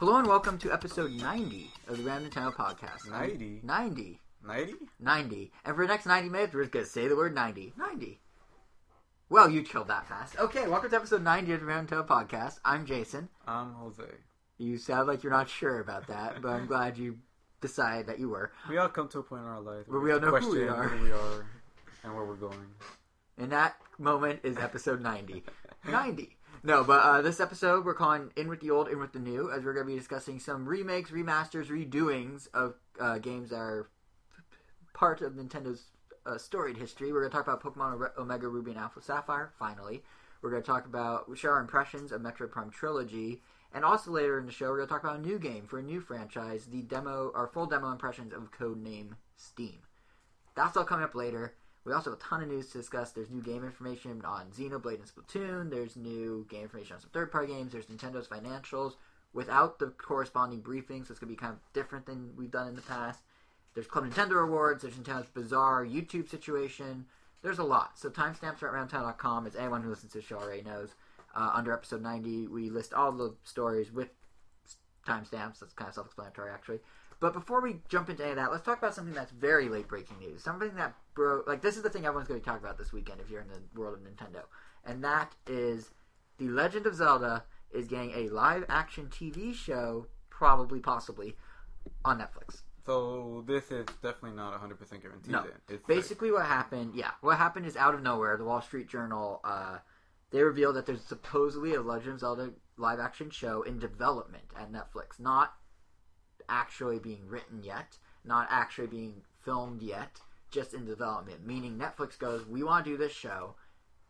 Hello and welcome to episode 90 of the Random Nintendo Podcast. 90? 90. 90? 90. And for the next 90 minutes, we're just going to say the word 90. 90. Well, you killed that fast. Okay, welcome to episode 90 of the Random Nintendo Podcast. I'm Jason. I'm Jose. You sound like you're not sure about that, but I'm glad you decided that you were. We all come to a point in our life Where we all know who we are. who we are and where we're going. And that moment is episode 90. 90. No, but uh, this episode we're calling In with the Old, In with the New, as we're going to be discussing some remakes, remasters, redoings of uh, games that are part of Nintendo's uh, storied history. We're going to talk about Pokemon Omega Ruby and Alpha Sapphire, finally. We're going to talk about, share our impressions of Metroid Prime Trilogy. And also later in the show, we're going to talk about a new game for a new franchise, the demo, our full demo impressions of Codename Steam. That's all coming up later. We also have a ton of news to discuss. There's new game information on Xenoblade and Splatoon. There's new game information on some third party games. There's Nintendo's financials without the corresponding briefings. So it's going to be kind of different than we've done in the past. There's Club Nintendo Awards. There's Nintendo's bizarre YouTube situation. There's a lot. So timestamps are at roundtown.com, as anyone who listens to the show already knows. Uh, under episode 90, we list all the stories with timestamps. That's kind of self explanatory, actually. But before we jump into any of that, let's talk about something that's very late breaking news. Something that broke. Like, this is the thing everyone's going to talk about this weekend if you're in the world of Nintendo. And that is The Legend of Zelda is getting a live action TV show, probably, possibly, on Netflix. So this is definitely not 100% guaranteed. No. It's Basically, what happened, yeah, what happened is out of nowhere, the Wall Street Journal, uh, they revealed that there's supposedly a Legend of Zelda live action show in development at Netflix. Not actually being written yet, not actually being filmed yet, just in development. Meaning Netflix goes, we want to do this show,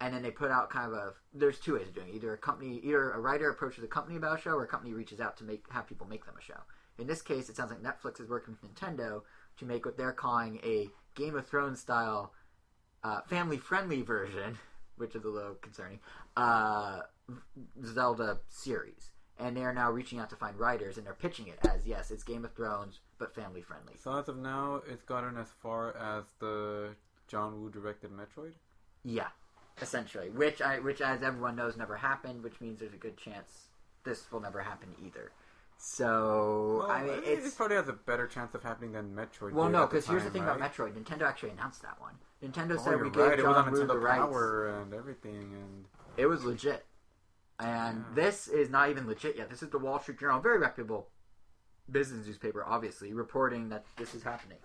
and then they put out kind of a. There's two ways of doing it. Either a company, either a writer approaches a company about a show, or a company reaches out to make have people make them a show. In this case, it sounds like Netflix is working with Nintendo to make what they're calling a Game of Thrones style, uh, family friendly version, which is a little concerning, uh, Zelda series. And they are now reaching out to find writers, and they're pitching it as yes, it's Game of Thrones, but family friendly. So as of now, it's gotten as far as the John Woo directed Metroid. Yeah, essentially. Which I, which as everyone knows, never happened. Which means there's a good chance this will never happen either. So Well, I mean, it probably has a better chance of happening than Metroid. well, no, because here's the thing right? about Metroid. Nintendo actually announced that one. Nintendo Oh, said we right. gave John on Woo the rights. Power and everything, and It was legit. And this is not even legit yet. This is the Wall Street Journal, very reputable business newspaper, obviously, reporting that this is happening.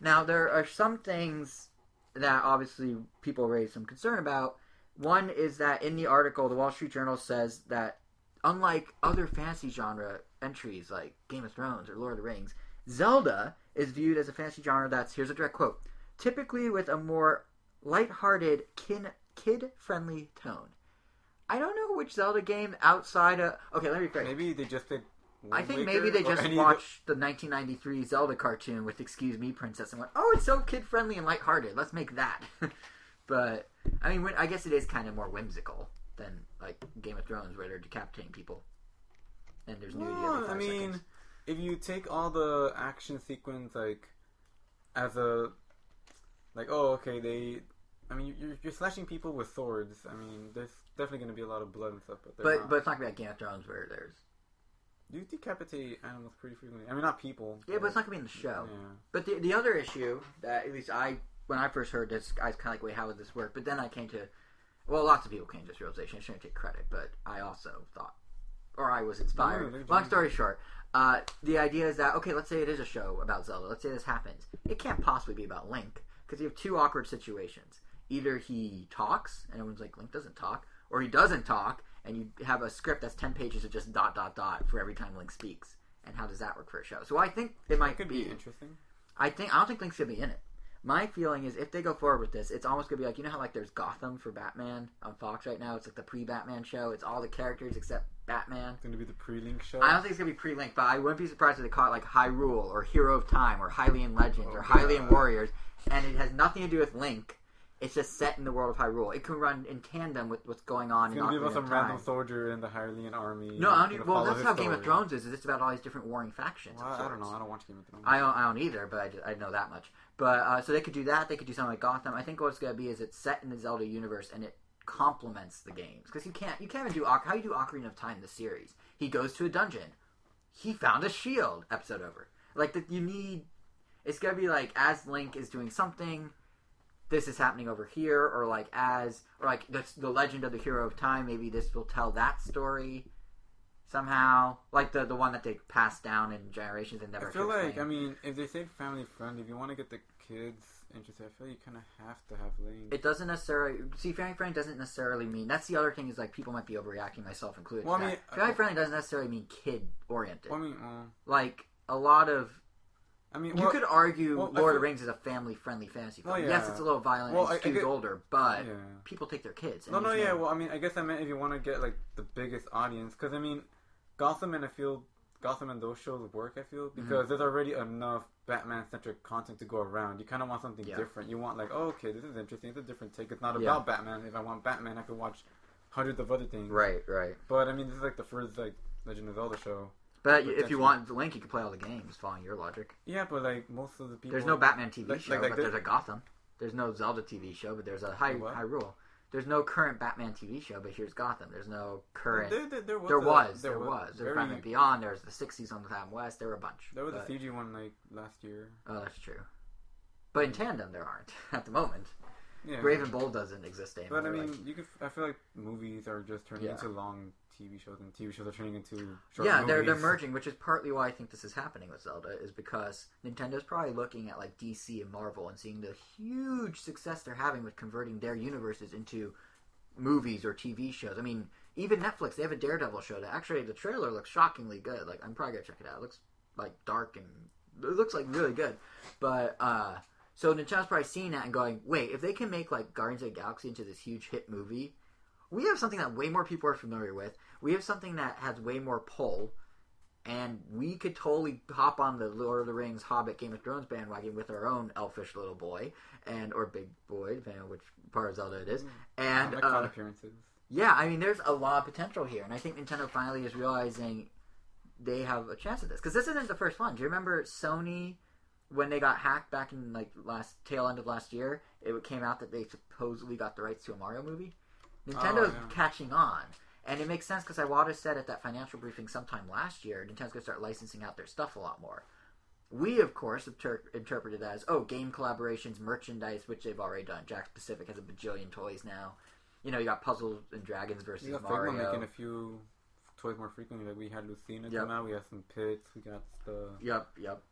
Now, there are some things that obviously people raise some concern about. One is that in the article, the Wall Street Journal says that unlike other fantasy genre entries like Game of Thrones or Lord of the Rings, Zelda is viewed as a fantasy genre that's, here's a direct quote, typically with a more lighthearted, kin, kid-friendly tone. I don't know which Zelda game outside of. Okay, let me rephrase. maybe they just did. I think Waker maybe they or just any of the- watched the 1993 Zelda cartoon with "Excuse Me, Princess" and went, "Oh, it's so kid-friendly and lighthearted. Let's make that." but I mean, I guess it is kind of more whimsical than like Game of Thrones, where they're decapitating people and there's nudity every five I mean, seconds. if you take all the action sequence like as a like, oh, okay, they. I mean, you're, you're slashing people with swords. I mean, there's definitely going to be a lot of blood and stuff, but But not. but it's not gonna be like Game of Thrones where there's you decapitate animals pretty frequently. I mean, not people. yeah, but it's not gonna be in the show. Yeah. But the the other issue that at least I when I first heard this, I was kind of like, wait, how would this work? But then I came to, well, lots of people came to this realization. I shouldn't take credit, but I also thought, or I was inspired. No, Long story short, uh, the idea is that okay, let's say it is a show about Zelda. Let's say this happens. It can't possibly be about Link because you have two awkward situations. Either he talks and everyone's like, Link doesn't talk, or he doesn't talk and you have a script that's ten pages of just dot dot dot for every time Link speaks. And how does that work for a show? So I think it might It could be interesting. I think I don't think Link's gonna be in it. My feeling is if they go forward with this, it's almost gonna be like you know how like there's Gotham for Batman on Fox right now. It's like the pre-Batman show. It's all the characters except Batman. It's going to be the pre-link show. I don't think it's gonna be pre-Link, but I wouldn't be surprised if they call it like Hyrule or Hero of Time or Hylian Legends Oh, or Hylian God. Warriors, and it has nothing to do with Link. It's just set in the world of Hyrule. It can run in tandem with what's going on It's in to be Ocarina about some random soldier in the Hylian army. No, I don't. Well, that's how Game of. Thrones is. Is it's about all these different warring factions. Well, I don't know. I don't watch Game of Thrones. I don't, I don't either, but I, just, I know that much. But uh, so they could do that. They could do something like Gotham. I think what it's going to be is it's set in the Zelda universe and it complements the games because you can't you can't even do Oc- how you do Ocarina of Time the series. He goes to a dungeon. he found a shield. Episode over. Like that, you need. It's gonna be like as Link is doing something, this is happening over here, or like as or like the the legend of the hero of time. Maybe this will tell that story somehow, like the the one that they passed down in generations and never. I feel like. I mean, if they say family friendly, if you want to get the kids interested, I feel like you kind of have to have Link. It doesn't necessarily see family friendly doesn't necessarily mean that's the other thing is like people might be overreacting myself included. Well, I mean, family uh, friendly doesn't necessarily mean kid oriented. Well, I mean, uh, like a lot of I mean, you could argue well, Lord of the Rings is a family friendly fantasy film. Well, Yes, it's a little violent Well, and I- I get- older, but yeah. people take their kids. No, no, yeah. Well, I mean, I guess I meant if you want to get like the biggest audience, because I mean, Gotham and I feel Gotham and those shows work. I feel Mm-hmm. because there's already enough Batman centric content to go around. You kind of want something Yeah. different. You want like, oh, okay, this is interesting. It's a different take. It's not Yeah. about Batman. If I want Batman, I could watch hundreds of other things. right, right. But I mean, this is like the first like Legend of Zelda show. But if you Potentially. want Link, you can play all the games. Following your logic, Yeah, but like most of the people. there's no Batman TV like- show, like- like but there's a Gotham. There's no Zelda TV show, but there's a High What? Hyrule. There's no current Batman TV show, but here's Gotham. There's no current. There, there, there was. There a- was, there was. There's very- Batman Beyond. There's the '60s on the Time West. There were a bunch. There was but, a CG one like last year. Oh, that's true. But in tandem, there aren't at the moment. Yeah. Brave and Bold doesn't exist anymore. But I mean, like- you could. I feel like movies are just turning Yeah. into long TV shows, and TV shows are turning into short yeah, they're they're merging, which is partly why I think this is happening with Zelda, is because Nintendo's probably looking at like DC and Marvel and seeing the huge success they're having with converting their universes into movies or TV shows. I mean, even Netflix, they have a Daredevil show that actually the trailer looks shockingly good. Like I'm probably gonna check it out. It looks like dark and it looks like really good. But uh so Nintendo's probably seeing that and going, wait, if they can make like Guardians of the Galaxy into this huge hit movie, we have something that way more people are familiar with. We have something that has way more pull, and we could totally hop on the Lord of the Rings, Hobbit, Game of Thrones bandwagon with our own elfish little boy and or big boy, depending on which part of Zelda it is. And like uh, appearances. yeah, I mean, there's a lot of potential here, and I think Nintendo finally is realizing they have a chance at this because this isn't the first one. Do you remember Sony when they got hacked back in like last tail end of last year? It came out that they supposedly got the rights to a Mario movie. Nintendo's Oh, yeah. catching on, and it makes sense because Iwata said at that financial briefing sometime last year, Nintendo's going to start licensing out their stuff a lot more. We, of course, inter- interpreted as oh, game collaborations, merchandise, which they've already done. Jakks Pacific has a bajillion toys now. You know, you got Puzzles and Dragons versus got Mario. Figma making a few toys more frequently. Like we had Lucina Yep. come out. We had some pits. We got the. Yep, yep.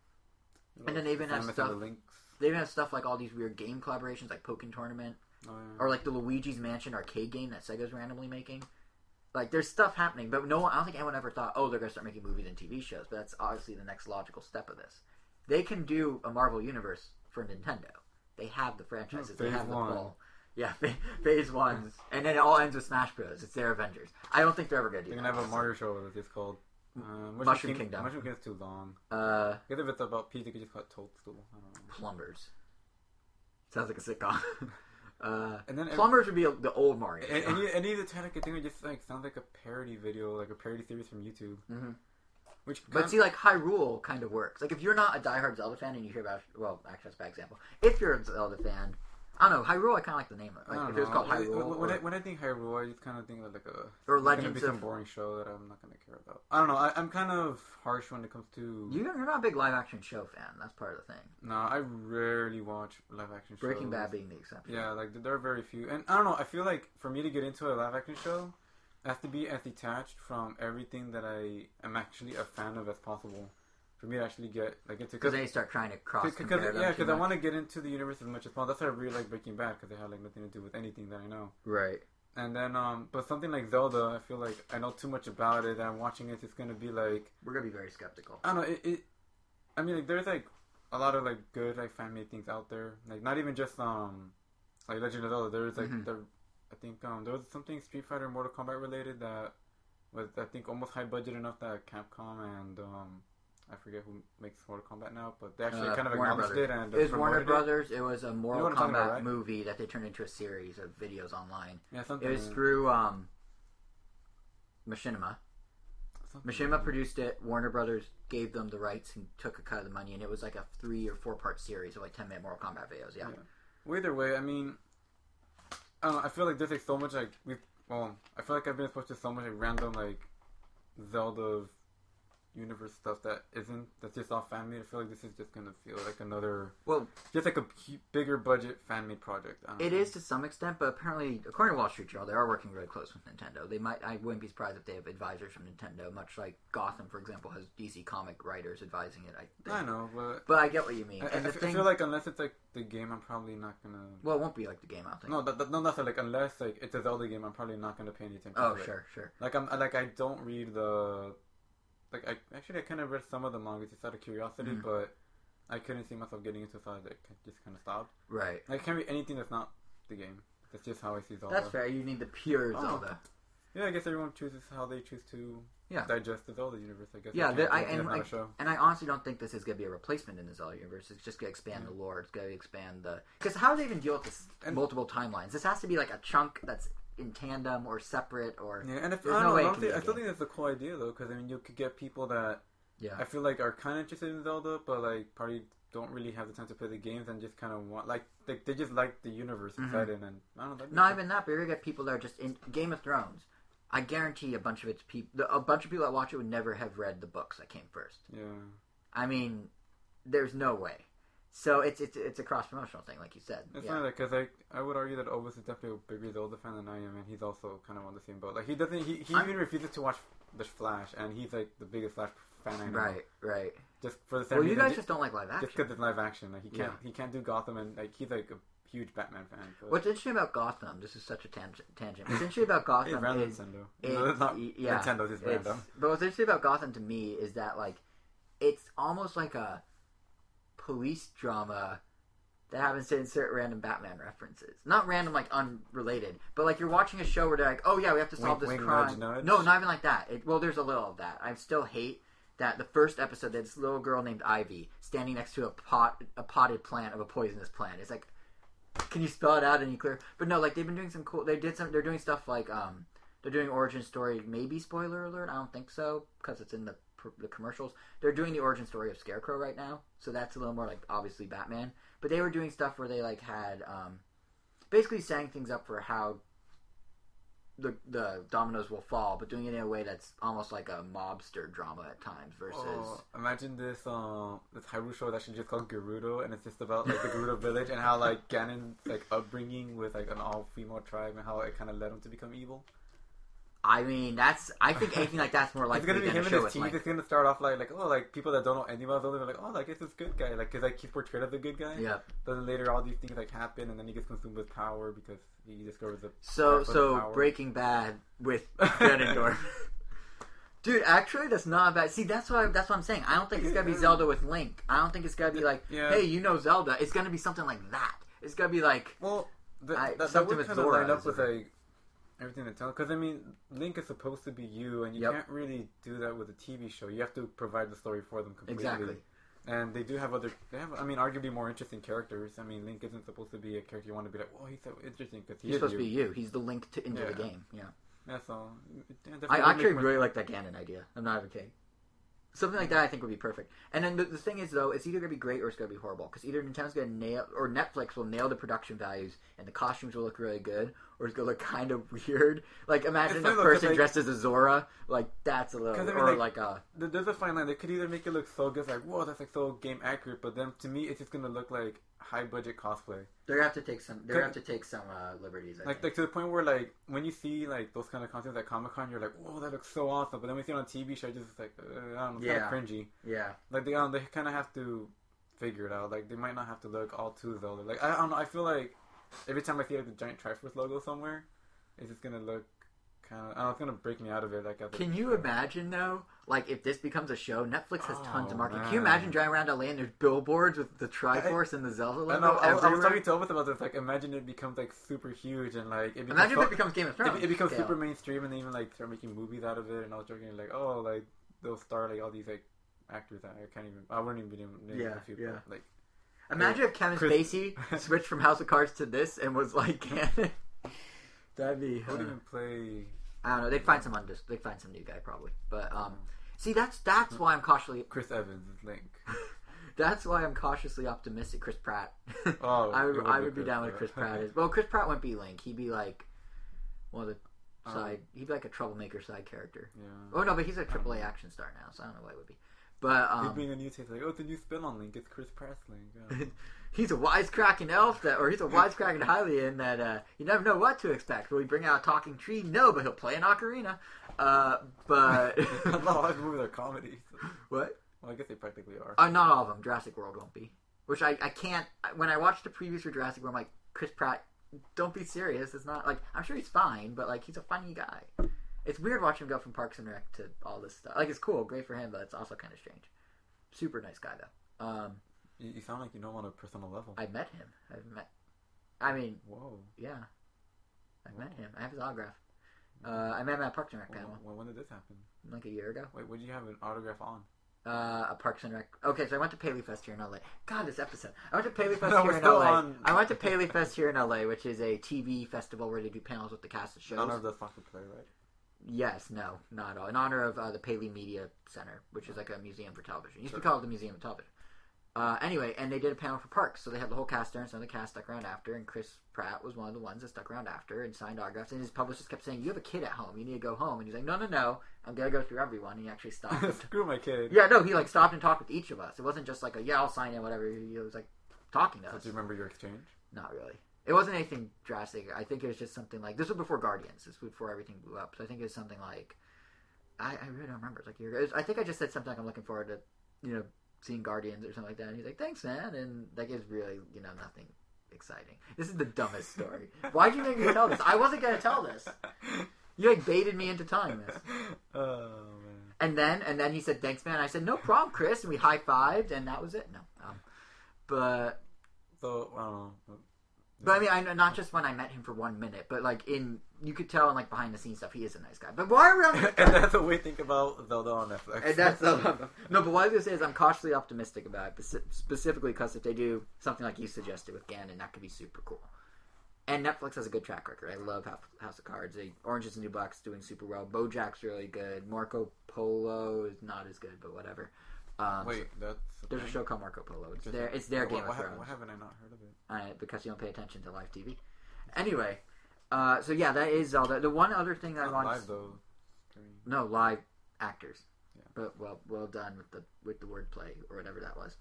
you And then they even have stuff- The links. They even have stuff like all these weird game collaborations, like Pokken Tournament, Oh, yeah. or like the Luigi's Mansion arcade game that Sega's randomly making. Like, there's stuff happening, but no one, I don't think anyone ever thought, oh, they're going to start making movies and TV shows. But that's obviously the next logical step of this. They can do a Marvel universe for Nintendo. They have the franchises. they have the one. pull. Yeah, phase ones, and then it all ends with Smash Bros. It's their Avengers. I don't think they're ever gonna do that. They're gonna have a Mario show that's just called uh, Mushroom Kingdom. Mushroom Kingdom's too long. Uh, Because if it's about Peach, they could just call it Toadstool. I don't know. Plumbers. Sounds like a sitcom. uh, And then Plumbers would be a, the old Mario. And, show. and, any- of the technical thing would just like sounds like a parody video, like a parody series from YouTube. Mhm. Which But kind- see, like Hyrule kind of works. Like if you're not a diehard Zelda fan and you hear about, well, actually that's a bad example. If you're a Zelda fan, I don't know Hyrule. I kind of like the name of it. I Like if it was called Hyrule, When, I, or- when I think Hyrule, I just kind of think of like a Or it's gonna be some of- boring show that I'm not gonna care about. I don't know. I, I'm kind of harsh when it comes to. you, you're not a big live action show fan. That's part of the thing. No, I rarely watch live action shows. Breaking Bad being the exception. Yeah, like there are very few, and I don't know. I feel like for me to get into a live action show, I have to be as detached from everything that I am actually a fan of as possible. For me to actually get like into Because then you start trying to cross compare them yeah, because I want to get into the universe as much as possible. That's why I really like Breaking Bad because it had like nothing to do with anything that I know. Right. And then, um, but something like Zelda, I feel like I know too much about it. And I'm watching it. It's gonna be like We're gonna be very skeptical. I don't know. It, it I mean, like there's like a lot of like good like fan made things out there. Like not even just um like Legend of Zelda. There's like Mhm. the I think um there was something Street Fighter, Mortal Kombat related that was I think almost high budget enough that Capcom and um I forget who makes Mortal Kombat now, but they actually Uh, kind of Warner acknowledged Brothers. it and It was Warner promoted it. Brothers. It was a Mortal what I'm Kombat about, right? movie that they turned into a series of videos online. Yeah, something. It was through um, Machinima. something Machinima like- produced it. Warner Brothers gave them the rights and took a cut of the money, and it was like a three or four part series of like ten minute Mortal Kombat videos. Yeah. Well, either way, I mean, I don't know. I feel like there's like so much like we. Well, I feel like I've been exposed to so much like random like Zelda universe stuff that isn't that's just all fan made. I feel like this is just gonna feel like another Well, just like a bigger budget fan made project. I It know. is to some extent, but apparently, according to Wall Street Journal, they are working really close with Nintendo. They might. I wouldn't be surprised if they have advisors from Nintendo, much like Gotham, for example, has DC comic writers advising it. I think. I know, but But I get what you mean. I, and I f- thing, I feel like unless it's like the game, I'm probably not gonna. well, it won't be like the game. I think. No, that, that, no, that's like unless like it's a Zelda game, I'm probably not gonna pay any attention. oh, to it. sure, sure. Like I'm like I don't read the like I actually I kind of read some of the manga just out of curiosity, Mhm. but I couldn't see myself getting into it, so I like, just kind of stopped. Right. Like I can't read anything that's not the game. That's just how I see Zelda. That's fair. You need the pure Oh. Zelda. Yeah, I guess everyone chooses how they choose to Yeah. digest the Zelda universe. I guess. Yeah, the- I- and, not like, a show. And I honestly don't think this is going to be a replacement in the Zelda universe. It's just going to expand the lore. It's going to expand the. Because how do they even deal with this And- multiple timelines? This has to be like a chunk that's in tandem or separate or. Yeah, and if, There's I no don't way it know, can be honestly, still think that's a cool idea though, because I mean, you could get people that Yeah. I feel like are kind of interested in Zelda, but like probably don't really have the time to play the games and just kind of want like they, they just like the universe Mhm. excited and I don't know. Not even that, but you're get people that are just in Game of Thrones. I guarantee a bunch of its people, a bunch of people that watch it would never have read the books that came first. Yeah. I mean, there's no way. So it's it's it's a cross promotional thing, like you said. It's yeah. funny because like I would argue that Obus is definitely a bigger Zelda fan than I am, and he's also kind of on the same boat. Like he doesn't, he, he I'm- even refuses to watch the Flash, and he's like the biggest Flash fan I know. Right, right. Just for the same Well, you guys just don't like live action. just because it's live action. Like he can't, Yeah. he can't do Gotham, and like he's like a huge Batman fan. But What's interesting about Gotham? This is such a tangent. Tangent. What's interesting about it's Gotham random is Nintendo. it- no, it's not yeah, Nintendo. It's it's, random. but what's interesting about Gotham to me is that like it's almost like a police drama that happens to insert random Batman references. Not random, like unrelated, but like you're watching a show where they're like, "Oh yeah, we have to solve Wink, this wink, crime." nudge. No, not even like that. It, well, there's a little of that. I still hate that the first episode, that this little girl named Ivy standing next to a pot, a potted plant of a poisonous plant. It's like, can you spell it out any clear? But no, like they've been doing some cool. They did some. They're doing stuff like um, they're doing origin story. Maybe spoiler alert. I don't think so because it's in the the commercials. They're doing the origin story of Scarecrow right now, so that's a little more like obviously Batman. But they were doing stuff where they like had um, basically setting things up for how the the dominoes will fall, but doing it in a way that's almost like a mobster drama at times versus. Oh, imagine this um this Hyrule show that's just called Gerudo, and it's just about like the Gerudo village and how like Ganon's like upbringing with like an all female tribe and how it kind of led him to become evil. I mean, that's I think anything like that's more like it's gonna be him and his team. like It's gonna start off like like oh like people that don't know about Zelda, they're like oh like it's this good guy like because like he's portrayed as a good guy. yeah. But then later all these things like happen, and then he gets consumed with power because he discovers the So so. Breaking Bad with Ganondorf. Dude, actually, that's not bad. See, that's why that's what I'm saying. I don't think it's gonna be Zelda with Link. I don't think it's gonna be like, Yeah. hey, you know Zelda. It's gonna be something like that. It's gonna be like, Well, the, I- that, that would with kind of line up with a- like everything to tell. Because I mean, Link is supposed to be you, and you Yep. can't really do that with a TV show. You have to provide the story for them completely. exactly. And they do have other. They have, I mean, arguably more interesting characters. I mean, Link isn't supposed to be a character you want to be like, oh, he's so interesting because he He's supposed you. to be you. He's the link to into the game. Yeah. That's all. yeah, I actually really like that Ganon idea. I'm not even kidding. Something like that I think would be perfect. And then the, the thing is though, it's either gonna be great or it's gonna be horrible. Because either Nintendo's gonna nail or Netflix will nail the production values and the costumes will look really good, or it's gonna look kind of weird. Like imagine a funny though, 'cause, person like- dressed as a Zora. Like that's a little. I mean, or like- like, a There's a fine line. They could either make it look so good, like whoa, that's like so game accurate, but then to me, it's just gonna look like high budget cosplay. they're gonna have to take some. They're gonna have to take some uh, liberties. I Like, think. like to the point where like when you see like those kind of content at Comic Con, you're like, whoa, that looks so awesome. But then when you see it on TV show, it's just like, uh, I don't know, Yeah. kind of cringy. yeah. Like they, um, they kind of have to figure it out. Like they might not have to look all too Zelda. Like I, I don't know. I feel like every time I see like the giant Triforce logo somewhere, it's just gonna look kind of. I don't know. It's gonna break me out of it. Like Can you show. imagine though? Like if this becomes a show, Netflix has tons Oh, of marketing. Can you imagine driving around LA and there's billboards with the Triforce and the Zelda logo I know. I, was- I was talking to Elvis about this. Like, imagine it becomes like super huge and like it becomes Imagine if it becomes Game of Thrones. it, it becomes scale. super mainstream and they even like start making movies out of it. And I was joking like, oh, like they'll star like all these like actors that I can't even. I wouldn't even be name Yeah, a few. yeah. but, Like Imagine if Kevin Chris- Spacey switched from House of Cards to this and was like canon. That'd be. I would uh, even play. I don't know. They'd find some They'd find some new guy probably. But um, see, that's that's why I'm cautiously. Chris Evans is Link. That's why I'm cautiously optimistic. Chris Pratt. Oh, I would, I be would be Chris down with Chris Pratt. As, well, Chris Pratt wouldn't be Link. He'd be like one of the Oh. side. He'd be like a troublemaker side character. Yeah. Oh no, but he's a AAA action star now, so I don't know why it would be. But He'd um, bring a new take like, oh, it's a new spin on Link. It's Chris Pratt's Link. He's a wisecracking elf that, or he's a wisecracking Hylian that uh, you never know what to expect. Will he bring out a talking tree? No, but he'll play an ocarina. Uh, but Not all his movies are comedies. what? Well, I guess they practically are. Uh, not all of them. Jurassic World won't be. Which I, I can't. When I watched the previews for Jurassic World, I'm like, Chris Pratt, don't be serious. It's not like I'm sure he's fine, but like he's a funny guy. It's weird watching him go from Parks and Rec to all this stuff. Like it's cool, great for him, but it's also kind of strange. Super nice guy though. Um, You, you sound like you know him on a personal level. I met him. I've met. I mean, Whoa. yeah, I met him. I have his autograph. Uh, I met him at Parks and Rec When, panel when, when did this happen? like a year ago. Wait, what did you have an autograph on? uh, a Parks and Rec. Okay, so I went to Paley Fest here in LA. God, this episode. I went to Paley Fest No, here in still LA. on- I went to Paley Fest here in LA, which is a TV festival where they do panels with the cast of shows. None of the soccer player, right? Yes, no, not at all. In honor of uh, the Paley Media Center, which is like a museum for television. It used to be called the Museum of Television. Uh, anyway, and they did a panel for Parks, so they had the whole cast there, and some of the cast stuck around after, and Chris Pratt was one of the ones that stuck around after and signed autographs. And his publicist kept saying, "You have a kid at home. You need to go home." And he's like, "No, no, no. I'm gonna go through everyone." And he actually stopped. Screw my kid. Yeah, no, he like stopped and talked with each of us. It wasn't just like a yeah, I'll sign in, whatever. He was like talking to So us. do you remember your exchange? Not really. It wasn't anything drastic. I think it was just something like this was before Guardians. This was before everything blew up. So I think it was something like I, I really don't remember. It's like. It was- I think I just said something like I'm looking forward to, you know, seeing Guardians or something like that. And he's like, "Thanks, man." And like it's really you know nothing exciting. This is the dumbest story. Why'd you make me tell this? I wasn't gonna tell this. You like baited me into telling this. Oh man. And then and then he said, "Thanks, man." I said, "No problem, Chris." And we high fived, and that was it. No, um, but So I don't know. But I mean, I know not just when I met him for one minute, but like in you could tell in like behind the scenes stuff, he is a nice guy. But why are we on? and that's what we think about Zelda on Netflix. and that's the no. But what I was gonna say is I'm cautiously optimistic about it, specifically because if they do something like you suggested with Ganon, that could be super cool. And Netflix has a good track record. I love House- House of Cards. They, Orange is the New Black's doing super well. BoJack's really good. Marco Polo is not as good, but whatever. Um, Wait, that's There's a thing? show called Marco Polo. It's their it's their what- Game what of Thrones. Why haven't I not heard of it? uh, because you don't pay attention to live TV. Anyway, uh, so yeah, that is Zelda. The one other thing I Not want live though. No live actors, Yeah. but well well done with the with the wordplay or whatever that was.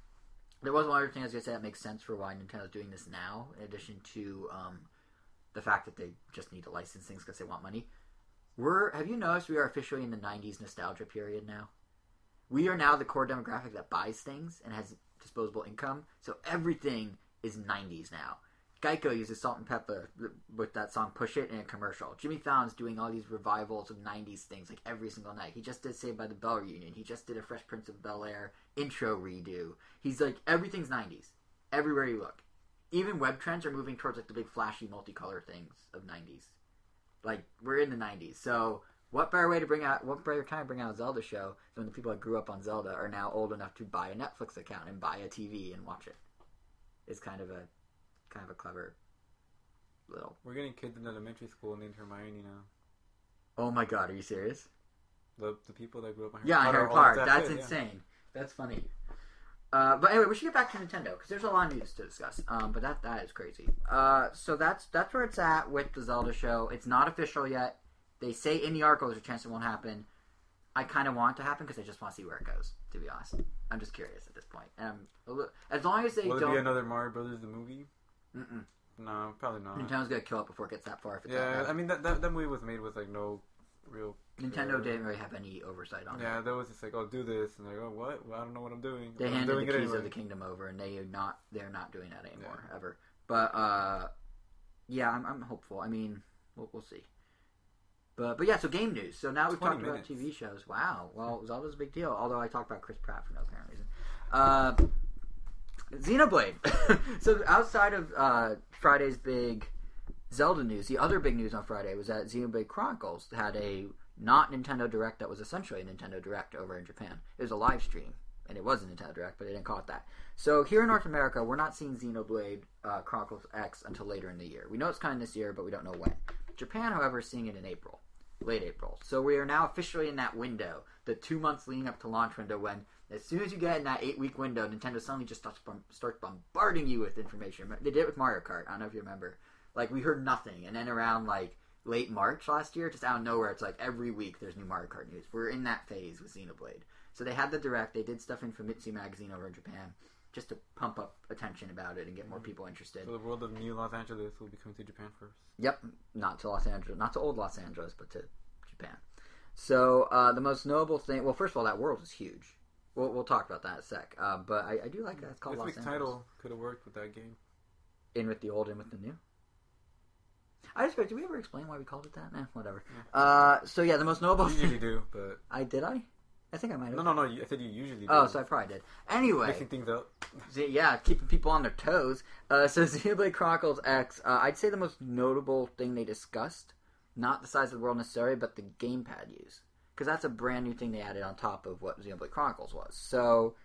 There was one other thing I was gonna say that makes sense for why Nintendo's doing this now, in addition to um, the fact that they just need to license things because they want money. We're have you noticed we are officially in the '90s nostalgia period now? We are now the core demographic that buys things and has disposable income, so everything is '90s now. Geico uses Salt-N-Pepa with that song "Push It" in a commercial. Jimmy Fallon's doing all these revivals of '90s things like every single night. He just did Saved by the Bell reunion. He just did a Fresh Prince of Bel Air intro redo. He's like everything's '90s everywhere you look. Even web trends are moving towards like the big flashy multicolor things of '90s. Like we're in the '90s, so what better way to bring out? What better time to bring out a Zelda show than when the people that grew up on Zelda are now old enough to buy a Netflix account and buy a TV and watch it? It's kind of a kind of a clever little. We're getting kids in elementary school named Hermione now. Oh my god, are you serious? The the people that grew up on Yeah, Harry Harry Potter. Potter. all That's kid, yeah. insane. That's funny. Uh, but anyway, we should get back to Nintendo because there's a lot of news to discuss. Um, but that that is crazy. Uh, so that's that's where it's at with the Zelda show. It's not official yet. They say in the article there's a chance it won't happen. I kind of want it to happen because I just want to see where it goes. To be honest, I'm just curious at this point. Um, a li- as long as they Will it don't, be another Mario Brothers the movie? Mm-mm. No, probably not. Nintendo's gonna kill it before it gets that far. If it's Yeah, I mean that, that that movie was made with like no real. Nintendo care. didn't really have any oversight on it. Yeah, that was just like, oh, do this, and like, oh, what? Well, I don't know what I'm doing. They I'm handed doing the keys anyway. of the kingdom over, and they are not. They're not doing that anymore ever. But uh, yeah, I'm, I'm hopeful. I mean, we'll, we'll see. But but yeah, so game news. So now we've 20 talked about. TV shows. Wow. Well, Zelda's a big deal. Although I talked about Chris Pratt for no apparent reason. Uh, Xenoblade. so outside of uh, Friday's big Zelda news, the other big news on Friday was that Xenoblade Chronicles had a not Nintendo Direct that was essentially a Nintendo Direct over in Japan. It was a live stream, and it was a Nintendo Direct, but they didn't call it that. So here in North America, we're not seeing Xenoblade uh, Chronicles X until later in the year. We know it's coming this year, but we don't know when. Japan, however, is seeing it in April, late April. So we are now officially in that window, the two months leading up to launch window, when as soon as you get in that eight week window, Nintendo suddenly just starts, starts bombarding you with information. They did it with Mario Kart. I don't know if you remember. Like we heard nothing, and then around like late March last year, just out of nowhere. It's like every week there's new Mario Kart news. We're in that phase with Xenoblade. So they had the direct. They did stuff in Famitsu magazine over in Japan, just to pump up attention about it and get more people interested. So the world of New Los Angeles will be coming to Japan first. Yep, not to Los Angeles, not to old Los Angeles, but to Japan. So uh, the most notable thing, well, first of all, that world is huge. We'll, we'll talk about that in a sec. Uh, but I, I do like that. It's called This Los week's Angeles. title could have worked with that game. In with the old, in with the new. I just did we ever explain why we called it that? Nah, whatever. Uh, so yeah, the most notable. You usually do, but I did I? I think I might have. no, no, no. you- I said you usually do. Oh, so I probably did. Anyway, mixing things up. Yeah, keeping people on their toes. Uh, so Xenoblade Chronicles X, uh, I'd say the most notable thing they discussed, not the size of the world necessarily, but the gamepad use, because that's a brand new thing they added on top of what Xenoblade Chronicles was. So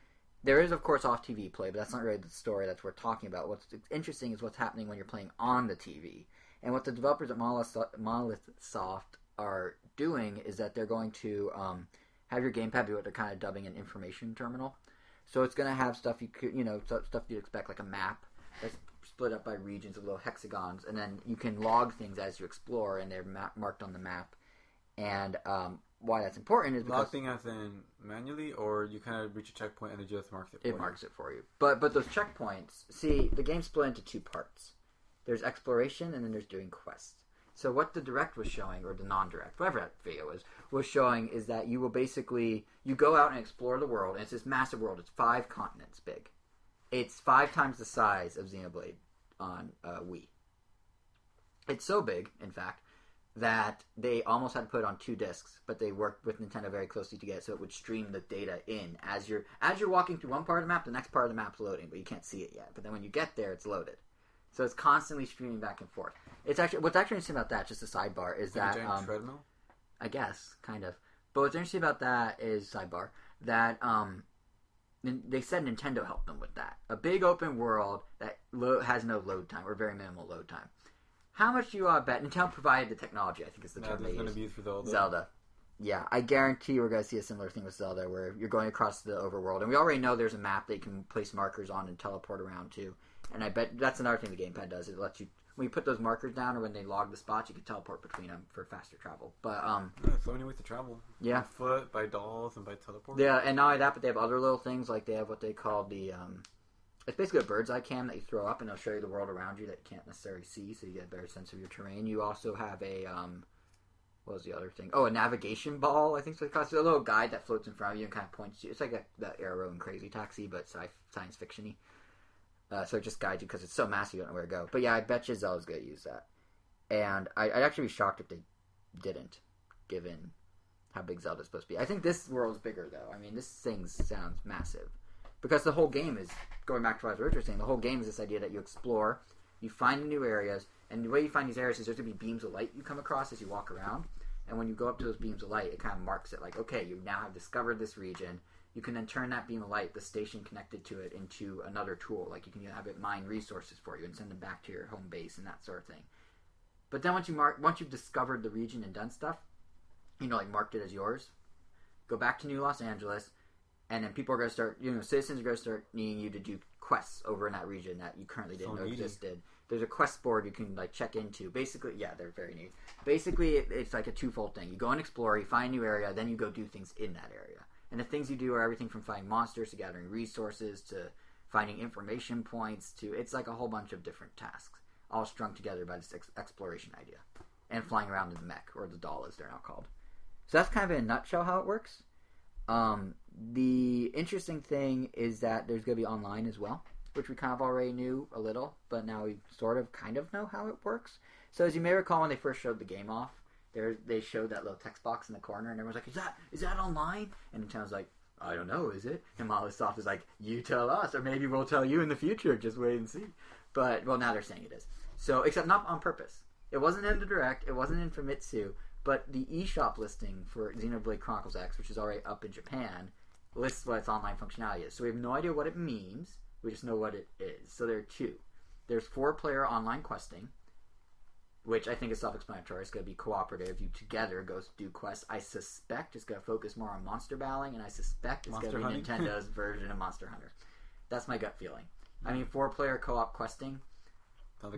there is, of course, off TV play, but that's not really the story that's worth talking about. What's interesting is what's happening when you're playing on the TV, and what the developers at Monolith, Monolith Soft are doing is that they're going to um, have your gamepad be what they're kind of dubbing an information terminal. So it's going to have stuff you could, you know, stuff you'd expect like a map that's split up by regions of little hexagons, and then you can log things as you explore, and they're ma- marked on the map. And um, why that's important is because Logging as in manually, or you kind of reach a checkpoint and it just marks it. For it you? marks it for you. But but those checkpoints, see, the game's split into two parts. There's exploration, and then there's doing quests. So what the direct was showing, or the non-direct, whatever that video is, was showing is that you will basically you go out and explore the world, and it's this massive world. It's five continents big. It's five times the size of Xenoblade on uh, Wii. It's so big, in fact, that they almost had to put it on two discs, but they worked with Nintendo very closely to get it so it would stream the data in as you're as you're walking through one part of the map, the next part of the map's loading, but you can't see it yet. But then when you get there, it's loaded. So it's constantly streaming back and forth. It's actually what's actually interesting about that, just a sidebar, is Like that um, treadmill. I guess, kind of. But what's interesting about that is sidebar that um, they said Nintendo helped them with that. A big open world that lo- has no load time or very minimal load time. How much do you uh, bet Nintendo provided the technology? I think is the term they going use. to be used for Zelda. Zelda. Yeah, I guarantee we're going to see a similar thing with Zelda where you're going across the overworld. And we already know there's a map that you can place markers on and teleport around to. And I bet that's another thing the gamepad does. It lets you, when you put those markers down or when they log the spots, you can teleport between them for faster travel. But, um, Yeah, so many ways to travel. Yeah. By foot, by dolls, and by teleport. yeah, and not only that, but they have other little things like they have what they call the, um, it's basically a bird's eye cam that you throw up and it'll show you the world around you that you can't necessarily see, so you get a better sense of your terrain. You also have a, um, what was the other thing? Oh, a navigation ball. I think so. It's a little guide that floats in front of you and kind of points you. It's like a, the Arrow and Crazy Taxi, but sci- science fictiony. Uh, so it just guides you because it's so massive you don't know where to go. But yeah, I bet Zelda's gonna use that, and I, I'd actually be shocked if they didn't, given how big Zelda's supposed to be. I think this world's bigger though. I mean, this thing sounds massive because the whole game is going back to what I was saying. The whole game is this idea that you explore, you find new areas, and the way you find these areas is there's gonna be beams of light you come across as you walk around. And when you go up to those beams of light, it kind of marks it like, okay, you now have discovered this region. You can then turn that beam of light, the station connected to it, into another tool. Like you can have it mine resources for you and send them back to your home base and that sort of thing. But then once you mark, once you've discovered the region and done stuff, you know, like marked it as yours, go back to New Los Angeles, and then people are going to start, you know, citizens are going to start needing you to do quests over in that region that you currently didn't So know needy. existed. There's a quest board you can like check into. Basically, yeah, they're very neat. Basically, it, it's like a twofold thing. You go and explore, you find a new area, then you go do things in that area. And the things you do are everything from finding monsters to gathering resources to finding information points to it's like a whole bunch of different tasks, all strung together by this ex- exploration idea, and flying around in the mech or the doll as they're now called. So that's kind of in a nutshell how it works. Um, the interesting thing is that there's going to be online as well, which we kind of already knew a little, but now we sort of kind of know how it works. So as you may recall, when they first showed the game off, there they showed that little text box in the corner, and everyone's like, "Is that is that online?" And Nintendo's like, "I don't know, is it?" And Monolith Soft is like, "You tell us, or maybe we'll tell you in the future. Just wait and see." But well, now they're saying it is. So except not on purpose. It wasn't in the direct. It wasn't in Famitsu. But the eShop listing for Xenoblade Chronicles X, which is already up in Japan, lists what its online functionality is. So we have no idea what it means. We just know what it is. So there are two. There's four-player online questing, which I think is self-explanatory. It's going to be cooperative. You together go do quests. I suspect it's going to focus more on monster battling, and I suspect it's going to be hunting? Nintendo's version of Monster Hunter. That's my gut feeling. I mean, four-player co-op questing.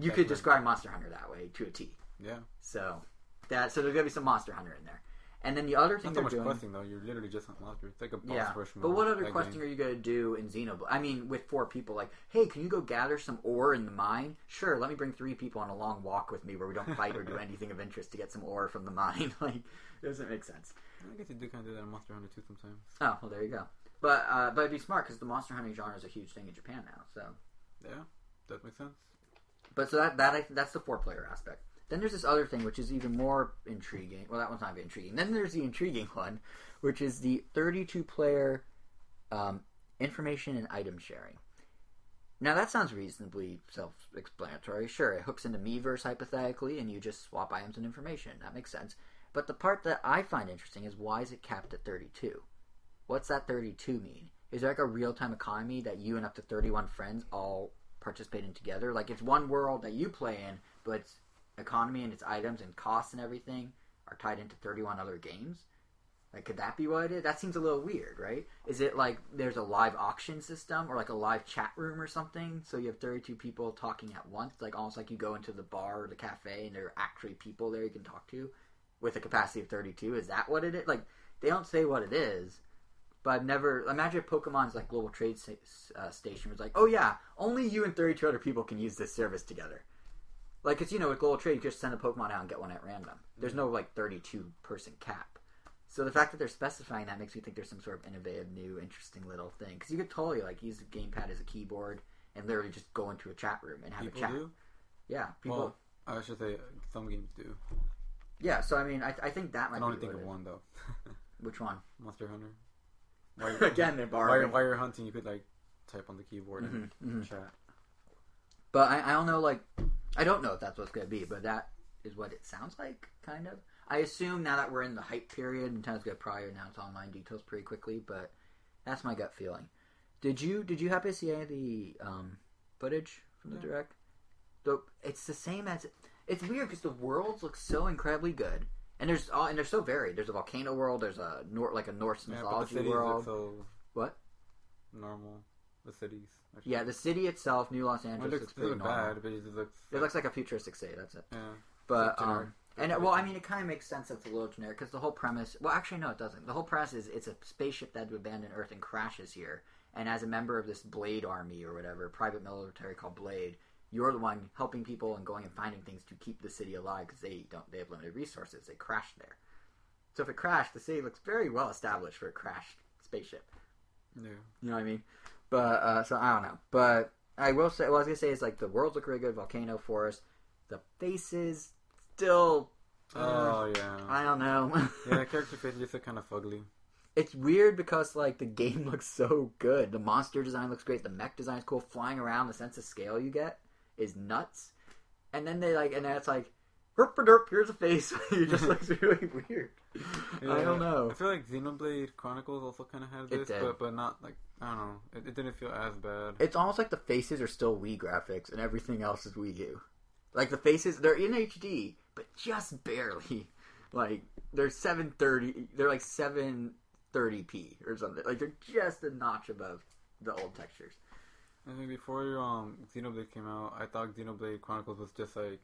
You could describe Monster Hunter that way to a T. Yeah. So that so there's gonna be some Monster Hunter in there. And then the other thing Not so they're much doing, questing though. You're literally just on monster. It's like a boss yeah. rush But what other questing game. are you gonna do in Xenoblade? I mean, with four people, like, hey, can you go gather some ore in the mine? Sure, let me bring three people on a long walk with me where we don't fight or do anything of interest to get some ore from the mine. like, it doesn't make sense. I guess you do kind of do that in Monster Hunter 2 sometimes. Oh, well, there you go. But uh, but it'd be smart because the monster hunting genre is a huge thing in Japan now. So, Yeah, that makes sense. but so that that I, that's the four player aspect. Then there's this other thing which is even more intriguing. Well, that one's not intriguing. Then there's the intriguing one, which is the 32 player um, information and item sharing. Now that sounds reasonably self-explanatory. Sure, it hooks into Miiverse hypothetically, and you just swap items and information. That makes sense. But the part that I find interesting is why is it capped at 32? What's that 32 mean? Is there like a real-time economy that you and up to 31 friends all participate in together? Like it's one world that you play in, but its economy and its items and costs and everything are tied into 31 other games? Like, could that be what it is? That seems a little weird, right? Is it like there's a live auction system or like a live chat room or something? So you have 32 people talking at once, like almost like you go into the bar or the cafe and there are actually people there you can talk to with a capacity of 32. Is that what it is? Like, they don't say what it is, but I've never. Imagine if Pokemon's like global trade uh, station was like, oh yeah, only you and 32 other people can use this service together. Like, cause you know, with global trade, you just send a Pokemon out and get one at random. There's no like 32 person cap. So the fact that they're specifying that makes me think there's some sort of innovative, new, interesting little thing. Because you could totally like use the gamepad as a keyboard and literally just go into a chat room and have People a chat. do. Yeah, people. Well, I should say some games do. yeah, so I mean, I, I think that might be. I only think of one though. Which one? Monster Hunter. While Again, they're while, borrowing. you're, while you're hunting, you could like type on the keyboard and Mhm, mhm. chat. But I, I don't know, like, I don't know if that's what's going to be, but that is what it sounds like, kind of. I assume now that we're in the hype period, Nintendo's going to probably announce online details pretty quickly, but that's my gut feeling. Did you did you happen to see any of the um, footage from the Yeah. direct? The, it's the same as it's weird because the worlds look so incredibly good, and there's all and they're so varied. There's a volcano world. There's a Nor- like a Norse Yeah, mythology cities world. so What? normal. The cities. Actually. Yeah, the city itself, New Los Well, Angeles, it looks, looks pretty normal. bad, but it just looks. It looks like a futuristic city. That's it. Yeah. But generic. um, and well, I mean, it kind of makes sense that it's a little generic because the whole premise. Well, actually, no, it doesn't. The whole premise is it's a spaceship that had to abandon Earth and crashes here. And as a member of this Blade Army or whatever private military called Blade, you're the one helping people and going and finding things to keep the city alive because they don't. They have limited resources. They crashed there. So if it crashed, the city looks very well established for a crashed spaceship. Yeah. You know what I mean? But uh, so I don't know. But I will say, what I was gonna say is like the worlds look really good. Volcano, forest, the faces still. uh, Oh yeah. I don't know. yeah, character faces just look kind of ugly. it's weird because like the game looks so good. The monster design looks great. The mech design is cool. Flying around, the sense of scale you get is nuts. And then they like, and then it's like, herp derp. Here's a face. it just looks really weird. I don't know. I feel like Xenoblade Chronicles also kind of had this, but but not like I don't know. It, it didn't feel as bad. It's almost like the faces are still Wii graphics and everything else is Wii U. Like the faces, they're in HD, but just barely. Like they're seven thirty. They're like seven thirty p or something. Like they're just a notch above the old textures. I think before um Xenoblade came out, I thought Xenoblade Chronicles was just like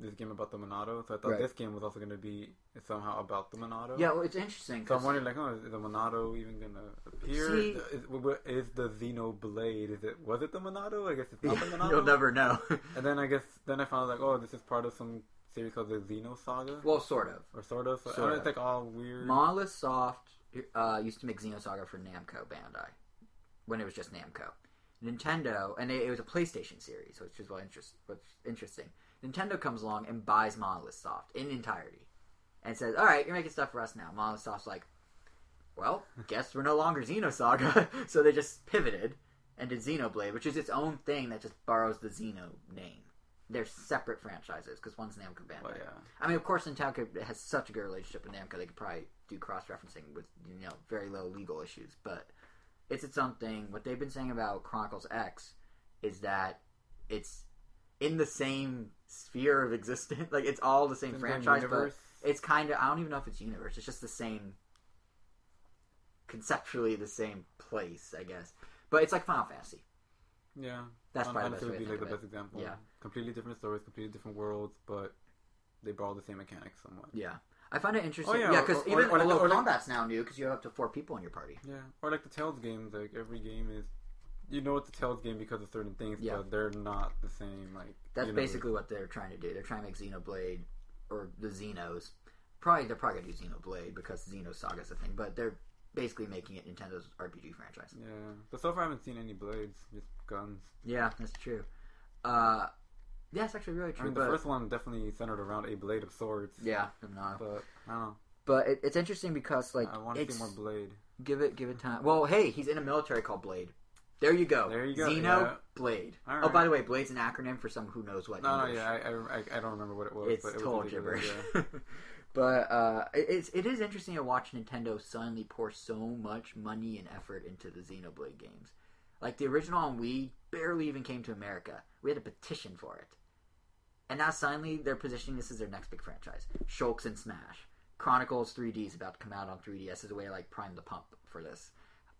this game about the Monado. So I thought Right. this game was also going to be somehow about the Monado. Yeah, well, it's interesting. So I'm wondering, like, oh, is the Monado even gonna appear? See- is, is the Xenoblade? Is it was it the Monado? I guess it's not the Monado. You'll never know. And then I guess then I found out like, oh, this is part of some series called the Xenosaga, well, sort of. or sort of. So Sort it's of. like all weird. Monolith Soft uh, used to make Xenosaga for Namco Bandai when it was just Namco. Nintendo, and it, it was a PlayStation series, which is what interest, what's interesting. Nintendo comes along and buys Monolith Soft in entirety, and says, "All right, you're making stuff for us now." Monolith Soft's like, "Well, guess we're no longer Xenosaga," so they just pivoted and did Xenoblade, which is its own thing that just borrows the Xeno name. They're separate franchises because one's Namco Bandai. yeah, I mean, of course, Nintendo has such a good relationship with Namco, they could probably do cross-referencing with you know very low legal issues. But it's its own thing. What they've been saying about Chronicles X is that it's in the same sphere of existence. Like it's all the same Same franchise, but it's kind of I don't even know if it's universe. It's just the same, conceptually the same place, I guess. But it's like Final Fantasy. yeah. That's probably the best would be like the best example. Yeah. completely different stories, completely different worlds, but they borrow the same mechanics somewhat. Yeah, I find it interesting. Oh, yeah, yeah, or- because or- even or or like- combat's now new because you have up to four people in your party. Yeah, or like the Tales games, like every game is, you know, it's a Tales game because of certain things, Yeah. but they're not the same. Like That's you know, basically what they're trying to do. They're trying to make Xenoblade or the Xenos. Probably they're probably gonna do Xenoblade because Xenosaga's a thing, but they're basically making it Nintendo's RPG franchise. Yeah, but so far I haven't seen any blades, just guns. Yeah, that's true. Uh, yeah, it's actually really I true. mean, the first one definitely centered around a blade of swords. yeah, no. but I don't know. But it, it's interesting because like I want to see more blade. give it give it time. Well, hey, he's in a military called Blade. There you go. There you go, Xeno yeah. Blade. All Oh, by the way, Blade's an acronym for someone who knows what. No, English. yeah, I, I, I- don't remember what it was. it's but it total was gibberish. yeah. but uh, it- it's it is interesting to watch Nintendo suddenly pour so much money and effort into the Xenoblade games. Like the original on Wii barely even came to America. We had a petition for it, and now suddenly they're positioning this as their next big franchise. Shulks and Smash, Chronicles 3D is about to come out on 3DS as a way to like prime the pump for this.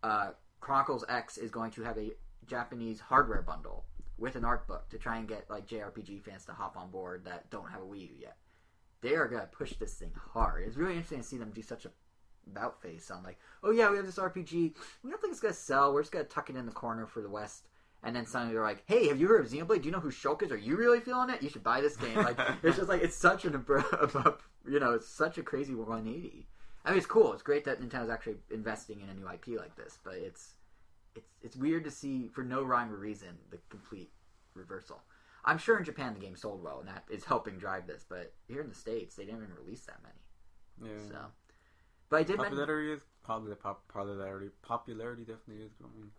Uh, Chronicles X is going to have a Japanese hardware bundle with an art book to try and get like JRPG fans to hop on board that don't have a Wii U yet. They are gonna push this thing hard. It's really interesting to see them do such a about face on like, oh yeah, we have this RPG. We don't think it's gonna sell. We're just gonna tuck it in the corner for the West. And then suddenly they're like, "Hey, have you heard of Xenoblade? Do you know who Shulk is? Are you really feeling it? You should buy this game." Like, it's just like it's such an abrupt, you know, it's such a crazy 180. I mean, it's cool. It's great that Nintendo's actually investing in a new IP like this, but it's it's it's weird to see for no rhyme or reason the complete reversal. I'm sure in Japan the game sold well, and that is helping drive this. But here in the states, they didn't even release that many. yeah. So, but I did mention, Popularity is probably pop, popularity. Popularity definitely is growing.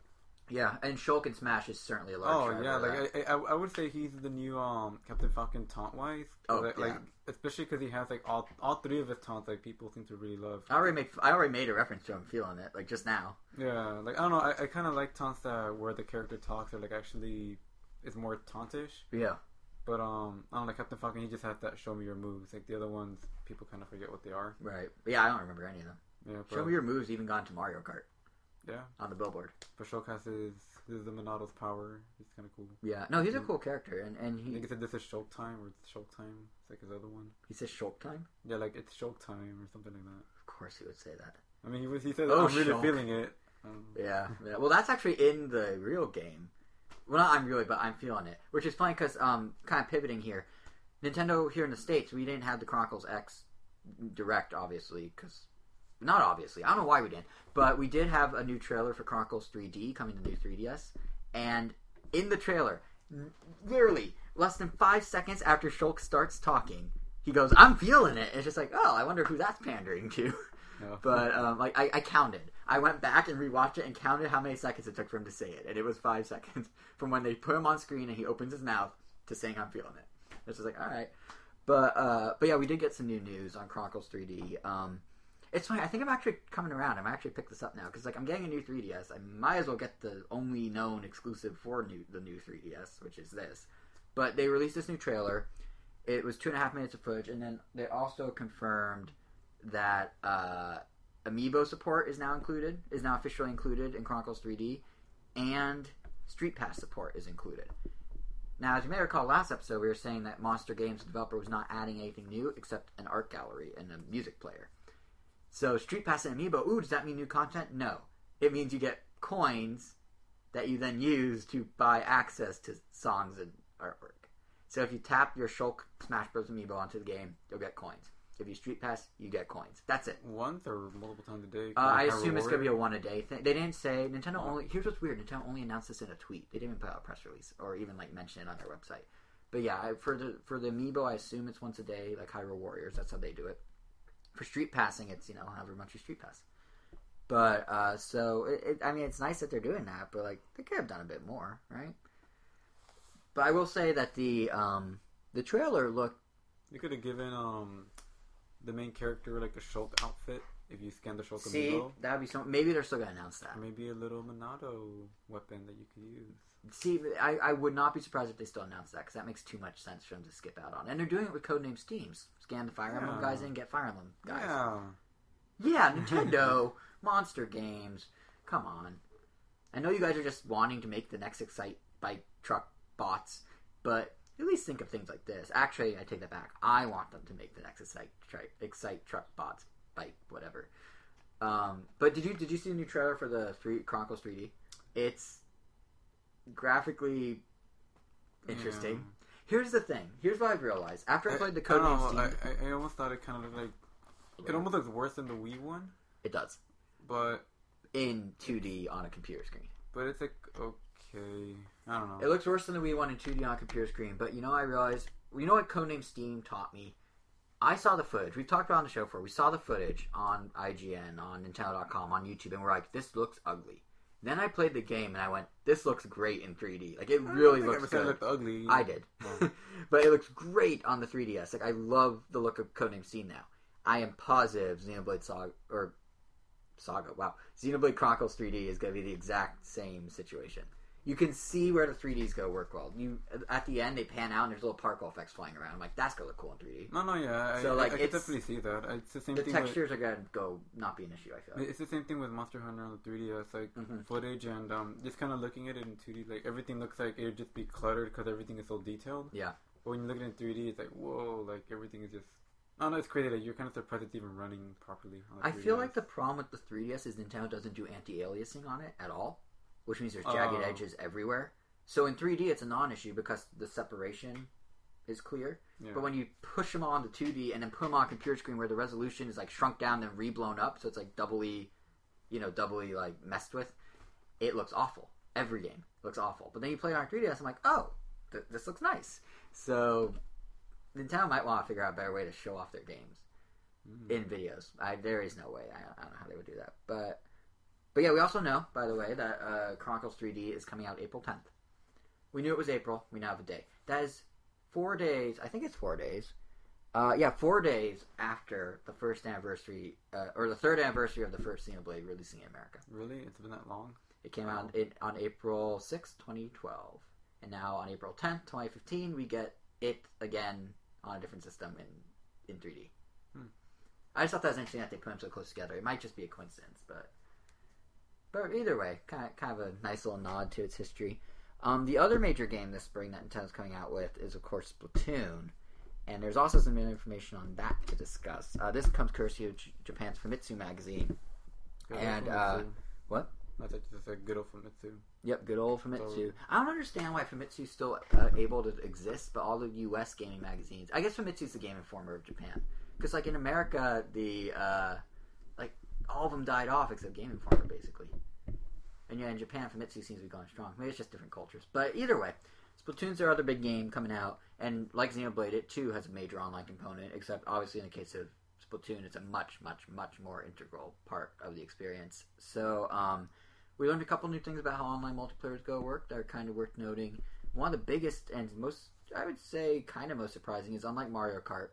Yeah, and Shulk and Smash is certainly a large. Oh yeah, like I, I, I would say he's the new um Captain Falcon taunt wise. Oh, like, yeah. like especially because he has like all all three of his taunts like people seem to really love. I already made I already made a reference to him feeling it like just now. Yeah, like I don't know, I, I kind of like taunts that where the character talks or like actually is more tauntish. Yeah, But um, I don't know, Captain Falcon he just has that show me your moves. Like the other ones, people kind of forget what they are. right. Yeah, I don't remember any of them. Yeah, Show me your moves. Even gone to Mario Kart yeah. on the billboard. But Shulk is the Monado's power. He's kind of cool. Yeah, no, he's a cool character, and and I he think it's this is Shulk time or it's Shulk time. It's like his other one. he says Shulk time. Yeah, like it's Shulk time or something like that. Of course, he would say that. I mean, he was he says Oh, I'm really Shulk. feeling it. Um, Yeah, yeah. Well, that's actually in the real game. Well, not I'm really, but I'm feeling it. Which is funny because, um, kind of pivoting here, Nintendo here in the states, we didn't have the Chronicles X direct, obviously, because not obviously. I don't know why we didn't, but we did have a new trailer for Chronicles 3D coming to new 3DS, and in the trailer, literally less than five seconds after Shulk starts talking, he goes, "I'm feeling it." It's just like, oh, I wonder who that's pandering to. yeah. But um, like I, I counted. I went back and rewatched it and counted how many seconds it took for him to say it, and it was five seconds from when they put him on screen and he opens his mouth to saying "I'm feeling it." It's just like all right, but uh, but yeah, we did get some new news on Chronicles 3D. Um, it's funny. I think I'm actually coming around. I'm actually pick this up now because like I'm getting a new 3DS. I might as well get the only known exclusive for new the new 3DS, which is this. But they released this new trailer. It was two and a half minutes of footage, and then they also confirmed that uh, Amiibo support is now included, is now officially included in Chronicles 3D, and Street Pass support is included. Now, as you may recall, last episode we were saying that Monster Games developer was not adding anything new except an art gallery and a music player. So Street Pass and Amiibo, ooh, does that mean new content? No. It means you get coins that you then use to buy access to songs and artwork. So if you tap your Shulk Smash Bros. Amiibo onto the game, you'll get coins. If you Street Pass, you get coins. That's it. Once or multiple times a day. Uh, I assume it's gonna be a one a day thing. They didn't say Nintendo only. Here's what's weird: Nintendo only announced this in a tweet. They didn't even put out a press release or even like mention it on their website. But yeah, for the for the amiibo, I assume it's once a day, like Hyrule Warriors. That's how they do it. For street passing, it's you know however much you street pass. But uh, so it, it, I mean, it's nice that they're doing that, but like they could have done a bit more, right? But I will say that the um, the trailer looked You could have given um the main character like a Shulk outfit if you scan the Shulk see that would be some. Maybe they're still gonna announce that. Maybe a little Monado weapon that you could use. See, I, I would not be surprised if they still announce that because that makes too much sense for them to skip out on. And they're doing it with Codename Steams. Scan the Fire Emblem Yeah. guys in, get Fire Emblem guys. Yeah. Yeah, Nintendo, Monster Games. Come on. I know you guys are just wanting to make the next Excite bike truck bots, but at least think of things like this. Actually, I take that back. I want them to make the next Excite, tri- Excite Truck Bots bike, whatever. Um, but did you did you see the new trailer for the three Chronicles 3D? It's graphically interesting. Yeah. Here's the thing. Here's what I've realized after I played the I don't know, Steam. I, I, I almost thought it kind of looked like it almost looks worse than the Wii one, It does but in 2D on a computer screen. but it's like okay. I don't know. It looks worse than the Wii one in 2D on a computer screen. But you know, I realized. You know what Codename Steam taught me? I saw the footage. We've talked about it on the show before. We saw the footage on IGN, on Nintendo.com, on YouTube, and we're like, "This looks ugly." Then I played the game and I went, "This looks great in 3D. Like it really looks ever said it good." looked ugly. I did, but it looks great on the 3DS. Like I love the look of Codename C now. I am positive Xenoblade Saga or Saga. Wow, Xenoblade Chronicles 3D is going to be the exact same situation. You can see where the 3Ds go work well. You at the end they pan out and there's little particle effects flying around. I'm like, that's gonna look cool in 3D. No, no, yeah. I, So, like, I, I can definitely see that. It's the same The thing. textures are gonna go not be an issue. I feel like. it's the same thing with Monster Hunter on the 3DS. Like Mhm. footage and um, just kind of looking at it in 2D, like everything looks like it would just be cluttered because everything is so detailed. Yeah. But when you look at it in 3D, it's like whoa, like everything is just. I don't know, it's crazy. Like you're kind of surprised it's even running properly. On the I feel 3DS. like the problem with the 3DS is Nintendo doesn't do anti-aliasing on it at all, which means there's jagged Oh. edges everywhere. So in 3D it's a non-issue because the separation is clear. Yeah. But when you push them on the 2D and then put them on a computer screen where the resolution is like shrunk down and then reblown up, so it's like doubly, you know, doubly like messed with, it looks awful. Every game looks awful. But then you play it on 3DS, I'm like, oh, th- this looks nice. So Nintendo might want to figure out a better way to show off their games Mm. in videos. I, there is no way. I, I don't know how they would do that. But but yeah, we also know, by the way, that uh, Chronicles 3D is coming out April 10th. We knew it was April. We now have a date. That is four days. I think it's four days. Uh, yeah, four days after the first anniversary, uh, or the third anniversary of the first Xenoblade releasing in America. Really, it's been that long. It came out in, on April sixth, 2012. And now on April 10th, 2015, we get it again on a different system in, in 3D. Hmm. I just thought that was interesting that they put them so close together. It might just be a coincidence, but but either way, kind of, kind of a nice little nod to its history. Um, the other major game this spring that Nintendo's coming out with is, of course, Splatoon. And there's also some information on that to discuss. Uh, this comes courtesy of J- Japan's Famitsu magazine. Good And, uh, what? That's like just a good old Famitsu. Yep, good old Famitsu. I don't understand why Famitsu's still uh, able to exist, but all the U.S. gaming magazines. I guess Famitsu's the Game Informer of Japan, because like in America, the uh, all of them died off except Game Informer, basically. And yeah, in Japan, Famitsu seems to be going strong. Maybe it's just different cultures, but either way, Splatoon's their other big game coming out, and like Xenoblade, it too has a major online component. Except obviously in the case of Splatoon, it's a much, much, much more integral part of the experience. So. um we learned a couple new things about how online multiplayers go work that are kind of worth noting. One of the biggest and most, I would say, kind of most surprising is unlike Mario Kart,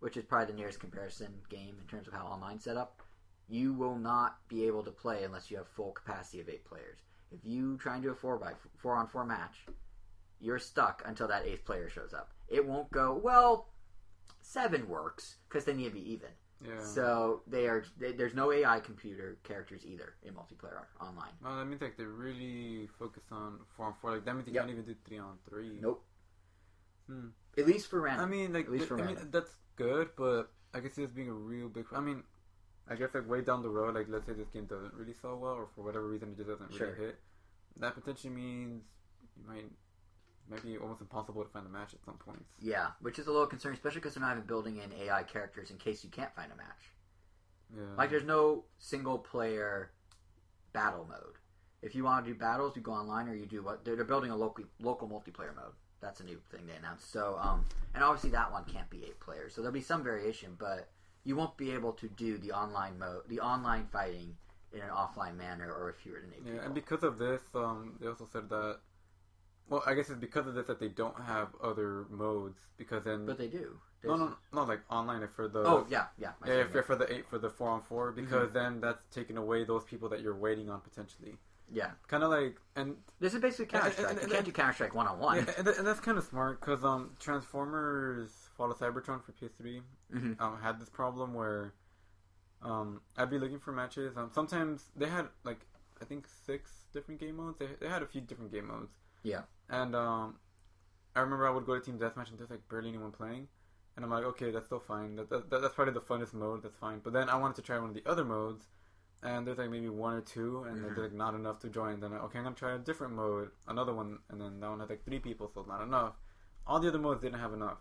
which is probably the nearest comparison game in terms of how online set up, you will not be able to play unless you have full capacity of eight players. If you try and do a four by four on four match, you're stuck until that eighth player shows up. It won't go well. Seven works because they need to be even. Yeah. So they are. They, there's no AI computer characters either in multiplayer online. No, that means like they really focus on four on four. Like that means you Yep. can't even do three on three. Nope. Hmm. At least for random. I mean, like, At least for I mean, random. that's good, but I guess it's being a real big. I mean, I guess like way down the road, like let's say this game doesn't really sell well, or for whatever reason it just doesn't really Sure. hit. That potentially means you might, might be almost impossible to find a match at some points. yeah, which is a little concerning, especially because they're not even building in AI characters in case you can't find a match. Yeah. Like, there's no single player battle mode. If you want to do battles, you go online or you do what? They're, they're building a local local multiplayer mode. That's a new thing they announced. So, um, and obviously that one can't be eight players, so there'll be some variation, but you won't be able to do the online mode, the online fighting in an offline manner, or if you were to eight Yeah, people. and because of this, um, they also said that. Well, I guess it's because of this that they don't have other modes because then but they do. no, no, no, like online if for the Oh yeah, yeah. Yeah if for the eight for the four on four Mm-hmm. because then that's taking away those people that you're waiting on potentially. yeah. Kind of like and This is basically Counter Strike. You can't do Counter Strike one on one. and that's kind of smart because um Transformers Fall of Cybertron for PS3 Mhm. um had this problem where um I'd be looking for matches um sometimes they had like I think six different game modes they they had a few different game modes Yeah. and um I remember I would go to team deathmatch and there's like barely anyone playing, and I'm like, okay, that's still fine. That, that, that- that's probably the funnest mode. That's fine. But then I wanted to try one of the other modes, and there's like maybe one or two, and Mhm. there's like not enough to join. Then okay, I'm gonna try a different mode, another one, and then that one had like three people, so not enough. All the other modes didn't have enough,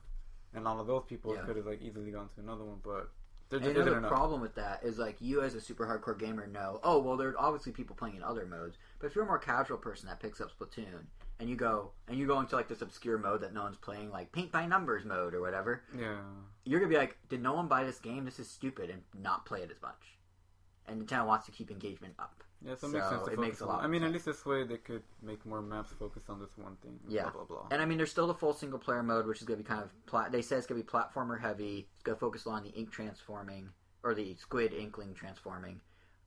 and all of those people Yeah. could have like easily gone to another one, but there just you know isn't the problem with that is like you as a super hardcore gamer know, oh well, there's obviously people playing in other modes. But if you're a more casual person that picks up Splatoon and you go and you go into like this obscure mode that no one's playing, like paint by numbers mode or whatever, Yeah. you're gonna be like, did no one buy this game? This is stupid, and not play it as much. And Nintendo wants to keep engagement up. Yeah, so it makes sense to it focus makes a lot I mean, of at least this way they could make more maps focus on this one thing. Yeah. Blah blah blah. And I mean, there's still the full single player mode, which is going to be kind of. Pla- they say it's going to be platformer heavy. It's going to focus on the ink transforming or the squid inkling transforming.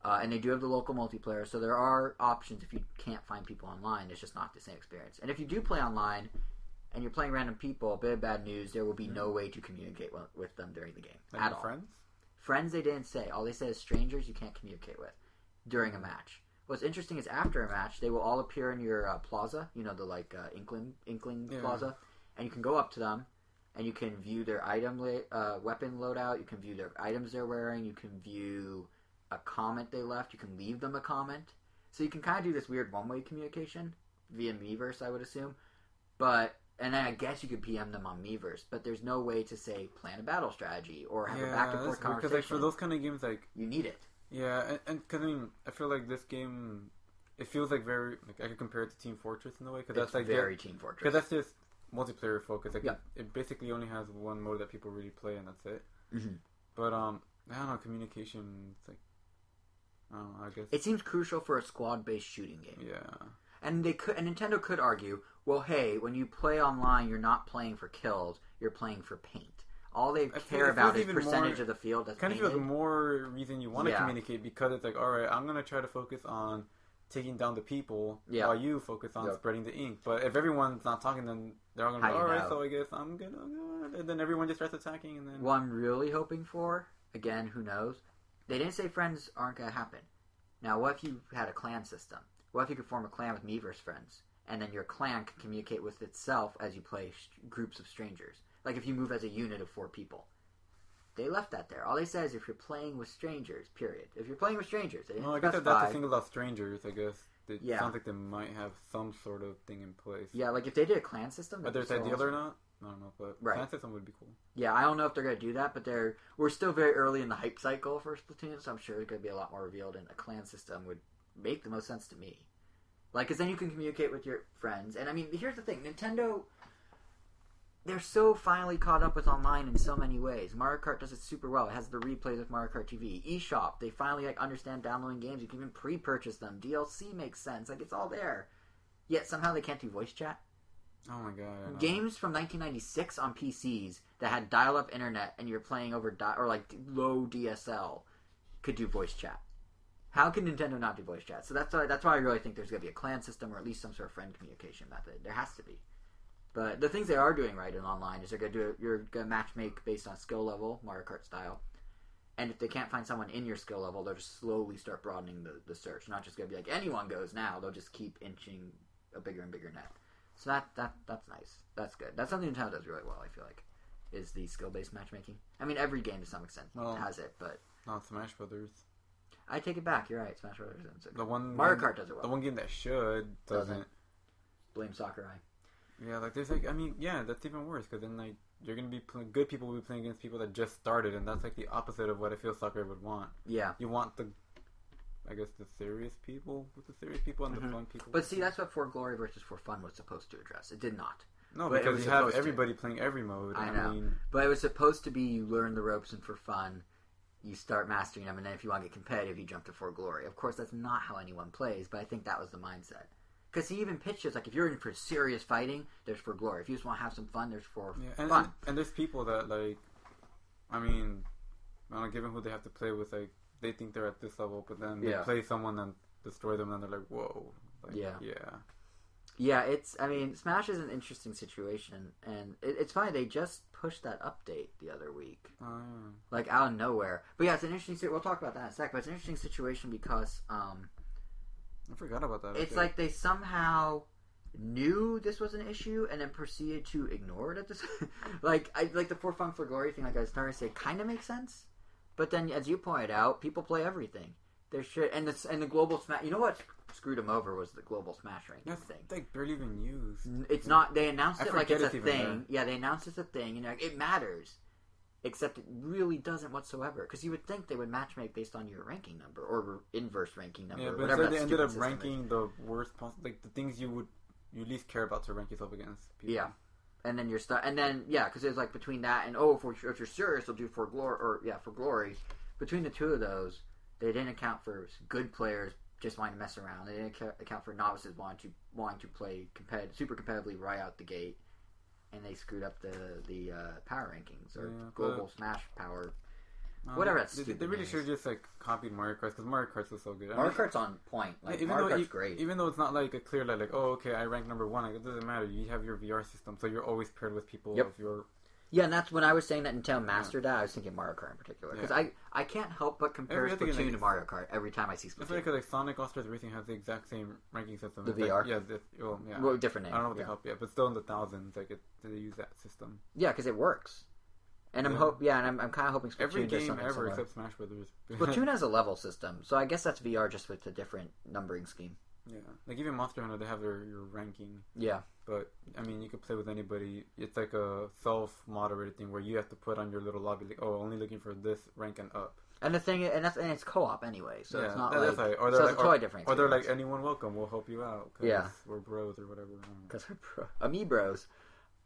Uh, and they do have the local multiplayer, so there are options if you can't find people online. It's just not the same experience. And if you do play online and you're playing random people, a bit of bad news: there will be no way to communicate with, with them during the game Like at all. friends. Friends, they didn't say. All they said is strangers you can't communicate with during a match. What's interesting is after a match, they will all appear in your uh, plaza. You know the like uh, inkling inkling Yeah. plaza, and you can go up to them, and you can view their item la- uh, weapon loadout. You can view their items they're wearing. You can view a comment they left. You can leave them a comment. So you can kind of do this weird one way communication via Miiverse, I would assume. But and then I guess you could PM them on Miiverse, but there's no way to say plan a battle strategy or have a back and forth because conversation. like for those kind of games, like you need it. Yeah, and because I mean, I feel like this game, it feels like very like I could compare it to Team Fortress in a way because that's like very Team Fortress. because that's just multiplayer focus. Like Yeah. it, it basically only has one mode that people really play, and that's it. Mhm. But um, I don't know communication. It's like I don't know. I guess It seems crucial for a squad-based shooting game, yeah. and they could. And Nintendo could argue, well, hey, when you play online, you're not playing for kills, you're playing for paint. All they I feel- care it about is percentage more- of the field that's kind of painted. feels more reason you want to communicate because it's like, all right, I'm gonna try to focus on taking down the people Yeah. while you focus on Yep. spreading the ink. But if everyone's not talking, then they're all gonna be all right. know? So I guess I'm gonna, go," and then everyone just starts attacking, and then What I'm really hoping for, again, who knows? They didn't say friends aren't going to happen. Now, what if you had a clan system? What if you could form a clan with Miiverse friends, and then your clan can communicate with itself as you play sh- groups of strangers? Like if you move as a unit of four people. They left that there. All they said is if you're playing with strangers, period. If you're playing with strangers, they didn't well, I guess if specify. that's a single out strangers. I guess it Yeah. sounds like they might have some sort of thing in place. yeah, like if they did a clan system, whether it's ideal awesome. or not, I don't know. But Right. clan system would be cool. Yeah, I don't know if they're going to do that, but they're we're still very early in the hype cycle for Splatoon, so I'm sure there's going to be a lot more revealed. And a clan system would make the most sense to me, like, because then you can communicate with your friends. And I mean, here's the thing: Nintendo, they're so finally caught up with online in so many ways. Mario Kart does it super well. It has the replays with Mario Kart TV. eShop, they finally like understand downloading games. You can even pre-purchase them. DLC makes sense. Like it's all there. Yet somehow they can't do voice chat. Oh my god. Games from 1996 on PCs that had dial-up internet and you're playing over di- or like low DSL could do voice chat. How can Nintendo not do voice chat? So that's why that's why I really think there's going to be a clan system or at least some sort of friend communication method. There has to be. But the things they are doing right in online is they're going to do you're going to match make based on skill level, Mario Kart style. And if they can't find someone in your skill level, they'll just slowly start broadening the, the search. Not just going to be like anyone goes now. They'll just keep inching a bigger and bigger net. So that that that's nice. That's good. That's something Nintendo does really well. I feel like is the skill based matchmaking. I mean, every game to some extent Well- has it, but Not Smash Brothers. I take it back. You're right. Smash Brothers. The one Mario Kart does it well. The one game that should doesn't. Doesn't. Blame Sakurai. Yeah, like there's like I mean yeah, that's even worse because then like you're gonna be playing good people will be playing against people that just started, and that's like the opposite of what I feel soccer would want. Yeah, You want the, I guess the serious people with the serious people and Mhm. the fun people. but see, that's what For Glory versus For Fun was supposed to address. It did not. no, but because you have supposed to. everybody playing every mode. I and know. mean, But it was supposed to be you learn the ropes and for fun, you start mastering them, and then if you want to get competitive, you jump to For Glory. Of course, that's not how anyone plays, but I think that was the mindset. Because he even pitched it like if you're in for serious fighting, there's For Glory. If you just want to have some fun, there's For yeah, and, Fun. and and there's people that like, I mean, I don't given who they have to play with, like they think they're at this level, but then they Yeah. play someone and destroy them, and they're like, whoa, like, Yeah. yeah. Yeah, it's. I mean, Smash is an interesting situation, and it, it's funny they just pushed that update the other week, Oh, like out of nowhere. But yeah, it's an interesting. We'll talk about that in a sec. But it's an interesting situation because um, yeah. I forgot about that. it's okay. like they somehow knew this was an issue and then proceeded to ignore it at this like I like the four fun for glory thing like I was starting to say kind of makes sense but then as you pointed out people play everything there should and the and the global smash you know what screwed them over was the global smash ranking That's thing like barely even used. it's not they announced I it like it's a thing yeah they announced it's a thing and like, it matters except it really doesn't whatsoever because you would think they would matchmake based on your ranking number or inverse ranking number Yeah, but whatever instead they ended up system is. ranking the worst possible, like the things you would you least care about to rank yourself against. People. Yeah. and then you're stuck. And then yeah, because it's like between that and oh, if, if you're serious, they'll do for glory or yeah for glory. Between the two of those, they didn't account for good players just wanting to mess around. They didn't account for novices wanting to wanting to play competitive, super competitively right out the gate, and they screwed up the the uh, power rankings or Yeah, global but- Smash power. Um, Whatever that They, they really should have just like copied Mario Kart because Mario Kart was so good. I Mario mean, Kart's on point. Like even Mario though Kart's e- great. even though it's not like a clear like, like oh okay I rank number one like it doesn't matter you have your VR system so you're always paired with people Yep. of your Yeah, and that's when I was saying that Nintendo mastered that. I was thinking Mario Kart in particular because Yeah. I, I can't help but compare Every Splatoon like, to Mario Kart every time I see it's Splatoon. like 'cause, like Sonic All Stars Racing has the exact same ranking system. The It's like- VR? yeah, the, well, yeah. Well, different name. I don't know what yeah. they call it yet, but still in the thousands. Like it, they use that system. Yeah, because it works. And I'm Yeah. hope yeah, and I'm, I'm kind of hoping Splatoon Every does game something ever similar. except Smash Brothers. Splatoon has a level system, so I guess that's VR just with a different numbering scheme. Yeah, like even Monster Hunter, they have their your ranking. Yeah, But I mean, you could play with anybody. It's like a self-moderated thing where you have to put on your little lobby, like, oh, only looking for this rank and up. and the thing, and that's and it's co-op anyway, so yeah, it's not like that's right. Or so they're it's like, a totally or, different. or they're like, anyone welcome. We'll help you out. Cause Yeah. we're bros or whatever. I don't know. because we're pro Amiibros.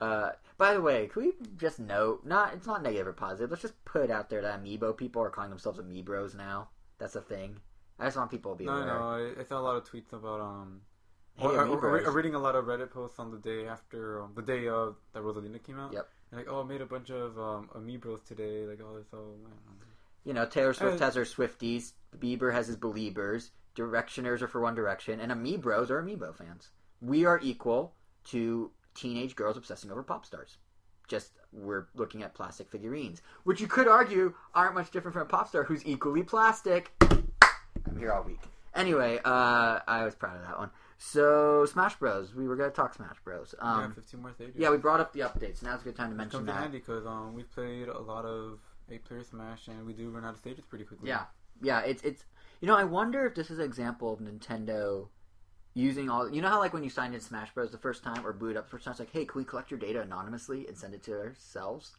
Uh, by the way, can we just note? Not it's not negative or positive. Let's just put out there that Amiibo people are calling themselves Amiibros now. That's a thing. I just want people to be No, aware. no, I, I saw a lot of tweets about um, Hey, or, or, or, reading a lot of Reddit posts on the day after um, the day of that Rosalina came out. Yep. And like, oh, I made a bunch of um, Amiibros today. Like, oh, they're so. I don't. You know, Taylor Swift has her Swifties, Bieber has his Beliebers, Directioners are for One Direction, and Amiibros are Amiibo fans. We are equal to teenage girls obsessing over pop stars. Just we're looking at plastic figurines, which you could argue aren't much different from a pop star who's equally plastic. I'm here all week. Anyway, uh, I was proud of that one. So Smash Bros. We were gonna talk Smash Bros. yeah, Um, 15 more stages. yeah, we brought up the updates. Now's a good time to mention comes that. handy because um, we've played a lot of eight-player Smash, and we do run out of stages pretty quickly. Yeah, yeah. It's it's you know I wonder if this is an example of Nintendo using all. You know how like when you signed in Smash Bros. the first time or boot up the first time, it's like, hey, can we collect your data anonymously and send it to ourselves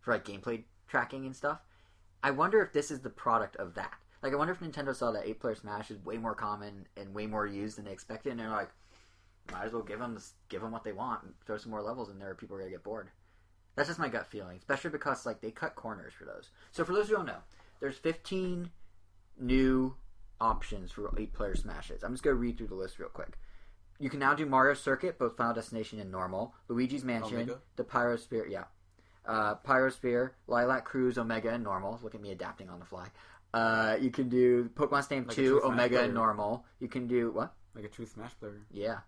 for like gameplay tracking and stuff? I wonder if this is the product of that. Like, I wonder if Nintendo saw that eight player Smash is way more common and way more used than they expected, and they're like, might as well give them give them what they want, and throw some more levels in there. Or people are gonna get bored. That's just my gut feeling, especially because like they cut corners for those. So for those who don't know, there's 15 new options for eight player smashes. I'm just gonna read through the list real quick. You can now do Mario Circuit, both Final Destination and normal, Luigi's Mansion, Omega? the Pyro Pyrosphere, yeah, uh, Pyrosphere, Lylat Cruise, Omega, and normal. Look at me adapting on the fly. Uh, you can do Pokemon Stamp Like a 2, Omega, and normal. You can do what? Like a true Smash player. Yeah.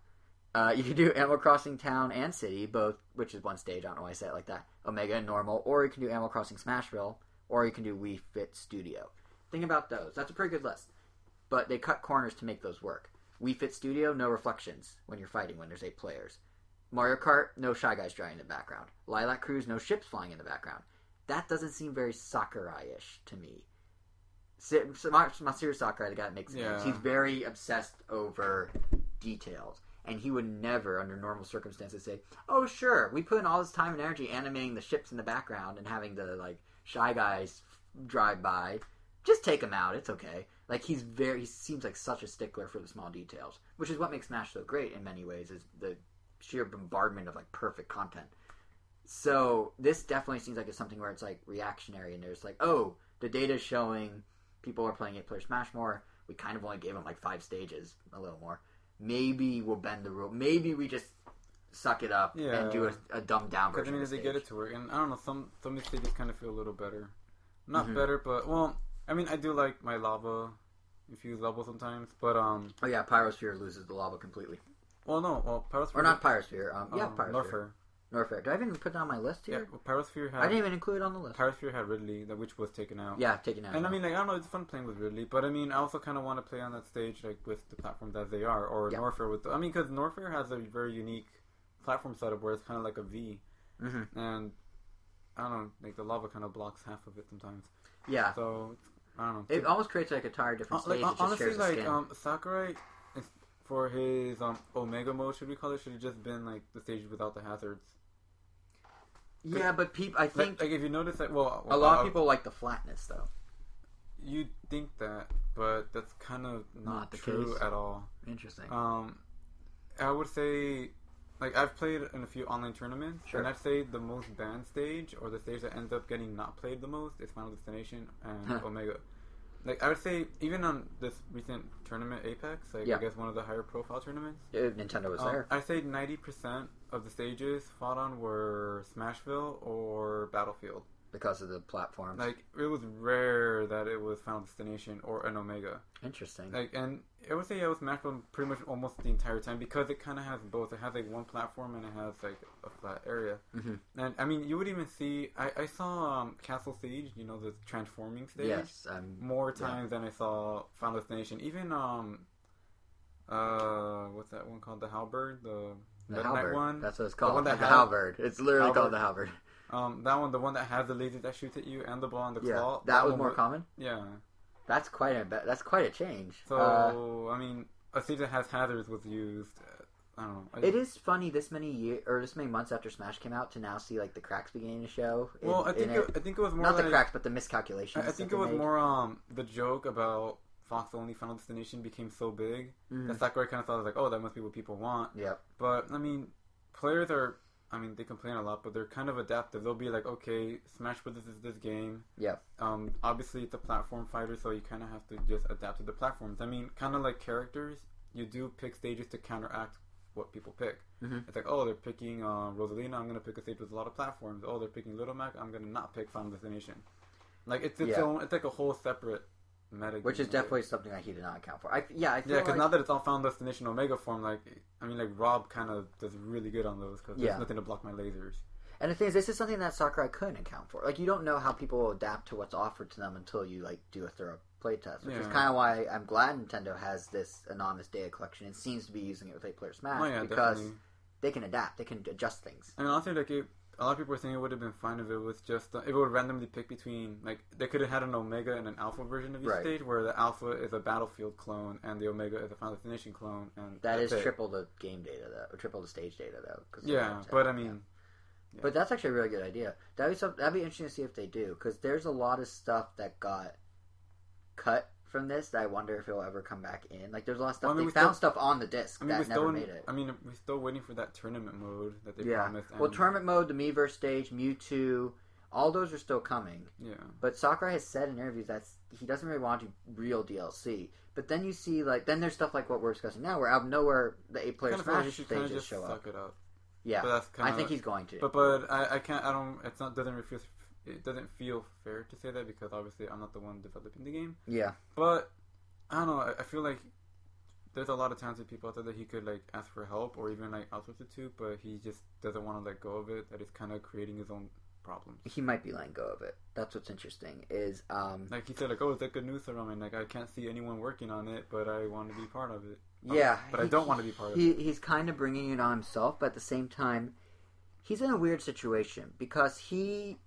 Uh, you can do Animal Crossing Town and City, both, which is one stage. I don't know why I say it like that. Omega and normal, or you can do Animal Crossing Smashville, or you can do Wii Fit Studio. Think about those. That's a pretty good list. But they cut corners to make those work. Wii Fit Studio, no reflections when you're fighting when there's eight players. Mario Kart, no Shy Guys drawing in the background. Lylat Cruise, no ships flying in the background. That doesn't seem very Sakurai-ish to me. Ma- Masahiro Sakurai, the guy that makes games, Yeah. he's very obsessed over details. And he would never, under normal circumstances, say, "Oh, sure, we put in all this time and energy animating the ships in the background and having the like shy guys drive by. Just take them out. It's okay." Like he's very, he seems like such a stickler for the small details, which is what makes Smash so great in many ways. Is the sheer bombardment of like perfect content. So this definitely seems like it's something where it's like reactionary, and there's like, oh, the data's showing people are playing eight player Smash more. We kind of only gave them like five stages, a little more. Maybe we'll bend the rule. Maybe we just suck it up Yeah. and do a, a dumbed down Because I version. mean, the they get it to work, and I don't know. Some some stages kind of feel a little better. Not Mhm. better, but well, I mean, I do like my lava if infused level sometimes, but um, Oh yeah, Pyrosphere loses the lava completely, well, no, well, Pyrosphere or not Pyrosphere. Um, yeah, um, Pyrosphere. Norfair. Did I even put that on my list Yeah, here? well, Pyrosphere had I didn't even include it on the list. Pyrosphere had Ridley, that which was taken out. yeah, taken out. And I mean, like, I don't know, it's fun playing with Ridley, but I mean, I also kind of want to play on that stage, like, with the platform that they are, or Yeah. Norfair with the, I mean, because Norfair has a very unique platform setup where it's kind of like a V, hmm and I don't know, like, the lava kind of blocks half of it sometimes. yeah, So, I don't know. it almost creates like a entire different Uh, stage. just honestly, like, um, Sakurai, for his um, Omega mode, should we call it, should it just been, like, the stage without the hazards. yeah, but people, I think like, if you notice that, well, a lot uh, of people like the flatness though. You think that, but that's kind of not, Not the true case. at all. Interesting. Um, I would say, like I've played in a few online tournaments, Sure. and I'd say the most banned stage or the stage that ends up getting not played the most is Final Destination and Omega. Like I would say, even on this recent tournament, Apex, like Yeah. I guess one of the higher profile tournaments, Uh, Nintendo was um, there. I'd say ninety percent of the stages fought on were Smashville or Battlefield. Because of the platforms. Like it was rare that it was Final Destination or an Omega. Interesting. Like, and I would say it was Smashville pretty much almost the entire time because it kind of has both. It has like one platform and it has like a flat area. Mhm. And I mean, you would even see. I, I saw um, Castle Siege. You know, the transforming stage. yes, um, More Yeah. times than I saw Final Destination. Even um, uh, what's that one called? The Halberd. The the halberd. one. That's what it's The called. one The, that had- halberd. It's literally Halberd. called the halberd. Um, that one, the one that has the laser that shoots at you and the ball and the Yeah, claw. that was one more common. Yeah. That's quite a that's quite a change. So Uh, I mean, a stage that has hazards was used. uh, I don't know. I- it is funny this many year or this many months after Smash came out to now see like the cracks beginning to show. in- Well, I think it. it, I think it was more not like the cracks, but the miscalculations. I, I think it was made. more um the joke about Fox only Final Destination became so big Mhm. that Sakurai kind of thought like, oh, that must be what people want. Yep. But I mean, players are. I mean, they complain a lot, but they're kind of adaptive. They'll be like, okay, Smash Brothers is this game. Yeah. Um, obviously, it's a platform fighter, so you kind of have to just adapt to the platforms. I mean, kind of like characters, you do pick stages to counteract what people pick. Mhm. It's like, oh, they're picking uh, Rosalina. I'm gonna pick a stage with a lot of platforms. Oh, they're picking Little Mac. I'm gonna not pick Final Destination. Like it's its Yeah. own. It's like a whole separate meta. Which is definitely something that he did not account for. I yeah, I yeah, because like, now that it's all Final Destination Omega form, like I mean, like Rob kind of does really good on those because Yeah. there's nothing to block my lasers. And the thing is, this is something that Sakurai couldn't account for. Like, you don't know how people will adapt to what's offered to them until you like do a thorough playtest, which is kind of why I'm glad Nintendo has this anonymous data collection and seems to be using it with eight player Smash oh yeah, because definitely. they can adapt, they can adjust things. And i mean, honestly, like it, a lot of people were saying it would have been fine if it was just uh, if it would randomly pick between like they could have had an Omega and an Alpha version of each Right. stage, where the Alpha is a Battlefield clone and the Omega is a Final Destination clone, and That is that's it. triple the game data though, or triple the stage data though. 'cause of Yeah, that. but I mean, yeah. But that's actually a really good idea. That'd be some, that'd be interesting to see if they do because there's a lot of stuff that got cut from this that I wonder if it'll ever come back in. Like there's a lot of stuff Well, I mean, they we found still- stuff on the disc I mean, that never still made it. I mean, we're still waiting for that tournament mode that they promised. yeah. promised. Well, tournament mode, the Miiverse stage, Mewtwo, all those are still coming. Yeah, But Sakurai has said in interviews that he doesn't really want to do real DLC. But then you see like then there's stuff like what we're discussing now, where out of nowhere the eight player kind of like he Smash should kind of just show up. up. Yeah, But that's I think he's going to. But but I, I can't. I don't. It's not. Doesn't feel. It doesn't feel fair to say that because obviously I'm not the one developing the game. yeah, But I don't know. I, I feel like there's a lot of talented people out there that he could like ask for help or even like outsource it to, but he just doesn't want to let go of it. That he's kind of creating his own problems. he might be letting go of it. That's what's interesting. Is um Like he said, like, oh, it's like a new mean, like I can't see anyone working on it, but I want to be part of it. yeah, but I don't want to be part of it. He's kind of bringing it on himself, but at the same time, he's in a weird situation because he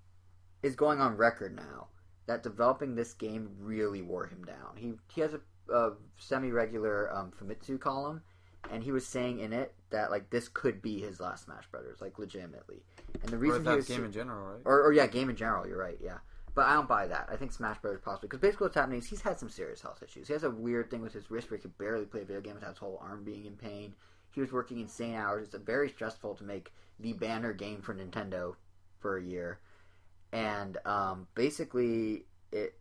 is going on record now that developing this game really wore him down. He he has a, a semi-regular um, Famitsu column, and he was saying in it that like this could be his last Smash Brothers, like legitimately. And the reason is he was game in general, right? or, or yeah, game in general. You're right. Yeah, but I don't buy that. I think Smash Brothers possibly because basically what's happening is he's had some serious health issues. He has a weird thing with his wrist where he could barely play a video games without his whole arm being in pain. He was working insane hours. It's very stressful to make the banner game for Nintendo for a year, and um, basically it.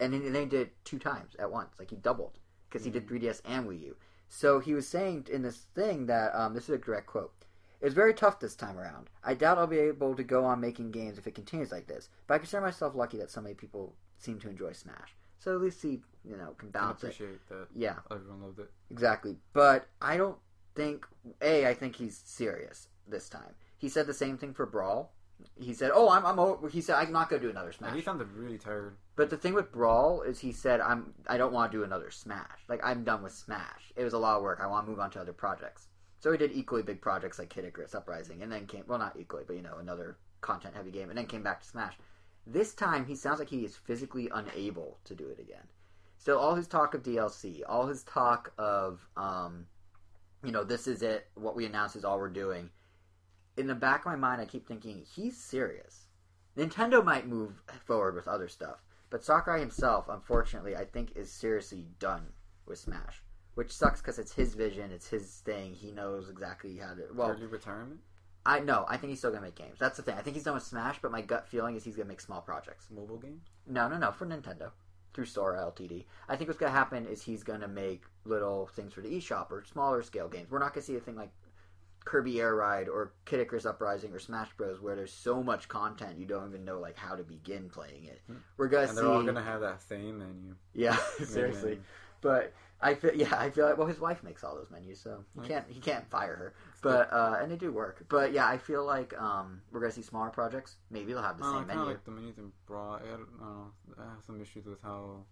And then they did it two times at once. Like he doubled because he did 3DS and Wii U. So he was saying in this thing that um, this is a direct quote. It's very tough this time around. I doubt I'll be able to go on making games if it continues like this, but I consider myself lucky that so many people seem to enjoy Smash. So at least he, you know, can I balance it. appreciate that. Yeah, Everyone loved it. exactly. But I don't think a. I think he's serious this time. He said the same thing for Brawl. He said, "Oh, I'm, I'm." o-" He said, "I'm not going to do another Smash." he sounded really tired. But the thing with Brawl is, he said, "I'm. I don't want to do another Smash. Like I'm done with Smash. It was a lot of work. I want to move on to other projects." So he did equally big projects like Kid Icarus Uprising, and then came well, not equally, but you know, another content heavy game, and then came back to Smash. This time, he sounds like he is physically unable to do it again. So all his talk of DLC, all his talk of, um, you know, this is it. What we announced is all we're doing. In the back of my mind, I keep thinking he's serious. Nintendo might move forward with other stuff, but Sakurai himself, unfortunately, I think is seriously done with Smash, which sucks because it's his vision, it's his thing. He knows exactly how to. Well, Early retirement, I know. I think he's still gonna make games. That's the thing. I think he's done with Smash, but my gut feeling is he's gonna make small projects. mobile games. No, no, no, for Nintendo through Sora Ltd. I think what's gonna happen is he's gonna make little things for the eShop or smaller scale games. We're not gonna see a thing like Kirby Air Ride or Kid Icarus Uprising or Smash Bros. where there's so much content you don't even know like how to begin playing it. Hmm. We're gonna And see. they're all gonna have that same menu. Yeah, seriously. But I feel yeah, I feel like well his wife makes all those menus, so he can't he can't fire her. But uh, and they do work. But yeah, I feel like um, we're gonna see smaller projects. Maybe they'll have the I same kind of menu. like the menus in Brawl. I don't know. I have some issues with how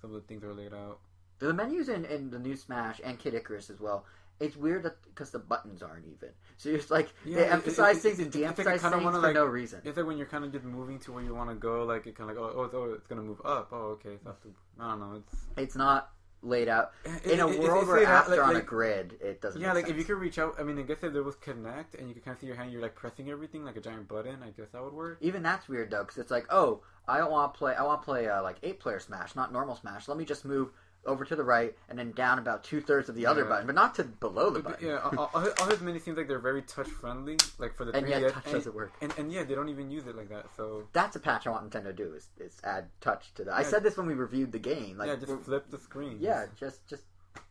some of the things are laid out. The menus in, in the new Smash and Kid Icarus as well. It's weird that because the buttons aren't even. So it's like Yeah, they emphasize it- things it- and de-emphasize things for like- no reason. It's like when you're kind of just moving to where you want to go. Like it kind of like oh, oh, oh, it's gonna move up. Oh, okay. So I, have to, I don't know. It's It's not laid out in a it- it- world where apps are on a grid. It doesn't. Yeah, like if you could reach out. I mean, I guess if there was connect and you could kind of see your hand, you're like pressing everything like a giant button. I guess that would work. Even that's weird though, because it's like, oh, I don't want to play. I want to play uh, like eight player Smash, not normal Smash. Let me just move over to the right and then down about two thirds of the other Yeah. button, but not to below the But, button. yeah, all, all, his menus seems like they're very touch friendly. Like for the and 3DS, yet touch and, doesn't work. and and yeah, they don't even use it like that. So That's a patch I want Nintendo to do is, is add touch to that. I said this when we reviewed the game. Like, yeah, just flip the screen. yeah, just just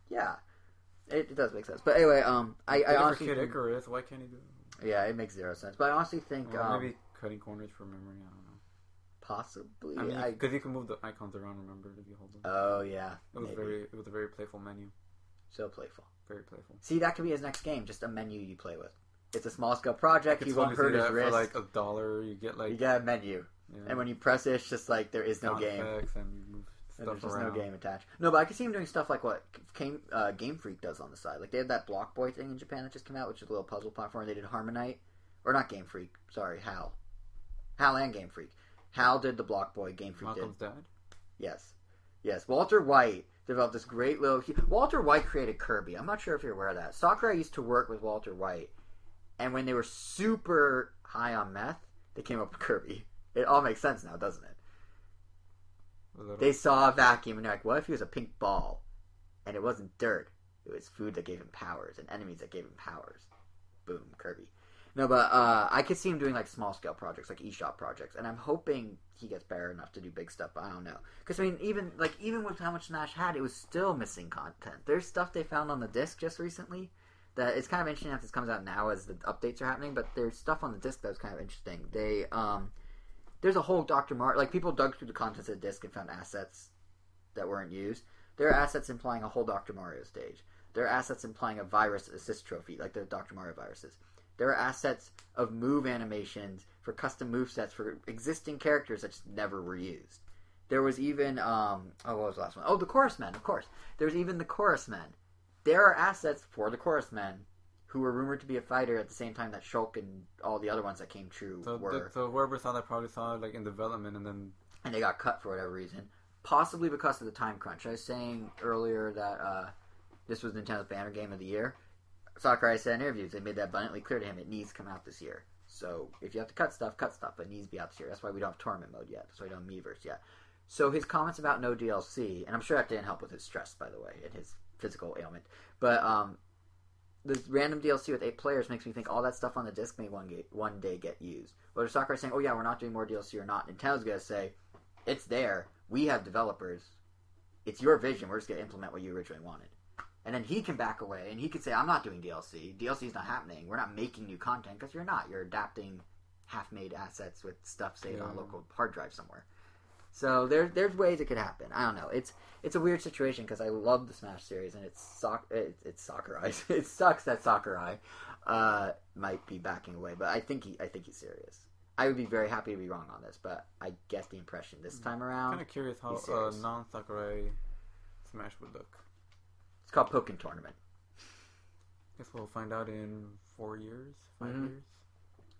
yeah, it, it does make sense. But anyway, um, I, I honestly Kid Icarus, why can't he do? yeah, it makes zero sense. But I honestly think Well, um, maybe cutting corners for memory. I don't know. Possibly. I mean, I, because you can move the icons around. Remember, if you hold them. oh yeah, it was maybe. very, it was a very playful menu. so playful. Very playful. See, that could be his next game, just a menu you play with. It's a small scale project. He It's won't hurt his wrist. for like a dollar. You get like you get a menu, yeah, and when you press it, it's just like there is no game. and you move And there's just around. no game attached. No, but I could see him doing stuff like what Game, uh, Game Freak does on the side. Like they have that BoxBoy thing in Japan that just came out, which is a little puzzle platform. They did HarmoKnight, or not Game Freak. Sorry, Hal. Hal and Game Freak. Hal did the BoxBoy. Game Freak did. Malcolm's dad. Yes, yes. Walter White developed this great little. He, Walter White created Kirby. I'm not sure if you're aware of that. Sakurai used to work with Walter White, and when they were super high on meth, they came up with Kirby. It all makes sense now, doesn't it? They saw a vacuum and they're like, what if he was a pink ball? And it wasn't dirt. It was food that gave him powers and enemies that gave him powers. Boom, Kirby. No, but uh, I could see him doing like small scale projects, like eShop projects, and I'm hoping he gets better enough to do big stuff. But I don't know, because I mean, even like even with how much Smash had, it was still missing content. There's stuff they found on the disc just recently that it's kind of interesting that this comes out now as the updates are happening. But there's stuff on the disc that was kind of interesting. They um, there's a whole Dr. Mario. Like people dug through the contents of the disc and found assets that weren't used. There are assets implying a whole Dr. Mario stage. There are assets implying a virus assist trophy, like the Dr. Mario viruses. There are assets of move animations for custom move sets for existing characters that just never were used. There was even um oh what was the last one? Oh the chorus men, of course. There's even the chorus men. There are assets for the chorus men who were rumored to be a fighter at the same time that Shulk and all the other ones that came true So, were th- so whoever saw that probably saw it like in development, and then and they got cut for whatever reason. Possibly because of the time crunch. I was saying earlier that uh, this was Nintendo's banner game of the year. Sakurai said in interviews they made that abundantly clear to him. It needs to come out this year. So if you have to cut stuff, cut stuff, but it needs to be out this year. That's why we don't have tournament mode yet. That's why we don't have Miiverse yet. So his comments about no DLC, and I'm sure that didn't help with his stress, by the way, and his physical ailment. But um, the random DLC with eight players makes me think all that stuff on the disc may one, get, one day get used. Whether Sakurai saying, "Oh yeah, we're not doing more DLC" or not, Nintendo's gonna say, "It's there. We have developers. It's your vision. We're just gonna implement what you originally wanted." And then he can back away and he can say, "I'm not doing DLC. DLC is not happening. We're not making new content because you're not. You're adapting half-made assets with stuff saved on a local hard drive somewhere." So there's there's ways it could happen. I don't know. It's it's a weird situation because I love the Smash series and it's soc it, it's Sakurai. it sucks that Sakurai uh, might be backing away, but I think he I think he's serious. I would be very happy to be wrong on this, but I get the impression this time around I'm Kind of curious how he's uh, non Sakurai Smash would look. It's called Pokken Tournament. Guess we'll find out in four years, 5 Mhm. years.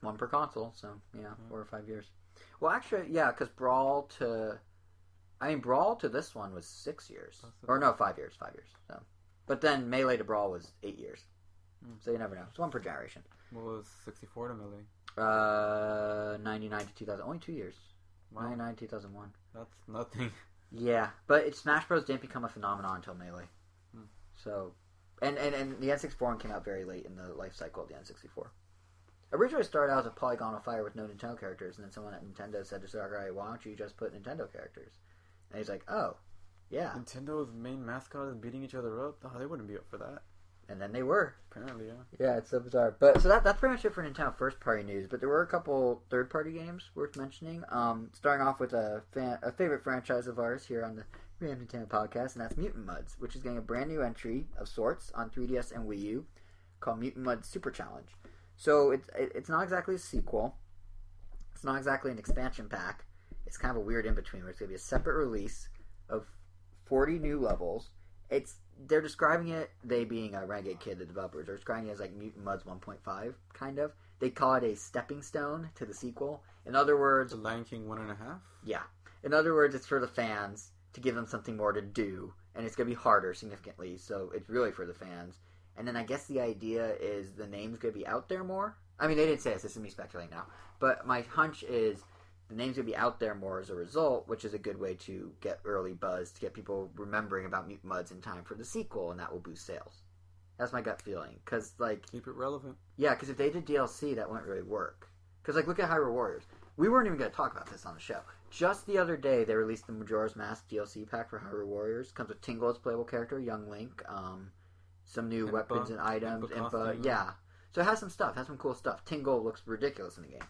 One per console, so yeah, Mm. four or five years. Well, actually, yeah, because Brawl to, I mean, Brawl to this one was six years, or no, five years, five years. So, but then Melee to Brawl was eight years. Mm. So you never know. It's one per generation. What was 64 to Melee? Uh, ninety nine to two thousand, only two years. Wow, Ninety nine two thousand one. that's nothing. Yeah, but it, Smash Bros didn't become a phenomenon until Melee. So, and, and and the N64 one came out very late in the life cycle of the N64. Originally it started out as a polygonal fire with no Nintendo characters, and then someone at Nintendo said to Sakurai, "Why don't you just put Nintendo characters?" And he's like, "Oh, yeah." Nintendo's main mascot is beating each other up. Oh, they wouldn't be up for that. And then they were. Apparently, yeah. Yeah, it's so bizarre. But so that that's pretty much it for Nintendo first party news. But there were a couple third party games worth mentioning. Um, starting off with a fan, a favorite franchise of ours here on the Ram Nintendo podcast, and that's Mutant Mudds, which is getting a brand new entry of sorts on 3DS and Wii U called Mutant Mudds Super Challenge. So it's it, it's not exactly a sequel. It's not exactly an expansion pack. It's kind of a weird in between where it's going to be a separate release of 40 new levels. It's they're describing it, they being a Renegade Kid, the developers, are describing it as like Mutant Mudds 1.5, kind of. They call it a stepping stone to the sequel. In other words, The Lion King one and a half. yeah. In other words, it's for the fans to give them something more to do, and it's going to be harder significantly, so it's really for the fans. And then I guess the idea is the name's going to be out there more. I mean, they didn't say this, this is me speculating now. But my hunch is the name's going to be out there more as a result, which is a good way to get early buzz, to get people remembering about Mutant Mudds in time for the sequel, and that will boost sales. That's my gut feeling. Because, like, Keep it relevant. yeah, because if they did DLC, that wouldn't really work. Because like, look at Hyrule Warriors. We weren't even going to talk about this on the show. Just the other day, they released the Majora's Mask DLC pack for Hyrule Warriors. Comes with Tingle as playable character, Young Link, um, some new Impa, weapons and items, Impa Impa, yeah. So it has some stuff, has some cool stuff. Tingle looks ridiculous in the game.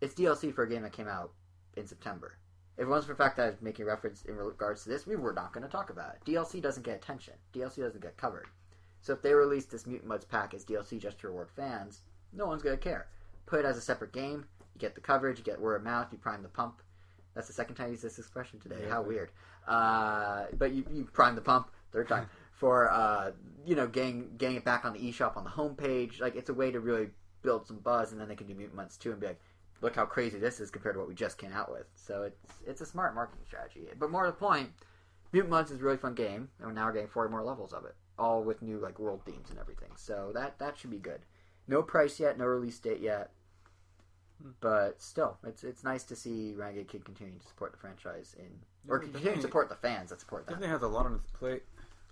It's DLC for a game that came out in September. If it wasn't for the fact that I was making reference in regards to this, we were not going to talk about it. DLC doesn't get attention. DLC doesn't get covered. So if they release this Mutant Mudds pack as DLC just to reward fans, no one's going to care. Put it as a separate game. You get the coverage, you get word of mouth, you prime the pump. That's the second time I used this expression today. Yeah. How weird. Uh, but you, you prime the pump, third time, for, uh, you know, getting, getting it back on the eShop on the homepage. Like, it's a way to really build some buzz, and then they can do Mutant Mudds too and be like, look how crazy this is compared to what we just came out with. So it's it's a smart marketing strategy. But more to the point, Mutant Mudds is a really fun game, and now we're getting 40 more levels of it, all with new like world themes and everything. So that that should be good. No price yet, no release date yet. But still, it's it's nice to see Renegade Kid continuing to support the franchise in or Yeah, continuing to definitely- support the fans that support that. Definitely has a lot on his plate.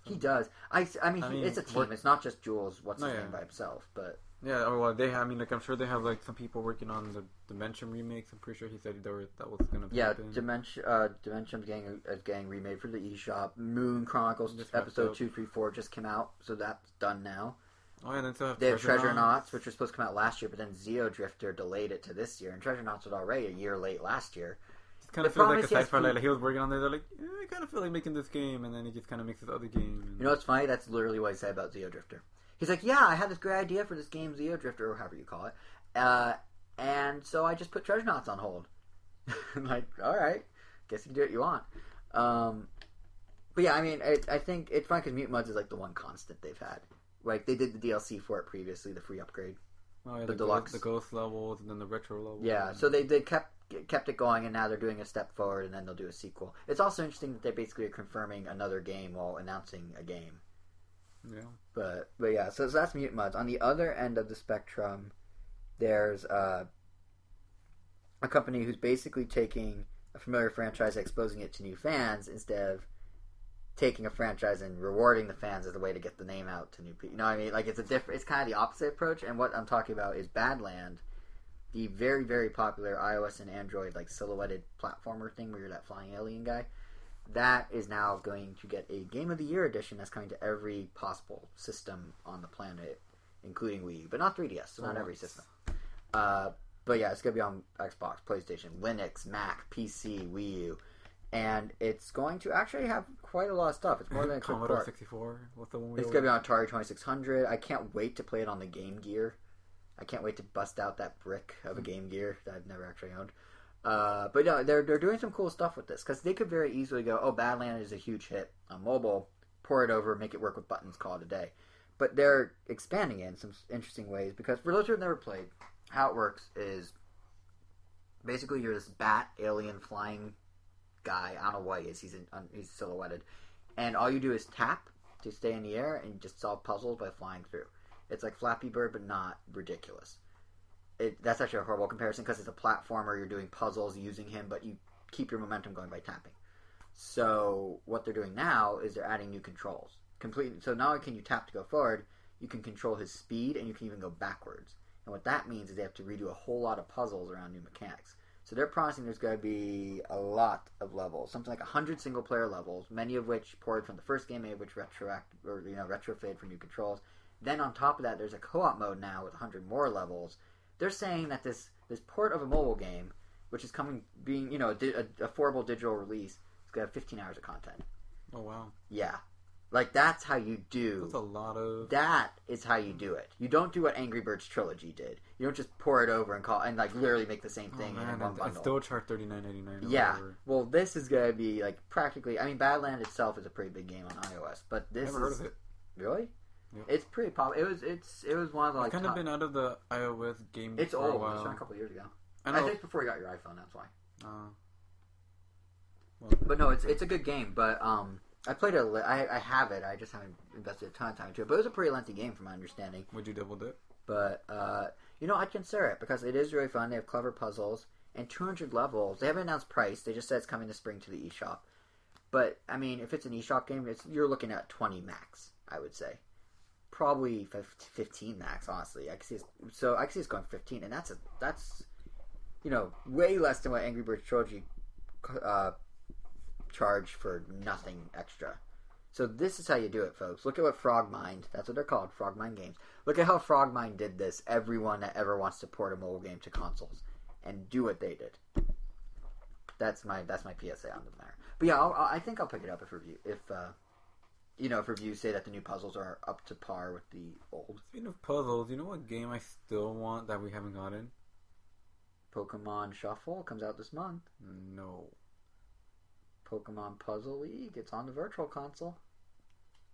He does. I, I mean, I he, mean, it's a team. what- It's not just Jools. What's No, his yeah. name by himself, but Yeah, oh, well, they. I mean, like I'm sure they have like some people working on the Dementium remakes. I'm pretty sure he said there were, that was gonna. Be Yeah, happen. Dementium, uh, Dementium's getting is getting remade for the eShop. Moon Chronicles Just wrapped episode up. two, three, four just came out, so that's done now. Oh, and then still have They have Treasurenauts. Which was supposed to come out last year, but then Xeodrifter delayed it to this year, and Treasurenauts was already a year late last year. Just kind of feels like a is he has side project. Like he was working on there. They're like, yeah, I kind of feel like making this game, and then he just kind of makes this other game. And You know what's funny? That's literally what he said about Xeodrifter. He's like, "Yeah, I had this great idea for this game, Xeodrifter, or however you call it, uh, and so I just put Treasurenauts on hold." I'm like, all right, guess you can do what you want. Um, but yeah, I mean, I, I think it's fun because Mute Muds is like the one constant they've had. Like they did the DLC for it previously, the free upgrade. oh, yeah, the the, deluxe. ghost, the ghost levels, and then the retro levels. Yeah, so they, they kept kept it going, and now they're doing a step forward, and then they'll do a sequel. It's also interesting that they basically are confirming another game while announcing a game. yeah. But but yeah, so, so that's Mute Muds. On the other end of the spectrum, there's uh, a company who's basically taking a familiar franchise, exposing it to new fans instead of taking a franchise and rewarding the fans as a way to get the name out to new people. You know what I mean? Like it's a different. It's kind of the opposite approach. And what I'm talking about is Badland, the very very popular iOS and Android like silhouetted platformer thing where you're that flying alien guy. That is now going to get a Game of the Year edition that's coming to every possible system on the planet, including Wii U, but not 3DS, so not every system. Uh, but yeah, it's gonna be on Xbox, PlayStation, Linux, Mac, PC, Wii U, and it's going to actually have quite a lot of stuff. It's more than a Commodore port. 64. What's the one we It's gonna be on Atari Twenty Six Hundred. I can't wait to play it on the Game Gear. I can't wait to bust out that brick of a Game Gear that I've never actually owned. Uh, but no, they're they're doing some cool stuff with this because they could very easily go, "Oh, Badland is a huge hit on mobile. Pour it over, make it work with buttons, call it a day." But they're expanding it in some interesting ways because for those who have never played, how it works is basically you're this bat alien flying guy. I don't know what he is. He's in, he's silhouetted, and all you do is tap to stay in the air and just solve puzzles by flying through. It's like Flappy Bird, but not ridiculous. It, that's actually a horrible comparison because it's a platformer. You're doing puzzles using him, but you keep your momentum going by tapping. So what they're doing now is they're adding new controls. Completely. So not only can you tap to go forward, you can control his speed, and you can even go backwards. And what that means is they have to redo a whole lot of puzzles around new mechanics. So they're promising there's going to be a lot of levels, something like hundred single player levels, many of which ported from the first game, many of which retroact or you know retrofitted for new controls. Then on top of that, there's a co-op mode now with hundred more levels. They're saying that this this port of a mobile game, which is coming being you know a, di- a affordable digital release, is going to have 15 hours of content. Oh wow, Yeah, like that's how you do. that's a lot of. That is how you do it. You don't do what Angry Birds Trilogy did. You don't just pour it over and call and like literally make the same Oh, thing in one and, and bundle. still charge thirty nine ninety nine. yeah. Well, this is gonna be like practically. I mean, Badland itself is a pretty big game on iOS, but this Never heard is of it. really. Yep. It's pretty pop. It was. It's. It was one of the like. kind of been out of the iOS game. it's for old. A It was a couple years ago. I I, know. think before you got your iPhone. That's why. uh, well, But no, it's it's a good game. But um, I played a li- I I have it. I just haven't invested a ton of time into it. But it was a pretty lengthy game, from my understanding. would you double dip? But uh, you know, I'd consider it because it is really fun. They have clever puzzles and 200 levels. They haven't announced price. They just said it's coming this spring to the eShop. But I mean, if it's an eShop game, it's, you're looking at 20 max. I would say probably 15 max. Honestly, I can see. It's, so I can see it's going 15, and that's a that's you know way less than what Angry Birds Trilogy uh, charged for nothing extra. So this is how you do it, folks. Look at what Frogmind, that's what they're called, Frogmind games. Look at how Frogmind did this. Everyone that ever wants to port a mobile game to consoles and do what they did. That's my that's my PSA on the matter. But yeah, I'll- I think I'll pick it up if review if uh, you know if reviews say that the new puzzles are up to par with the old Speaking of puzzles, you know what game I still want that we haven't gotten? Pokemon Shuffle comes out this month. No. Pokemon Puzzle League. It's on the Virtual Console.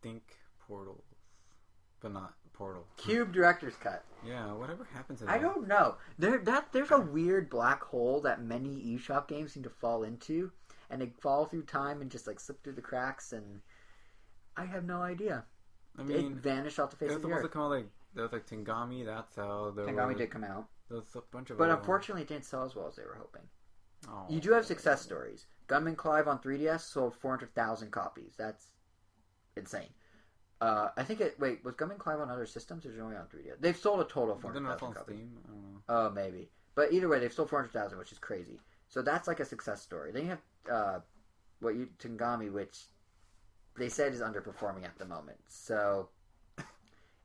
Think Portals, but not Portal. Cube Director's Cut. Yeah, whatever happened to that? I don't know. There that there's a weird black hole that many eShop games seem to fall into, and they fall through time and just like slip through the cracks, and I have no idea. I it mean, vanished off the face it was of the supposed to earth. come out like there was like Tengami. That's how there Tengami was, did come out, There was a bunch of. but unfortunately, it didn't sell as well as they were hoping. Oh. You do have success stories. Gunman Clive on 3DS sold 400,000 copies. That's insane. Uh, I think it. Wait, was Gunman Clive on other systems or is it only on 3DS? They've sold a total of But then that's 400,000 copies. Steam. I don't know. Oh, maybe. But either way, they've sold 400,000, which is crazy. So that's like a success story. Then you have uh, what you Tengami, which they said is underperforming at the moment. So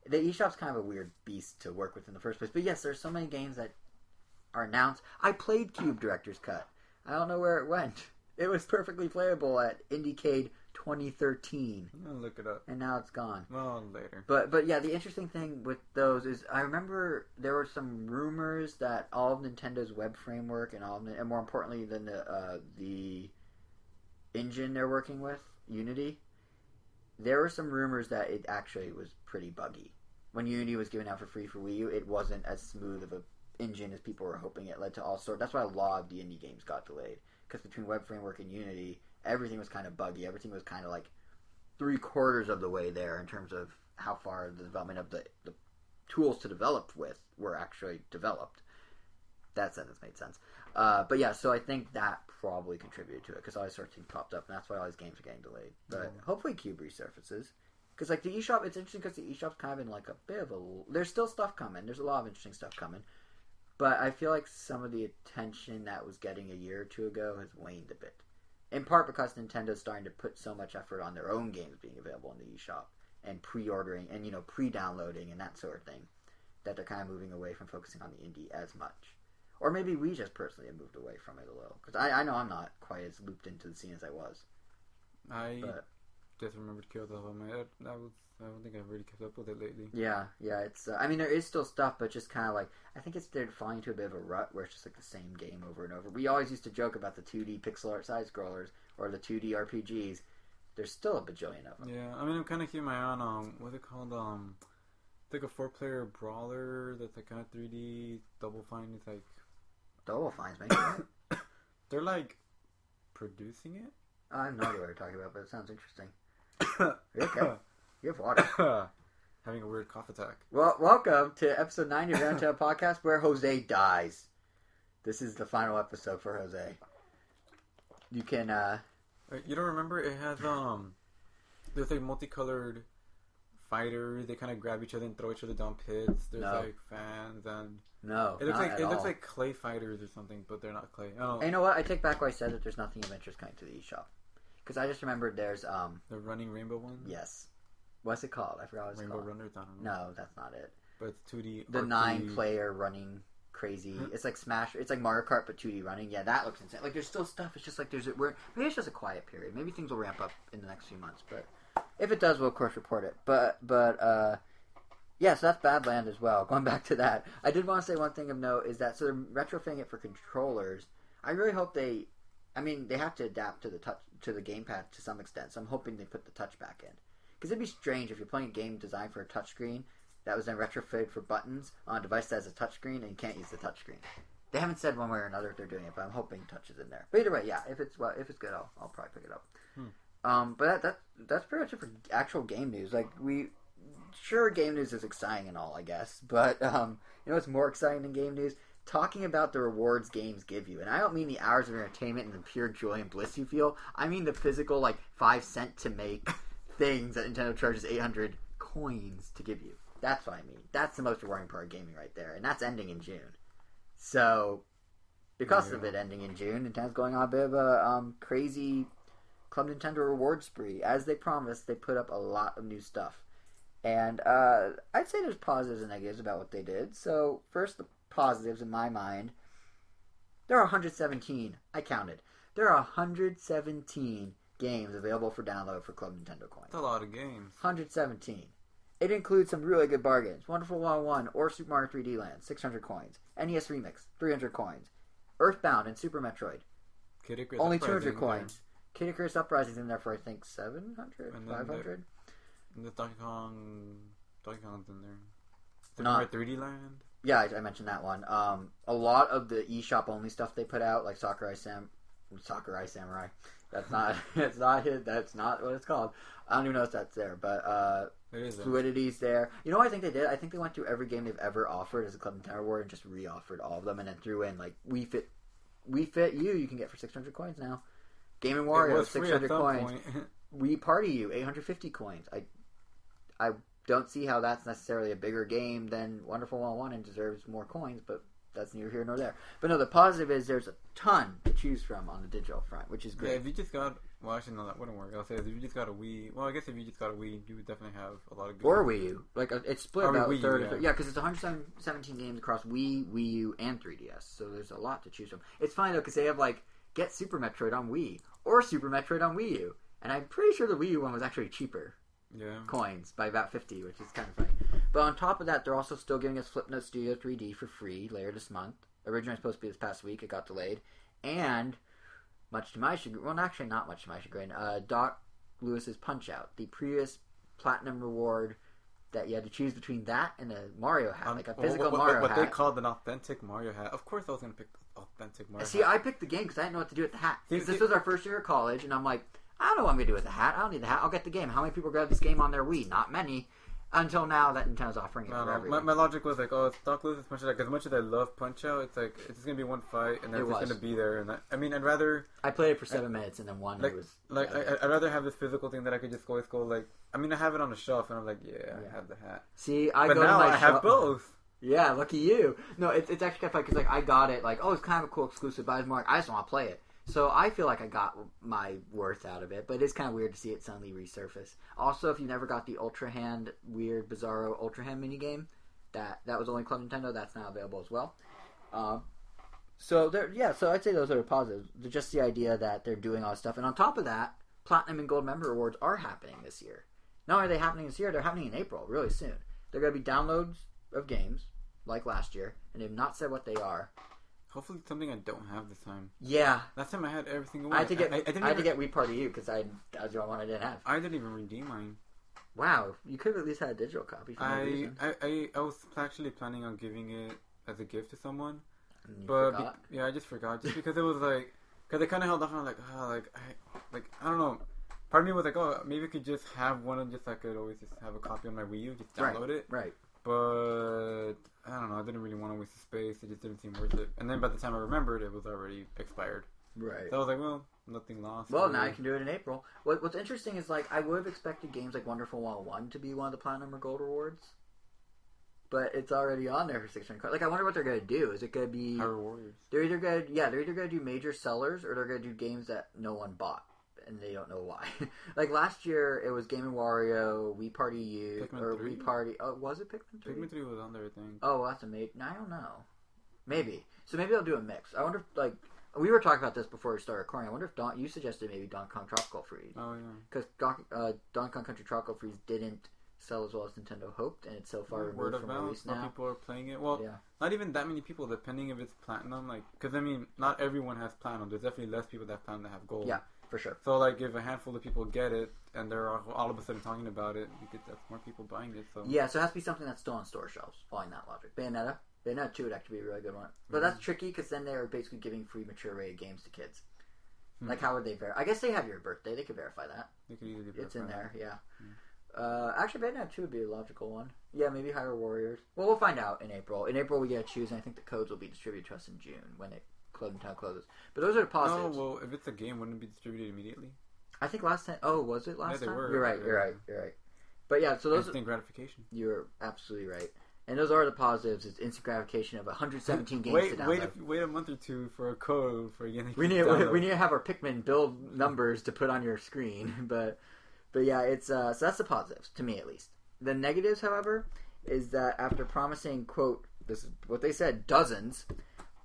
the eShop's kind of a weird beast to work with in the first place. But yes, there's so many games that are announced. I played Cube Director's Cut. I don't know where it went. It was perfectly playable at Indiecade 2013, I'm gonna look it up. and now it's gone. Well, later. But but yeah, the interesting thing with those is I remember there were some rumors that all of Nintendo's web framework and all of, and more importantly than the uh, the engine they're working with Unity, there were some rumors that it actually was pretty buggy. When Unity was given out for free for Wii U, it wasn't as smooth of a engine as people were hoping. It led to all sorts. That's why a lot of the indie games got delayed because between web framework and Unity, everything was kind of buggy. Everything was kind of like three quarters of the way there in terms of how far the development of the, the tools to develop with were actually developed. That sentence made sense. Uh, but yeah, so I think that probably contributed to it because all these sorts of things popped up, and that's why all these games are getting delayed. But Mhm. hopefully, Cube resurfaces. Because like the eShop, it's interesting because the eShop's kind of in like a bit of a. There's still stuff coming. There's a lot of interesting stuff coming, but I feel like some of the attention that was getting a year or two ago has waned a bit. In part because Nintendo's starting to put so much effort on their own games being available in the eShop and pre-ordering and you know pre-downloading and that sort of thing that they're kind of moving away from focusing on the indie as much. or maybe we just personally have moved away from it a little. Because I, I know I'm not quite as looped into the scene as I was. I But just remembered Kill the Hell. My head. That was. I don't think I've really kept up with it lately. yeah, yeah, it's. Uh, I mean, there is still stuff, but just kind of like I think it's they're falling into a bit of a rut where it's just like the same game over and over. We always used to joke about the 2D pixel art side scrollers or the 2D RPGs. There's still a bajillion of them. Yeah, I mean, I'm kind of keeping my eye on um, what's it called? Um, it's like a four-player brawler that's like kind of 3D Double Fine. It's like Double Fine's making it. they're like producing it. I have no idea what you're talking about, but it sounds interesting. Okay? You have water. Having a weird cough attack. Well, welcome to episode 90 of Roundtable Podcast, where Jose dies. This is the final episode for Jose. You can, uh, You don't remember? It has um, there's like multicolored fighters. They kind of grab each other and throw each other down pits. There's No. like fans and no. it looks like it looks like clay fighters or something, but they're not clay. Oh, And you know what? I take back what I said that there's nothing of interest coming to the eShop. Because I just remembered there's, um, the running rainbow ones. yes. What's it called? I forgot what it's Rainbow called. runners. I don't know. No, that's not it. but it's 2D. The arcade. nine player running crazy. It's like Smash. It's like Mario Kart, but 2D running. Yeah, that looks insane. Like there's still stuff. It's just like there's a, we're maybe it's just a quiet period. Maybe things will ramp up in the next few months. But if it does, we'll of course report it. But but uh, yeah, so that's Badland as well. Going back to that, I did want to say one thing of note is that so they're retrofitting it for controllers. I really hope they. I mean, they have to adapt to the touch to the gamepad to some extent. So I'm hoping they put the touch back in. Because it'd be strange if you're playing a game designed for a touchscreen that was then retrofitted for buttons on a device that has a touchscreen and you can't use the touchscreen. They haven't said one way or another if they're doing it, but I'm hoping touch is in there. But either way, yeah, if it's well, if it's good, I'll, I'll probably pick it up. Hmm. Um, but that, that that's pretty much it for actual game news. Like we, sure, game news is exciting and all, I guess, but um, you know what's more exciting than game news? Talking about the rewards games give you, and I don't mean the hours of entertainment and the pure joy and bliss you feel. I mean the physical, like five cent to make things that Nintendo charges 800 coins to give you. That's what I mean. That's the most rewarding part of gaming right there, and that's ending in June. So, because Yeah. of it ending in June, Nintendo's going on a bit of a um, crazy Club Nintendo reward spree. As they promised, they put up a lot of new stuff, and uh, I'd say there's positives and negatives about what they did. So, first, the positives in my mind. There are 117. I counted. There are 117 games available for download for Club Nintendo coins. That's a lot of games. 117. It includes some really good bargains. Wonderful 101 or Super Mario 3D Land, 600 coins. NES Remix, 300 coins. Earthbound and Super Metroid, Kid Icarus only Uprising 200 there. coins. Kid Icarus Uprising's in there for, I think, 700? And 500? And the Donkey Kong, Donkey Kong's in there. Super Not- Mario 3D Land. Yeah, I, I mentioned that one. Um, a lot of the eShop only stuff they put out, like Sakurai Sam, Sakurai Samurai. That's not. It's not his. That's not what it's called. I don't even know if that's there, but uh, It is there. Fluidity's there. You know what I think they did? I think they went through every game they've ever offered as a Club Nintendo Award and just re-offered all of them, and then threw in like Wii Fit, Wii Fit U. You can get for six hundred coins now. Game and Wario six hundred coins. Wii Party U eight hundred fifty coins. I, I don't see how that's necessarily a bigger game than Wonderful One One and deserves more coins, but that's neither here nor there. But no, the positive is there's a ton to choose from on the digital front, which is yeah, great. if you just got, well, actually, no, that wouldn't work. I'll say if you just got a Wii, well, I guess if you just got a Wii, you would definitely have a lot of good. Or Wii U, like uh, it's split Or about Wii third. yeah. Yeah, because it's 117 games across Wii, Wii U, and 3DS. So there's a lot to choose from. It's fine though because they have like get Super Metroid on Wii or Super Metroid on Wii U, and I'm pretty sure the Wii U one was actually cheaper Yeah. coins by about 50, which is kind of funny. But on top of that, they're also still giving us Flipnote Studio 3D for free later this month. Originally supposed to be this past week, it got delayed, and much to my chagrin, well, actually not much to my chagrin, uh, Doc Louis's Punch Out, the previous platinum reward that you had to choose between that and a Mario hat, Um, like a what- physical what, Mario what, what they called an authentic Mario hat. Of course, I was gonna pick the authentic Mario See, hat. I picked the game because I didn't know what to do with the hat. Because this was our first year of college, and I'm like, I don't know what I'm gonna do with the hat. I don't need the hat. I'll get the game. How many people grab this game on their Wii? Not many. Until now, that Nintendo's offering it I don't for know. everyone. My, my logic was like, oh, it's Doc Louis's Punch Out. Like, as much as I love Punch Out, it's like it's just gonna be one fight, and then It it's just was. gonna be there. And I, I mean, I'd rather I played it for seven minutes and then one like it was like I, I'd rather have this physical thing that I could just always go like. I mean, I have it on the shelf, and I'm like, yeah, Yeah. I have the hat. see. I but go now to my I have shop- both. Yeah, lucky you. No, it's it's actually kind of funny because like I got it like oh it's kind of a cool exclusive, but I was more like, I just want to play it. So I feel like I got my worth out of it, but it's kind of weird to see it suddenly resurface. Also, if you never got the Ultra Hand weird Bizarro Ultra Hand minigame, that that was only Club Nintendo. That's now available as well. Um, So they're yeah, so I'd say those are positives. Just the idea that they're doing all this stuff, and on top of that, platinum and gold member awards are happening this year. Not only are they happening this year, they're happening in April, really soon. They're going to be downloads of games like last year, and they've not said what they are. Hopefully, it's something I don't have this time. Yeah, Last time I had everything single I had to get I, I, I didn't had to even, get Wii Party U because I that the one I didn't have. I didn't even redeem mine. Wow, you could have at least had a digital copy. For no I, reason. I, I I was actually planning on giving it as a gift to someone, but be, yeah, I just forgot. Just because it was like, because I kind of held off on like, oh, like I, like I don't know. Part of me was like, oh, maybe I could just have one and just I could always just have a copy on my Wii U, just Right. download it. right. But I don't know. I didn't really want to waste the space. It just didn't seem worth it. And then by the time I remembered, it was already expired. Right. So I was like, well, nothing lost. Well, really. now you can do it in April. What, what's interesting is like I would have expected games like Wonderful 101 to be one of the platinum or gold rewards, but it's already on there for 600 cards. Like I wonder what they're gonna do. Is it gonna be Hyrule Warriors. they're either gonna yeah they're either gonna do major sellers or they're gonna do games that no one bought and they don't know why. like last year it was Game and Wario, Wii Party U, Pikmin or 3? Wii Party. Oh, was it Pikmin 3? Pikmin 3 was on there, I think. Oh, well, that's a mate. I don't know. Maybe. So maybe they'll do a mix. I wonder if, like, we were talking about this before we started recording. I wonder if Don, you suggested maybe Donkey Kong Tropical Freeze. Oh, yeah. Because Don, uh, Donkey Kong Country Tropical Freeze didn't sell as well as Nintendo hoped, and it's so far Word removed of from mouth. release now. people are playing it. Well, Yeah. not even that many people, depending if it's platinum. Like, because, I mean, not everyone has platinum. There's definitely less people that have platinum that have gold. Yeah. For sure. So, like, if a handful of people get it and they're all, all of a sudden talking about it, you get that's more people buying it. So, Yeah, so it has to be something that's still on store shelves, following that logic. Bayonetta. Bayonetta 2 would actually be a really good one. But that's tricky because then they're basically giving free mature rated games to kids. Hmm. Like, how would they verify? I guess they have your birthday. They could verify that. they could easily It's in verify there, yeah. Uh, actually, Bayonetta 2 would be a logical one. Yeah, maybe Hyrule Warriors. Well, we'll find out in April. In April, we get to choose, and I think the codes will be distributed to us in June when it Club Nintendo closes. But those are the positives. No, well, if it's a game, wouldn't it be distributed immediately? I think last time. Oh, was it last they time? were, You're right. You're right. You're right. But yeah, so those Instant gratification. you're absolutely right. And those are the positives. It's instant gratification of 117 games wait, to download. wait, a, wait a month or two for a code for getting. we need download. we need to have our Pikmin build numbers to put on your screen, but but yeah, it's uh, so that's the positives to me at least. The negatives, however, is that after promising quote this is what they said dozens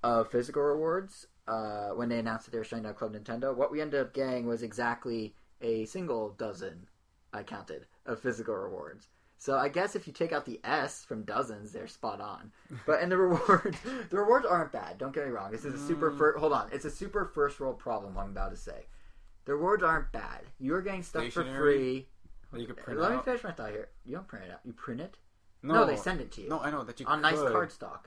of physical rewards uh, when they announced that they were shutting down Club Nintendo, what we ended up getting was exactly a single dozen. I counted of physical rewards. So I guess if you take out the S from dozens, they're spot on. But and the rewards, the rewards aren't bad. Don't get me wrong. This is a super Mm. fir- hold on. It's a super first world problem. I'm about to say. The rewards aren't bad. You're getting stuff for free. That you could print Let me out. finish my thought here. You don't print it out. You print it. No, No, they send it to you No, I know that you on nice could. cardstock.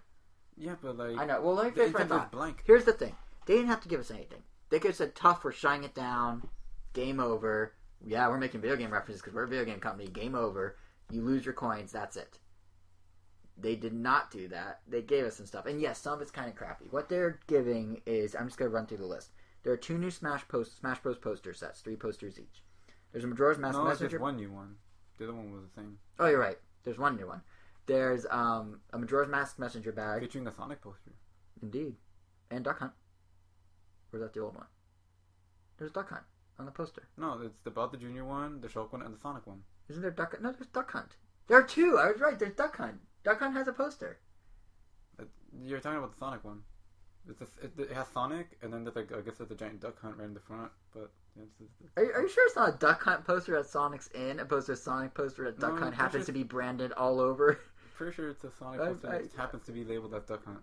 Yeah, but like I know. Well, let me finish my thought. blank. Here's the thing. They didn't have to give us anything. They could have said, "Tough, we're shutting it down. Game over." Yeah, we're making video game references because we're a video game company. Game over. You lose your coins. That's it. They did not do that. They gave us some stuff, and yes, some of it's kind of crappy. What they're giving is I'm just gonna run through the list. There are two new Smash post Smash Bros. poster sets, three posters each. There's a Majora's Mask No, Messenger. just one new one. The other one was the same, Oh, you're right. There's one new one. There's um, a Majora's Mask messenger bag. featuring a Sonic poster. Indeed. And Duck Hunt. Or is that the old one? There's Duck Hunt on the poster. No, it's about the Junior one, the Shulk one, and the Sonic one. Isn't there Duck Hunt? No, there's Duck Hunt. There are two. I was right. There's Duck Hunt. Duck Hunt has a poster. Uh, You're talking about the Sonic one. It's a, it, it has Sonic, and then there's like I guess there's a giant duck hunt right in the front. But yeah, it's, it's, Are you, are you sure it's not a Duck Hunt poster at Sonic's in, opposed to a Sonic poster at Duck I'm Hunt happens to be branded all over? pretty sure it's a Sonic I- I- just happens to be labeled as Duck Hunt.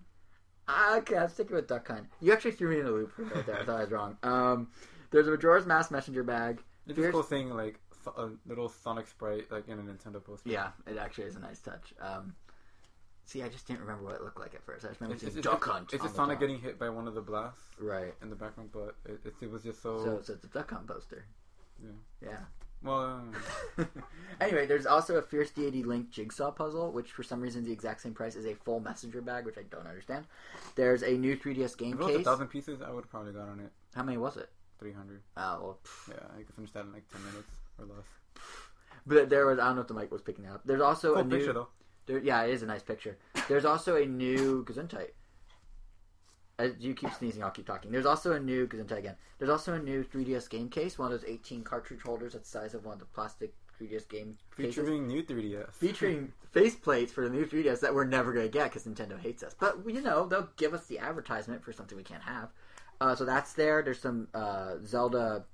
Ah, okay, I'm sticking with Duck Hunt. You actually threw me in a loop right there. I thought I was wrong. Um, there's a Majora's Mask messenger bag. It's Here's- just cool seeing like a little Sonic sprite like in a Nintendo poster. Yeah, it actually is a nice touch. Um, see, I just didn't remember what it looked like at first. I just remember It's, seeing it's, Duck it's, Hunt. it's just Sonic top. getting hit by one of the blasts right. in the background, but it, it, it was just so, So, so it's a Duck Hunt poster. Yeah. Yeah. Well. uh, anyway, there's also a Fierce Deity Link jigsaw puzzle, which for some reason is the exact same price as a full messenger bag, which I don't understand. There's a new 3DS game if it was a case. thousand pieces, I would have probably got on it. How many was it? Three hundred. Oh, well, pff. Yeah, I could finish that in like ten minutes or less. but there was. I don't know if the mic was picking up. There's also Cool a new. picture though. There, yeah, it is a nice picture. There's also a new Gesundheit. As you keep sneezing, I'll keep talking. There's also a new Gesundheit again. There's also a new 3DS game case, one of those 18 cartridge holders that's the size of one of the plastic 3DS game cases Featuring new 3DS. featuring faceplates for the new 3DS that we're never going to get because Nintendo hates us. But you know, they'll give us the advertisement for something we can't have. Uh, so that's there. There's some uh, Zelda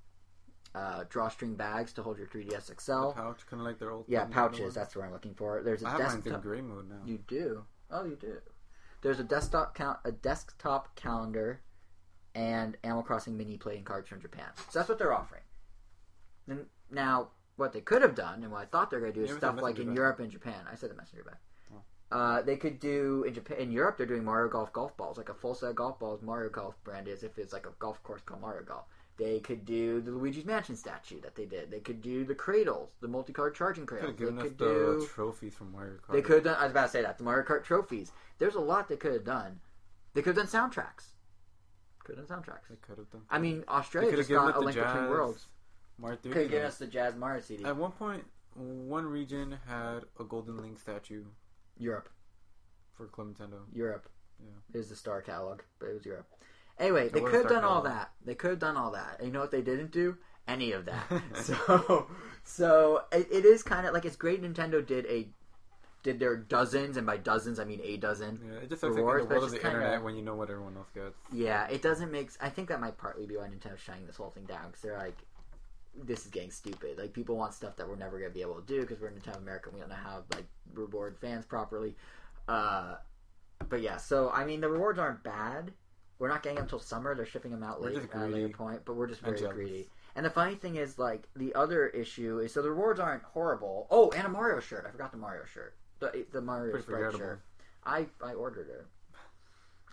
uh, drawstring bags to hold your 3DS XL. pouch, kind of like their old. Yeah, pouches. That's what I'm looking for. There's a I have mine in desktop. gray mode now. You do. Oh, you do. There's a desktop count, a desktop calendar, and Animal Crossing mini playing cards from Japan. So that's what they're offering. And now, what they could have done, and what I thought they were going to do, is never stuff like in bag. Europe and Japan. I said the messenger bag. Oh. Uh, they could do in Japan, in Europe. They're doing Mario Golf golf balls, like a full set of golf balls. Mario Golf brand as if it's like a golf course called Mario Golf. They could do the Luigi's Mansion statue that they did. They could do the cradles, the multicolored charging Could cradles. have They could the do trophies from Mario Kart. they could have done. I was about to say that the Mario Kart trophies. There's a lot they could have done. They could have done soundtracks. Could have done soundtracks. They could have done. I mean, Australia could just got a link between jazz worlds. Mario 3 Could have given game. us the Jazz Mario CD. At one point, one region had a Golden Link statue Europe, for Club Nintendo. Europe. Yeah. It was the Star Catalog, but it was Europe. Anyway, they could have done all that. They could have done all that. And you know what they didn't do? Any of that. so, so it, it is kind of like it's great. Nintendo did a did their dozens, and by dozens I mean a dozen. Yeah, it just looks Rewards, like the world of the kinda- internet when you know what everyone else gets. Yeah, it doesn't make. I think that might partly be why Nintendo's shutting this whole thing down because they're like, this is getting stupid. Like people want stuff that we're never gonna be able to do because we're in Nintendo America. and We don't know how like reward fans properly. Uh, but yeah, so I mean the rewards aren't bad. We're not getting them until summer. They're shipping them out We're later at a later point, but we're just very greedy. And the funny thing is, like the other issue is, so the rewards aren't horrible. Oh, and a Mario shirt. I forgot the Mario shirt. The the Mario Pretty Sprite shirt. I I ordered it.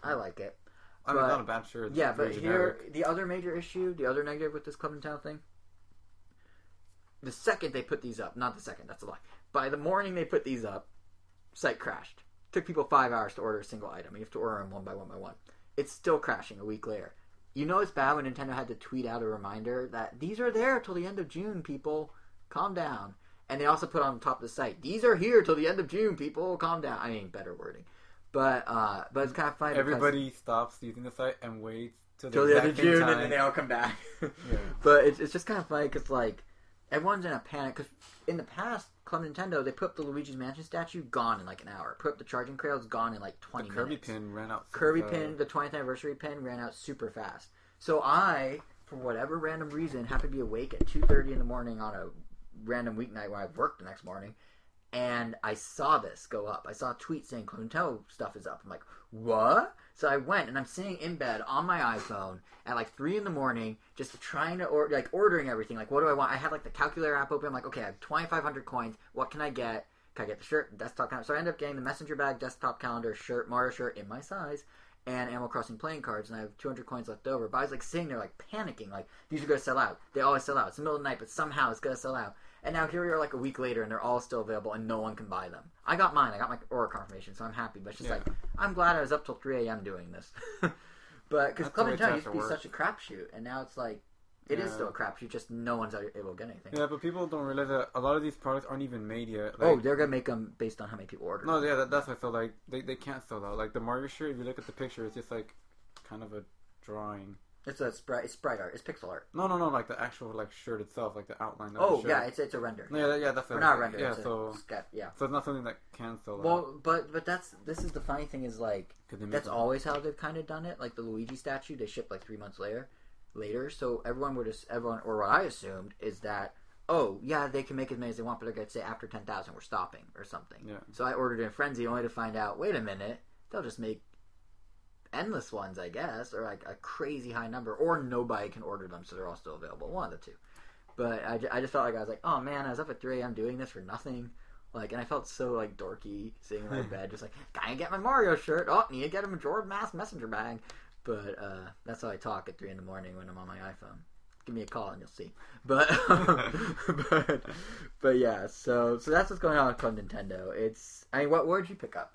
I like it. I mean, But- not a bad shirt. It's Yeah, but generic. here the other major issue, the other negative with this Club Nintendo thing, the second they put these up, not the second, that's a lie. By the morning they put these up, site crashed. Took people five hours to order a single item. You have to order them one by one by one. It's still crashing a week later. You know it's bad when Nintendo had to tweet out a reminder that these are there till the end of June, people. Calm down. And they also put on top of the site, these are here till the end of June, people. Calm down. I mean, better wording. But uh, but it's kind of funny. Everybody stops using the site and waits till, till the end of June, time. and then they all come back. Yeah. But it's, it's just kind of funny because like everyone's in a panic because in the past, Club Nintendo they put up the Luigi's Mansion statue gone in like an hour. Put up the charging cradles gone in like twenty. The Kirby minutes. pin ran out. Kirby fast. pin, the 20th anniversary pin ran out super fast. So I, for whatever random reason, happened to be awake at 2:30 in the morning on a random weeknight when I worked the next morning, and I saw this go up. I saw a tweet saying Club Nintendo stuff is up. I'm like, what? So I went and I'm sitting in bed on my iPhone at like three in the morning, just trying to or like ordering everything. Like, what do I want? I had like the calculator app open. I'm like, okay, I have 2,500 coins. What can I get? Can I get the shirt, desktop calendar? So I end up getting the messenger bag, desktop calendar, shirt, Mario shirt in my size, and Animal Crossing playing cards, and I have 200 coins left over. But I was like sitting there, like panicking, like these are gonna sell out. They always sell out. It's the middle of the night, but somehow it's gonna sell out. And now here we are, like a week later, and they're all still available, and no one can buy them. I got mine. I got my order confirmation, so I'm happy. But it's just Yeah. like I'm glad I was up till 3 a.m. doing this. but because Club the way and Town used to be such a crapshoot, and now it's like it is Yeah. still a crapshoot. Just no one's able to get anything. Yeah, but people don't realize that a lot of these products aren't even made yet. oh, they're gonna make them based on how many people order. no, yeah, that, that's what I feel like they, they can't sell out. Like the Mario shirt, if you look at the picture, it's just like kind of a drawing. It's a sprite. It's sprite art. It's pixel art. No, no, no, like the actual like shirt itself, like the outline. Of Oh the shirt. yeah, it's it's a render. yeah, yeah, that's Or not render. Yeah, it's so a scat, yeah. so it's not something that can out. Well, but but that's this is the funny thing is like that's them- always how they've kind of done it. Like the Luigi statue, they ship like three months later. Later, so everyone would just everyone or what I assumed is that oh yeah they can make as many as they want, but they're gonna say after ten thousand we're stopping or something. Yeah. So I ordered in Frenzy only to find out wait a minute they'll just make endless ones I guess or like a crazy high number or nobody can order them so they're all still available one of the two. But I, I just felt like I was like oh man I was up at three a.m. doing this for nothing. Like, and I felt so like dorky sitting in my bed, just like, gotta get my Mario shirt. Oh, need to get a Majora's Mask messenger bag. But uh, that's how I talk at three in the morning when I'm on my iPhone. Give me a call and you'll see. But but but yeah, so so that's what's going on with Club Nintendo. It's I mean, what word did you pick up?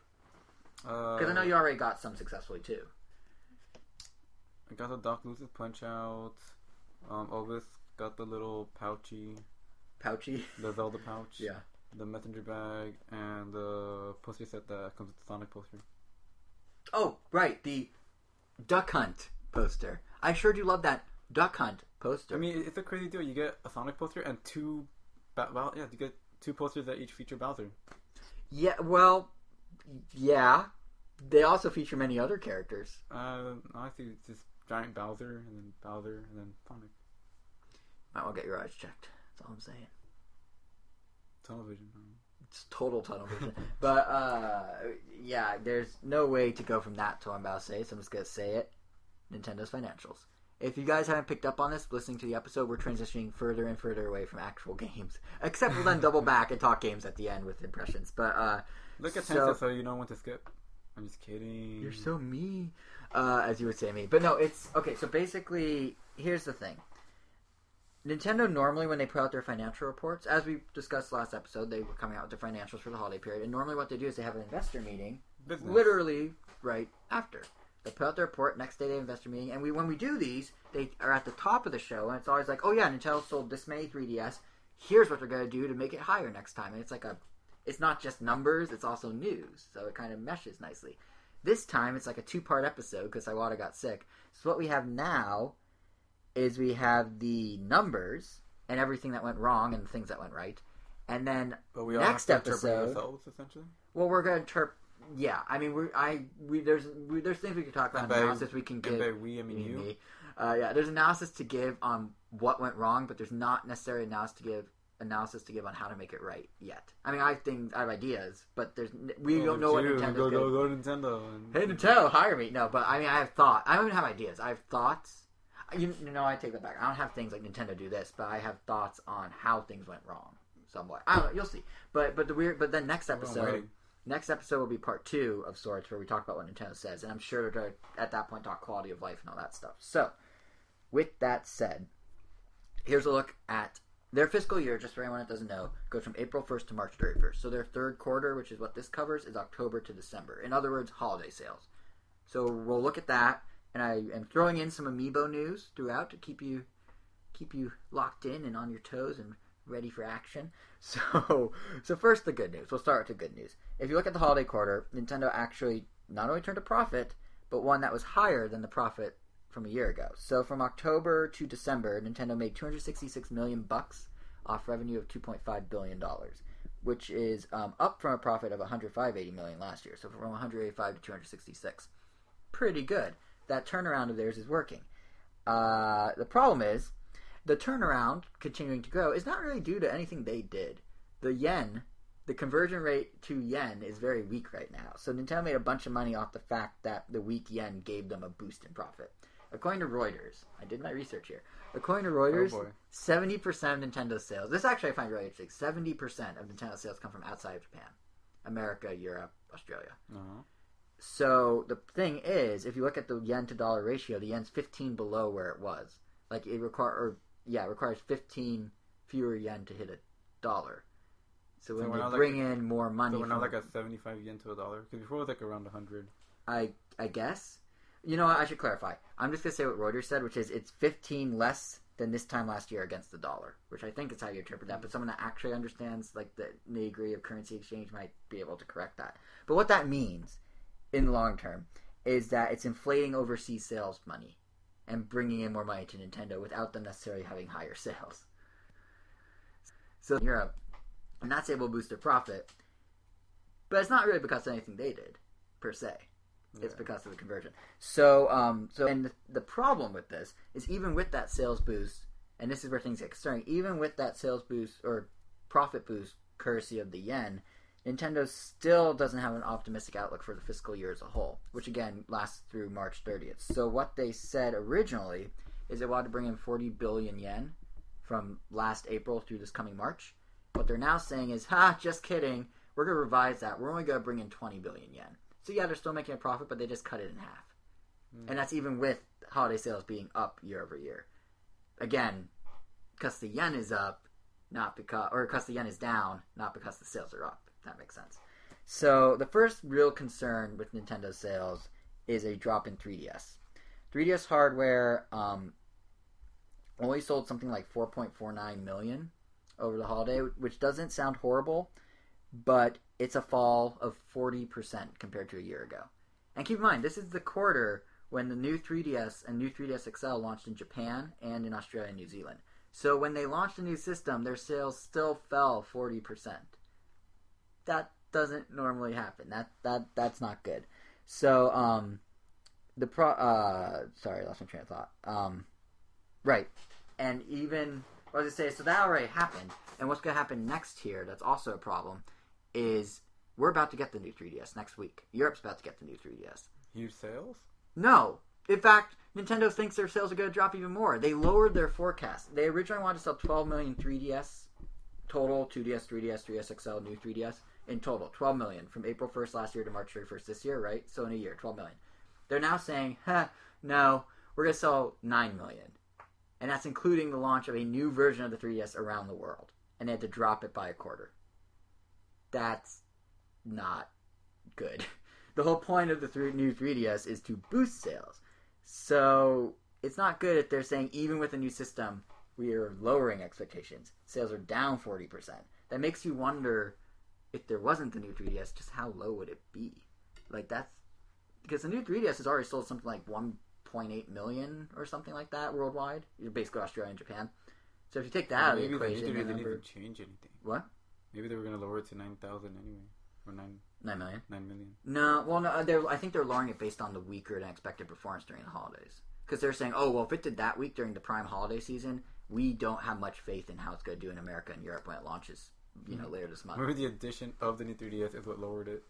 Uh, Because I know you already got some successfully too. I got the Doc Louis's Punch Out. Um, Ovis got the little pouchy, Pouchy. the Zelda pouch. Yeah. The messenger bag and the poster set that comes with the Sonic poster. Oh, right, the Duck Hunt poster. I sure do love that Duck Hunt poster. I mean, it's a crazy deal. You get a Sonic poster and two Ba- Bal- yeah, you get two posters that each feature Bowser. Yeah, well, yeah. They also feature many other characters. Uh, honestly, it's just giant Bowser and then Bowser and then Sonic. Might want to get your eyes checked. That's all I'm saying. Television. It's total tunnel vision. but uh, yeah, there's no way to go from that to what I'm about to say, so I'm just gonna say it. Nintendo's financials. If you guys haven't picked up on this, listening to the episode, we're transitioning further and further away from actual games. Except we'll then double back and talk games at the end with impressions. But uh, Look at So- Tencent so you know when to skip. I'm just kidding. You're so me, uh, as you would say me. But no, it's okay. So basically, here's the thing. Nintendo normally, when they put out their financial reports, as we discussed last episode, they were coming out with their financials for the holiday period. And normally, what they do is they have an investor meeting, Business. literally right after. They put out their report. Next day, they have investor meeting. And we, when we do these, they are at the top of the show, and it's always like, "Oh yeah, Nintendo sold this many 3DS. Here's what they're gonna do to make it higher next time." And it's like a it's not just numbers; it's also news, so it kind of meshes nicely. This time, it's like a two-part episode because Iwata got sick. So what we have now is we have the numbers and everything that went wrong and the things that went right, and then But we Next to episode- ourselves, well, we're gonna interpret. Yeah, I mean, we I we there's we, there's things we can talk about And analysis we can give. by we, I mean me, you. me. Uh, yeah, there's analysis to give on what went wrong, but there's not necessarily analysis to give analysis to give on how to make it right yet. I mean, I have things, I have ideas, but there's we Oh, don't know what dude, Nintendo's go, go, go to Nintendo. And, Hey Nintendo, hire me. No, but I mean, I have thought. I don't even have ideas. I have thoughts. You, you know, I take that back. I don't have things like Nintendo do this, but I have thoughts on how things went wrong. Somewhat. I don't know. You'll see. But but the weird. But then next episode, next episode will be part two of sorts, where we talk about what Nintendo says, and I'm sure to at that point talk quality of life and all that stuff. So, with that said, here's a look at their fiscal year. Just for anyone that doesn't know, goes from April 1st to March 31st. So their third quarter, which is what this covers, is October to December. In other words, holiday sales. So we'll look at that, and I am throwing in some amiibo news throughout to keep you keep you locked in and on your toes and ready for action. So, so first the good news. We'll start with the good news. If you look at the holiday quarter, Nintendo actually not only turned a profit, but one that was higher than the profit from a year ago. So from October to December, Nintendo made 266 million bucks off revenue of 2.5 billion dollars, which is um, up from a profit of 105.80 million last year. So from 185 to 266, pretty good. That turnaround of theirs is working. Uh, the problem is the turnaround continuing to grow is not really due to anything they did. The yen, the conversion rate to yen is very weak right now. So Nintendo made a bunch of money off the fact that the weak yen gave them a boost in profit. According to Reuters, I did my research here. According to Reuters, Oh, seventy percent of Nintendo sales. This actually I find really interesting. Seventy percent of Nintendo sales come from outside of Japan, America, Europe, Australia. Uh-huh. So the thing is, if you look at the yen to dollar ratio, the yen's 15 below where it was. Like it require, or yeah, it requires 15 fewer yen to hit a dollar. So when So they not like- bring in more money, So we're from- like at 75 yen to a dollar? Because before it was like around 100. I I guess. You know, what? I should clarify. I'm just gonna say what Reuters said, which is it's 15 less than this time last year against the dollar, which I think is how you interpret that. But someone that actually understands like the nitty gritty of currency exchange might be able to correct that. But what that means in the long term is that it's inflating overseas sales money and bringing in more money to Nintendo without them necessarily having higher sales. So in Europe, and that's able to boost their profit, but it's not really because of anything they did per se. It's Yeah. because of the conversion. So, um, so and the, the problem with this is even with that sales boost, and this is where things get concerning. Even with that sales boost or profit boost, courtesy of the yen, Nintendo still doesn't have an optimistic outlook for the fiscal year as a whole, which again lasts through March 30th. So, what they said originally is they wanted to bring in 40 billion yen from last April through this coming March. What they're now saying is, ha, just kidding. We're going to revise that. We're only going to bring in 20 billion yen. So yeah, they're still making a profit, but they just cut it in half. And that's even with holiday sales being up year over year. Again, because the yen is up, not because, or because the yen is down, not because the sales are up. If that makes sense. So the first real concern with Nintendo sales is a drop in 3DS. 3DS hardware um, only sold something like 4.49 million over the holiday, which doesn't sound horrible, but it's a fall of 40% compared to a year ago. And keep in mind, this is the quarter when the new 3DS and new 3DS XL launched in Japan and in Australia and New Zealand. So when they launched a new system, their sales still fell forty percent. That doesn't normally happen. That that that's not good. So um, the pro uh sorry, I lost my train of thought. Um, right, and even what was I say? So that already happened, and what's to happen next here? That's also a problem. Is we're about to get the new 3DS next week. Europe's about to get the new 3DS. Huge sales. No. In fact, Nintendo thinks their sales are going to drop even more. They lowered their forecast. They originally wanted to sell 12 million 3DS total, 2DS, 3DS, 3DS XL, new 3DS in total, 12 million from April 1st last year to March 31st this year, right? So in a year, 12 million. They're now saying, huh, no, we're going to sell 9 million. And that's including the launch of a new version of the 3DS around the world. And they had to drop it by a quarter. That's not good. The whole point of the th- new 3DS is to boost sales. So it's not good if they're saying even with a new system, we are lowering expectations. Sales are down 40%. That makes you wonder if there wasn't the new 3DS, just how low would it be? Like that's because the new 3DS has already sold something like 1.8 million or something like that worldwide. Basically Australia and Japan. So if you take that out of the Maybe they equation, didn't even change anything. what? Maybe they were gonna lower it to nine thousand anyway, or nine Nine million. nine million. No, well, no, they're, I think they're lowering it based on the weaker than expected performance during the holidays. Because they're saying, oh, well, if it did that week during the prime holiday season, we don't have much faith in how it's going to do in America and Europe when it launches, you know, later this month. Maybe the addition of the new 3DS is what lowered it.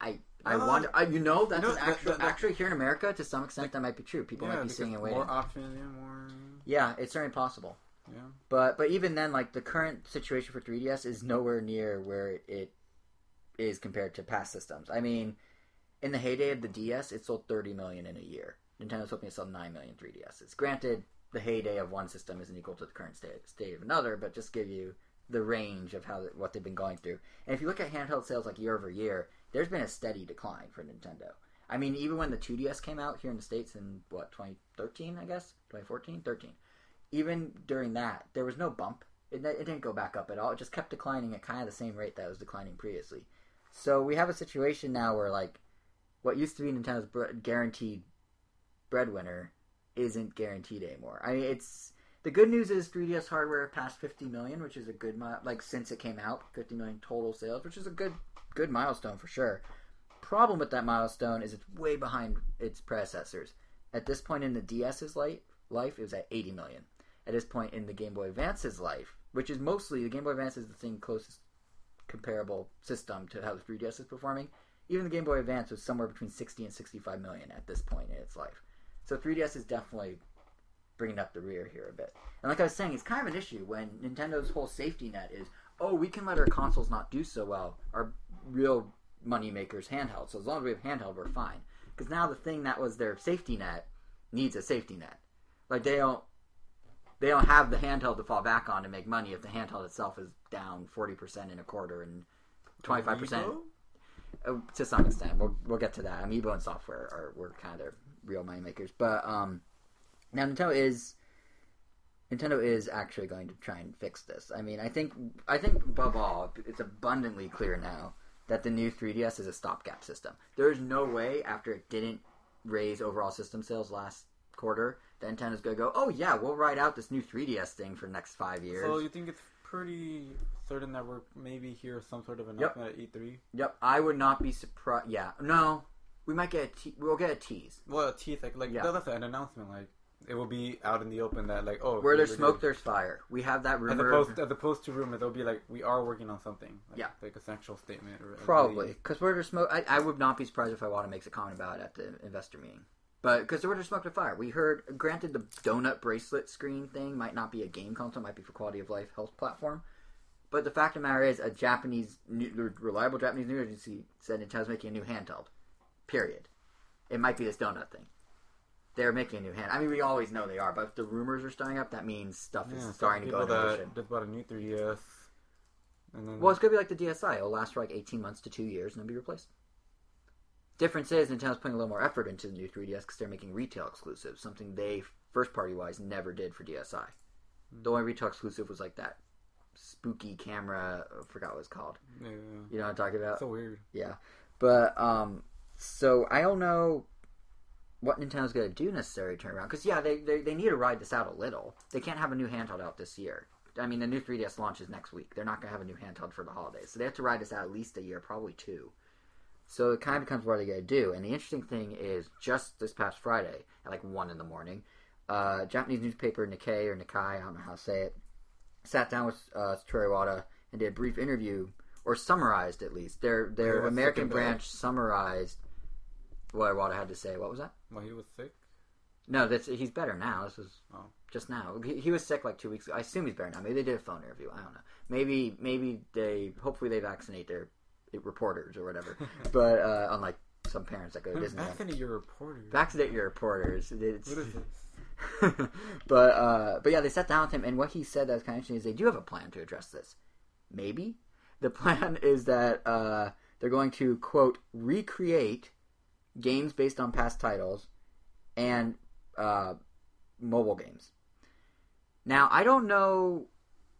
I, I Uh, wonder, I, you know, that's you know, actual, that- that- actually here in America, to some extent, that might be true. People yeah, might be seeing and waiting. more options, yeah, more. Yeah, it's certainly possible. But but even then, like the current situation for 3DS is nowhere near where it is compared to past systems. I mean, in the heyday of the DS, it sold 30 million in a year. Nintendo's hoping to sell 9 million 3DSs. Granted, the heyday of one system isn't equal to the current state, state of another, but just give you the range of how what they've been going through. And if you look at handheld sales like year over year, there's been a steady decline for Nintendo. I mean, even when the 2DS came out here in the states in what 2013, I guess 2014, 13. Even during that, there was no bump. It, it didn't go back up at all. It just kept declining at kind of the same rate that it was declining previously. So we have a situation now where like what used to be Nintendo's bre- guaranteed breadwinner isn't guaranteed anymore. I mean, it's the good news is 3DS hardware passed 50 million, which is a good mi- like since it came out, 50 million total sales, which is a good good milestone for sure. Problem with that milestone is it's way behind its predecessors. At this point in the DS's life, life it was at 80 million. At this point in the Game Boy Advance's life, which is mostly the Game Boy Advance is the thing closest comparable system to how the 3DS is performing. Even the Game Boy Advance was somewhere between 60 and 65 million at this point in its life. So 3DS is definitely bringing up the rear here a bit. And like I was saying, it's kind of an issue when Nintendo's whole safety net is, oh, we can let our consoles not do so well. Our real money makers handheld. So as long as we have handheld, we're fine. Because now the thing that was their safety net needs a safety net. Like they don't they don't have the handheld to fall back on to make money if the handheld itself is down forty percent in a quarter and twenty five percent Amiibo? uh, to some extent. We'll we'll get to that. Amiibo and software are were kind of their real money makers, but um, now Nintendo is Nintendo is actually going to try and fix this. I mean, I think I think above all, it's abundantly clear now that the new 3DS is a stopgap system. There is no way after it didn't raise overall system sales last quarter that Nintendo's going to go, oh yeah, we'll ride out this new 3DS thing for the next five years. So you think it's pretty certain that we're maybe hear some sort of announcement at E E3? Yep, I would not be surprised. Yeah, no, we might get a te- we'll get a tease. Well, a tease like like Yeah. that's an announcement. Like it will be out in the open that like oh Where there's smoke, doing- there's fire. We have that As rumor. opposed, as opposed to rumor, they'll be like, "We are working on something." Like, Yeah. like a central statement. Or Probably because where there's smoke, I, I would not be surprised if Iwata makes a comment about it at the investor meeting. But because where there's smoke, there's fire. We heard, granted, the donut bracelet screen thing might not be a game console, might be for quality of life health platform. But the fact of the matter is, a Japanese, new, reliable Japanese news agency said Nintendo's making a new handheld. Period. It might be this donut thing. They're making a new hand. I mean, we always know they are, but if the rumors are starting up, that means stuff Yeah, is starting to go people into that motion. just bought a new 3DS, and then Well, it's gonna be like the DSi. It'll last for like eighteen months to two years and then be replaced. Difference is Nintendo's putting a little more effort into the new 3DS because they're making retail exclusives, something they first party wise never did for DSi. The only retail exclusive was like that spooky camera. I forgot what it's called. yeah, You know what I'm talking about? so weird. Yeah, but um, so I don't know. what Nintendo's going to do necessarily to turn around. Because yeah, they, they they need to ride this out a little. They can't have a new handheld out this year. I mean, the new 3DS launches next week. They're not going to have a new handheld for the holidays, so they have to ride this out at least a year, probably two. So it kind of becomes what are they going to do. And the interesting thing is, just this past Friday at like one in the morning, uh, Japanese newspaper Nikkei or Nikkei, I don't know how to say it, sat down with uh, Satoru Iwata and did a brief interview, or summarized at least their their American branch summarized what Iwata had to say. What was that? Well, he was sick. No, that's he's better now. This was Oh. just now. He, he was sick like two weeks ago. I assume he's better now. Maybe they did a phone interview. I don't know. Maybe maybe they hopefully they vaccinate their reporters or whatever. but uh, unlike some parents that go to Disneyland, Vaccinate your reporter. vaccinate your reporters. It's, What is this? but uh, but yeah, they sat down with him, and what he said that was kind of interesting is they do have a plan to address this. Maybe the plan is that uh, they're going to quote recreate games based on past titles and uh, mobile games. Now I don't know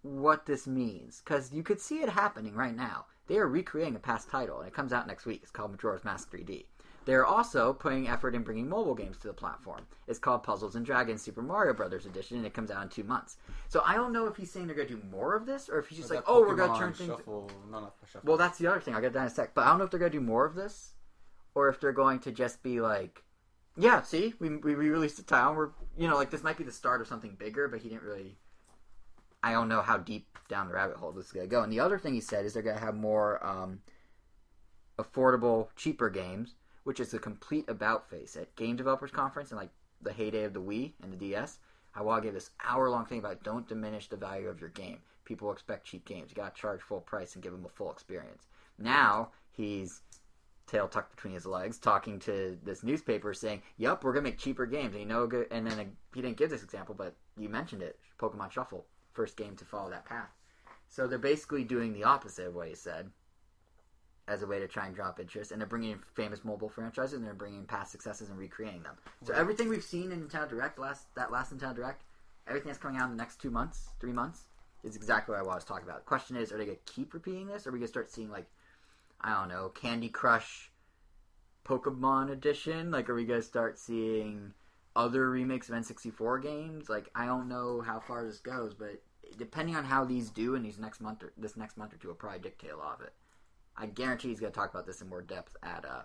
what this means because you could see it happening right now. They are recreating a past title, and it comes out next week. It's called Majora's Mask 3D. They're also putting effort in bringing mobile games to the platform. It's called Puzzles and Dragons Super Mario Brothers Edition, and it comes out in two months. So I don't know if he's saying they're going to do more of this, or if he's just like, oh, we're going to turn things. Shuffle, no, not shuffle. Well, that's the other thing. I'll get that in a sec. But I don't know if they're going to do more of this, or if they're going to just be like, yeah, see, we we re-released the town. We're you know like this might be the start of something bigger, but he didn't really. I don't know how deep down the rabbit hole this is going to go. And the other thing he said is they're going to have more um, affordable, cheaper games, which is a complete about face at Game Developers Conference and like the heyday of the Wii and the DS. Iwata gave this hour long thing about don't diminish the value of your game. People expect cheap games. You got to charge full price and give them a full experience. Now he's tail tucked between his legs, talking to this newspaper, saying, "Yep, we're gonna make cheaper games." And you know. And then he didn't give this example, but you mentioned it. Pokemon Shuffle, first game to follow that path. So they're basically doing the opposite of what he said, as a way to try and drop interest, and they're bringing in famous mobile franchises, and they're bringing in past successes and recreating them. So everything we've seen in Nintendo Direct, last that last Nintendo Direct, everything that's coming out in the next two months, three months, is exactly what I was talking about. The question is, are they gonna keep repeating this, or are we gonna start seeing like, I don't know, Candy Crush, Pokemon Edition? Like, are we gonna start seeing other remakes of N64 games? Like, I don't know how far this goes, but depending on how these do in these next month or this next month or two, will probably dictate a lot of it. I guarantee he's gonna talk about this in more depth at uh,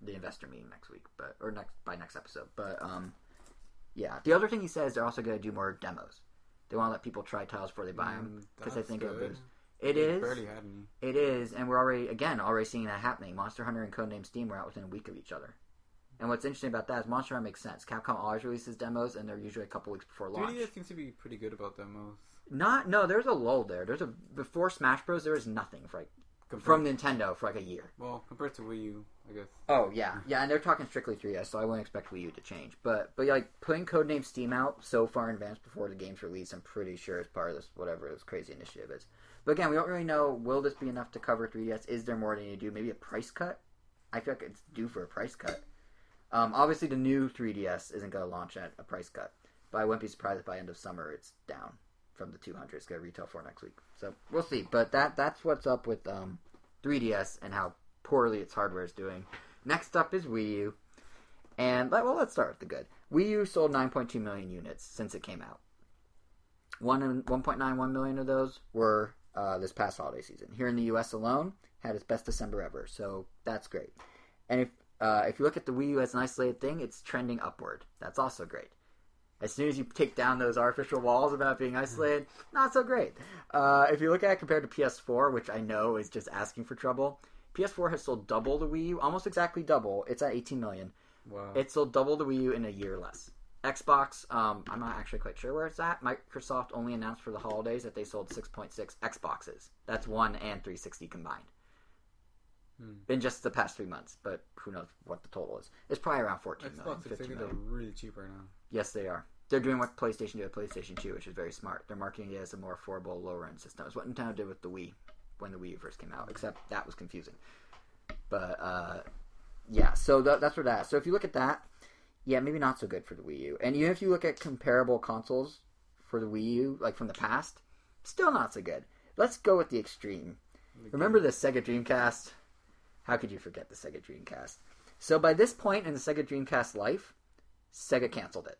the investor meeting next week, but or next by next episode. But um, yeah. The other thing he says they're also gonna do more demos. They want to let people try titles before they buy them Mm, because I that's think it good. It is. Barely had any. It is, and we're already again already seeing that happening. Monster Hunter and Codename Steam were out within a week of each other. And what's interesting about that is Monster Hunter makes sense. Capcom always releases demos, and they're usually a couple weeks before launch. 3DS seems to be pretty good about demos. Not no, there's a lull there. There's a before Smash Bros. There was nothing for like Compared, from Nintendo for like a year. well, compared to Wii U, I guess. Oh yeah, yeah, and they're talking strictly 3DS, so I wouldn't expect Wii U to change. But but like putting Codename Steam out so far in advance before the game's release, I'm pretty sure is part of this whatever this crazy initiative is. But again, we don't really know. Will this be enough to cover 3DS? Is there more they need to do? Maybe a price cut. I feel like it's due for a price cut. Um, obviously, the new 3DS isn't going to launch at a price cut, but I wouldn't be surprised if by end of summer it's down from the 200. It's going to retail for next week, so we'll see. But that that's what's up with um, 3DS and how poorly its hardware is doing. Next up is Wii U, and well, let's start with the good. Wii U sold 9.2 million units since it came out. One and 1.91 million of those were uh, this past holiday season. Here in the U.S. alone, had its best December ever, so that's great. And if uh, if you look at the Wii U as an isolated thing, it's trending upward. That's also great. As soon as you take down those artificial walls about being isolated, not so great. Uh, if you look at it compared to PS4, which I know is just asking for trouble, PS4 has sold double the Wii U, almost exactly double. It's at 18 million. Wow. It sold double the Wii U in a year less. Xbox, um, I'm not actually quite sure where it's at. Microsoft only announced for the holidays that they sold 6.6 Xboxes. That's one and 360 combined. Hmm. In just the past three months, but who knows what the total is. It's probably around 14 million, Xbox 15 6 are really cheap right now. Yes, they are. They're doing what PlayStation did with PlayStation 2, which is very smart. They're marketing it as a more affordable, lower end system. It's what Nintendo did with the Wii when the Wii U first came out, except that was confusing. But, uh, yeah, so tha that's where that. So if you look at that, yeah, maybe not so good for the Wii U. And even if you look at comparable consoles for the Wii U, like from the past, still not so good. Let's go with the extreme. Remember the Sega Dreamcast? How could you forget the Sega Dreamcast? So by this point in the Sega Dreamcast life, Sega canceled it.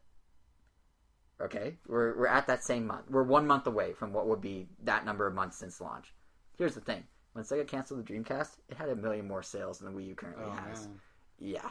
Okay, we're we're at that same month. We're one month away from what would be that number of months since launch. Here's the thing: when Sega canceled the Dreamcast, it had a million more sales than the Wii U currently Oh has. man. Yeah,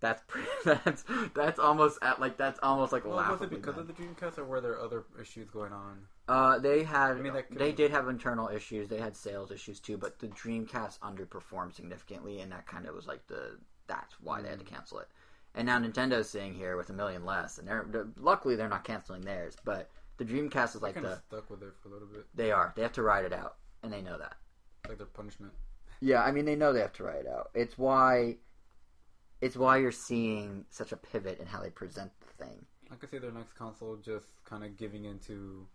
that's pretty, that's that's almost at like that's almost like Well, was it because of the Dreamcast, or were there other issues going on? Uh, they had I mean, that they be- did have internal issues. They had sales issues too, but the Dreamcast underperformed significantly, and that kind of was like the that's why they had to Mm. cancel it. And now Nintendo's sitting here with a million less, and they're, they're luckily they're not canceling theirs. But the Dreamcast is like kind the of stuck with it for a little bit, they are they have to ride it out, and they know that. like their punishment. Yeah, I mean they know they have to ride it out. It's why it's why you're seeing such a pivot in how they present the thing. I could see their next console just kind of giving into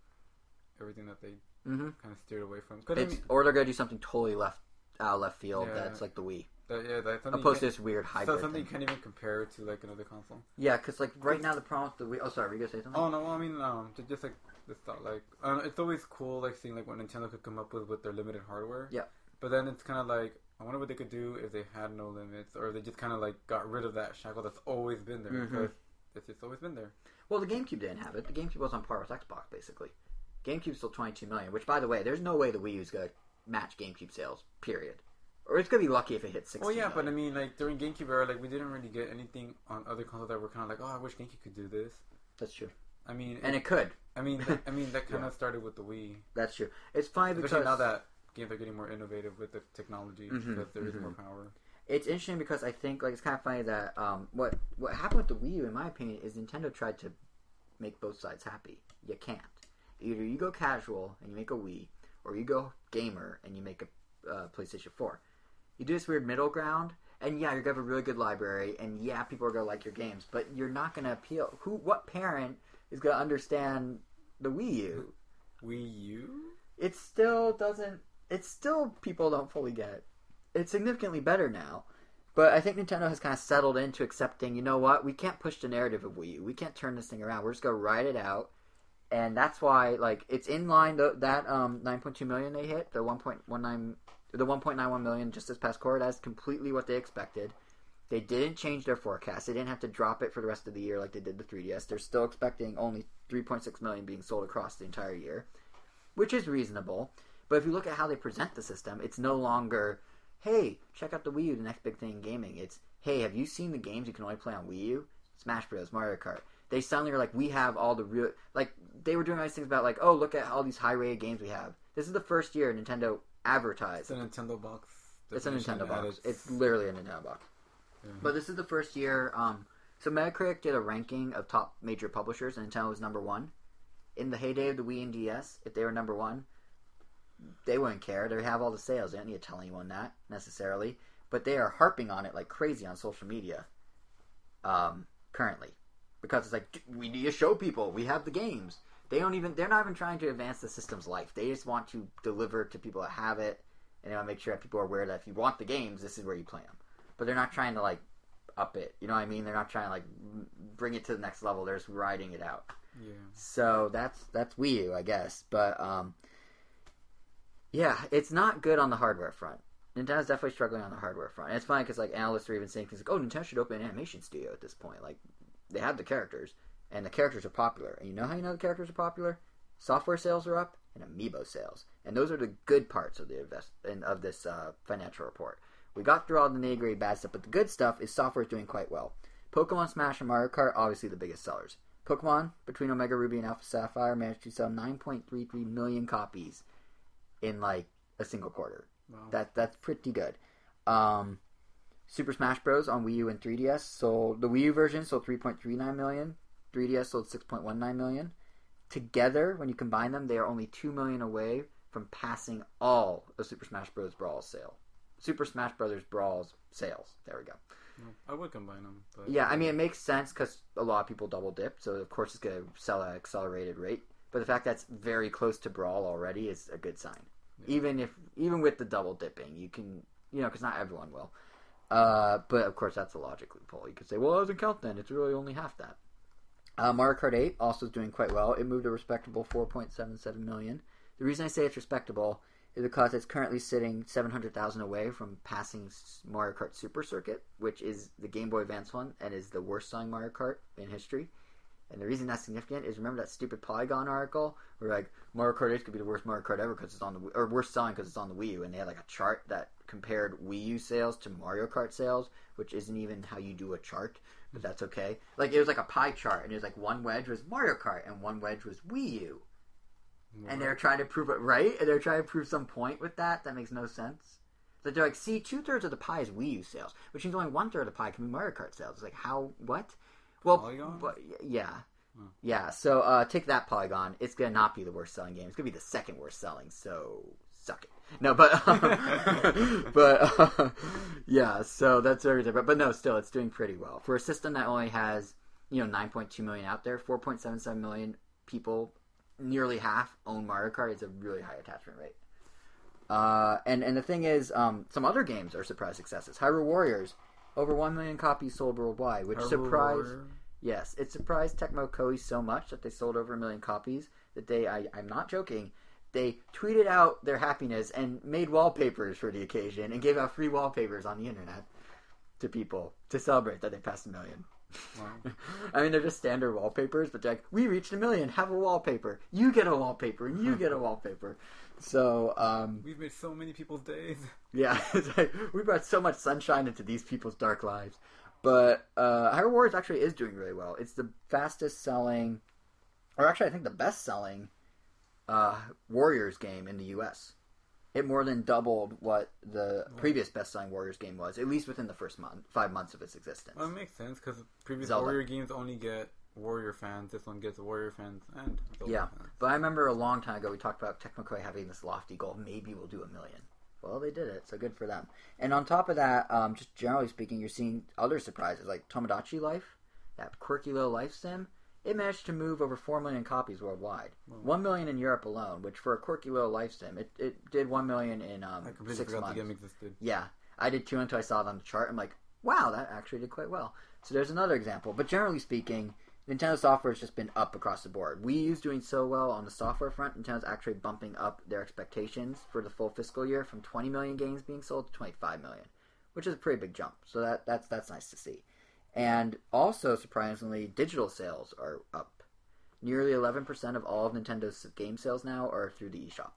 everything that they Mm-hmm. kind of steered away from. 'Cause I mean, or they're gonna do something totally left out of left field. Yeah. That's like the Wii, that, yeah, that's something opposed to this weird hybrid. so something thing. you can't even compare to like another console. Yeah, because like right now the problem with the Wii. Oh, sorry, were you gonna say something? Oh no, well, I mean, um, ju- just like this thought, like uh, it's always cool, like seeing like what Nintendo could come up with with their limited hardware. Yeah. But then it's kind of like I wonder what they could do if they had no limits, or if they just kind of like got rid of that shackle that's always been there Mhm. because it's just always been there. Well, the GameCube didn't have it. The GameCube was on par with Xbox basically. GameCube's still 22 million, which by the way, there's no way the Wii U's gonna match GameCube sales. Period. Or it's gonna be lucky if it hits 60. Well, yeah, but I mean, like during GameCube era, like we didn't really get anything on other consoles that were kind of like, oh, I wish GameCube could do this. that's true, I mean, and it could. I mean, that, I mean, that kind Yeah. of started with the Wii. That's true. It's funny because Especially now that games are getting more innovative with the technology Mhm, because there is mhm. more power. it's interesting because I think like it's kind of funny that um, what what happened with the Wii U, in my opinion, is Nintendo tried to make both sides happy. You can't. Either you go casual and you make a Wii, or you go gamer and you make a uh, PlayStation Four. You do this weird middle ground, and yeah, you're gonna have a really good library, and yeah, people are gonna like your games, but you're not gonna appeal. Who? What parent is gonna understand the Wii U? Wii U. it still doesn't It still people don't fully get it's significantly better now but i think nintendo has kind of settled into accepting you know what we can't push the narrative of wii u we can't turn this thing around we're just going to ride it out and that's why like it's in line th- that um 9.2 million they hit the 1.19 the 1.91 million just this past quarter that's completely what they expected they didn't change their forecast they didn't have to drop it for the rest of the year like they did the 3ds they're still expecting only 3.6 million being sold across the entire year which is reasonable. But if you look at how they present the system, it's no longer, hey, check out the Wii U, the next big thing in gaming. It's, hey, have you seen the games you can only play on Wii U? Smash Bros, Mario Kart. They suddenly are like, we have all the real, like, they were doing nice things about, like, oh, look at all these high rated games we have. This is the first year Nintendo advertised. It's a Nintendo box. It's a Nintendo box. its- It's literally a Nintendo box. Yeah. But this is the first year. Um, so Metacritic did a ranking of top major publishers, and Nintendo was number one. In the heyday of the Wii and DS, if they were number one, they wouldn't care. They have all the sales. They don't need to tell anyone that necessarily. But they are harping on it like crazy on social media. Um, currently, because it's like we need to show people we have the games. They don't even. They're not even trying to advance the system's life. They just want to deliver to people that have it, and they want to make sure that people are aware that if you want the games, this is where you play them. But they're not trying to like up it. You know what I mean? They're not trying to like bring it to the next level. They're just riding it out. Yeah. So that's that's Wii U, I guess. But um, yeah, it's not good on the hardware front. Nintendo's definitely struggling on the hardware front. And it's funny because like analysts are even saying things like, "Oh, Nintendo should open an animation studio at this point." Like they have the characters, and the characters are popular. And you know how you know the characters are popular? Software sales are up, and Amiibo sales, and those are the good parts of the invest in, of this uh, financial report. We got through all the nitty gritty bad stuff, but the good stuff is software is doing quite well. Pokemon Smash and Mario Kart obviously the biggest sellers. Pokemon between Omega Ruby and Alpha Sapphire managed to sell 9.33 million copies in like a single quarter. Wow. That that's pretty good. Um, Super Smash Bros. on Wii U and 3DS sold the Wii U version sold 3.39 million. 3DS sold 6.19 million. Together, when you combine them, they are only two million away from passing all of Super Smash Bros. Brawl's sale. Super Smash Brothers Brawl's sales. There we go. I would combine them. But Yeah, I mean it makes sense because a lot of people double dip, so of course it's going to sell at an accelerated rate. But the fact that's very close to Brawl already is a good sign. Yeah. Even if even with the double dipping, you can you know because not everyone will. Uh, but of course that's a logic loophole. You could say, well, it doesn't count then. It's really only half that. Uh, Mario Kart 8 also is doing quite well. It moved a respectable 4.77 million. The reason I say it's respectable is because it's currently sitting 700,000 away from passing Mario Kart Super Circuit, which is the Game Boy Advance one and is the worst selling Mario Kart in history. And the reason that's significant is remember that stupid Polygon article where like Mario Kart 8 could be the worst Mario Kart ever because it's on the or worst selling because it's on the Wii U, and they had like a chart that compared Wii U sales to Mario Kart sales, which isn't even how you do a chart, but that's okay. Like it was like a pie chart, and it was like one wedge was Mario Kart and one wedge was Wii U, and they're trying to prove it right, and they're trying to prove some point with that that makes no sense. But they're like, see, two thirds of the pie is Wii U sales, which means only one third of the pie can be Mario Kart sales. It's like how what? Well, Polygon? but yeah. Yeah, so uh, take that Polygon. It's gonna not be the worst selling game. It's gonna be the second worst selling. So suck it. No, but but uh, yeah. So that's very But but no, still, it's doing pretty well for a system that only has you know 9.2 million out there. 4.77 million people, nearly half own Mario Kart. It's a really high attachment rate. Uh, and and the thing is, um, some other games are surprise successes. Hyrule Warriors, over one million copies sold worldwide, which Hyrule surprised. Warrior. Yes, it surprised Tecmo Koei so much that they sold over a million copies that they, I, I'm not joking, they tweeted out their happiness and made wallpapers for the occasion and gave out free wallpapers on the internet to people to celebrate that they passed a million. Wow. I mean, they're just standard wallpapers, but they're like, we reached a million, have a wallpaper. You get a wallpaper, and you get a wallpaper. So, um, We've made so many people's days. yeah, it's like we brought so much sunshine into these people's dark lives. But uh, Hyrule Warriors actually is doing really well. It's the fastest selling, or actually, I think the best selling uh, Warriors game in the U.S. It more than doubled what the previous best selling Warriors game was, at least within the first month, five months of its existence. Well, it makes sense because previous Zelda. Warrior games only get Warrior fans. This one gets Warrior fans and Zelda Yeah. fans. But I remember a long time ago we talked about Tecmo Koei having this lofty goal. Maybe we'll do a million. Well, they did it, so good for them. And on top of that, um, just generally speaking, you're seeing other surprises like Tomodachi Life, that quirky little life sim. It managed to move over four million copies worldwide. One million in Europe alone, which for a quirky little life sim, it, it did one million in um, I completely six forgot months. the game existed. Yeah, I did too until I saw it on the chart. I'm like, wow, that actually did quite well. So there's another example. But generally speaking, Nintendo software has just been up across the board. Wii U's doing so well on the software front. Nintendo's actually bumping up their expectations for the full fiscal year from 20 million games being sold to 25 million, which is a pretty big jump. So that that's that's nice to see. And also surprisingly, digital sales are up. Nearly 11% of all of Nintendo's game sales now are through the eShop.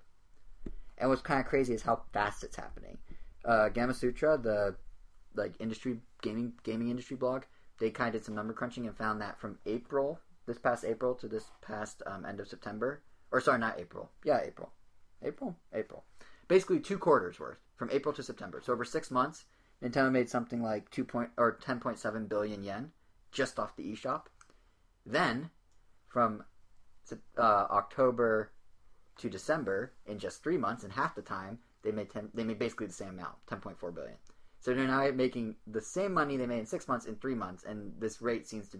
And what's kind of crazy is how fast it's happening. Uh, Gamasutra, the like industry gaming gaming industry blog, they kind of did some number crunching and found that from April this past April to this past um, end of September, or sorry, not April, yeah, April, April, April, basically two quarters worth from April to September. So over six months, Nintendo made something like two point or ten point seven billion yen just off the eShop. Then, from uh, October to December, in just three months, and half the time, they made ten, they made basically the same amount, ten point four billion. So they're now making the same money they made in six months in three months, and this rate seems to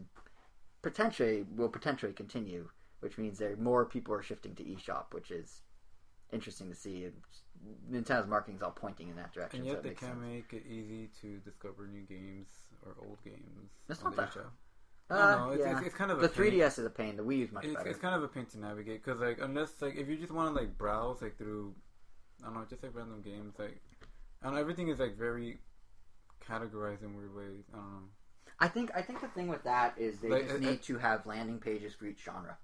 potentially will potentially continue, which means there more people are shifting to eShop, which is interesting to see. Nintendo's marketing is all pointing in that direction. And yet it they can sense. make it easy to discover new games or old games. That's on not the that- Uh, know. It's, yeah. it's, it's kind of a the pain. 3DS is a pain. The Wii U is much It's, better. it's kind of a pain to navigate because like unless like if you just want to like browse like through I don't know just like random games like I everything is like very categorized in weird ways. I don't know. I think I think the thing with that is they Like, just need to have landing pages for each genre.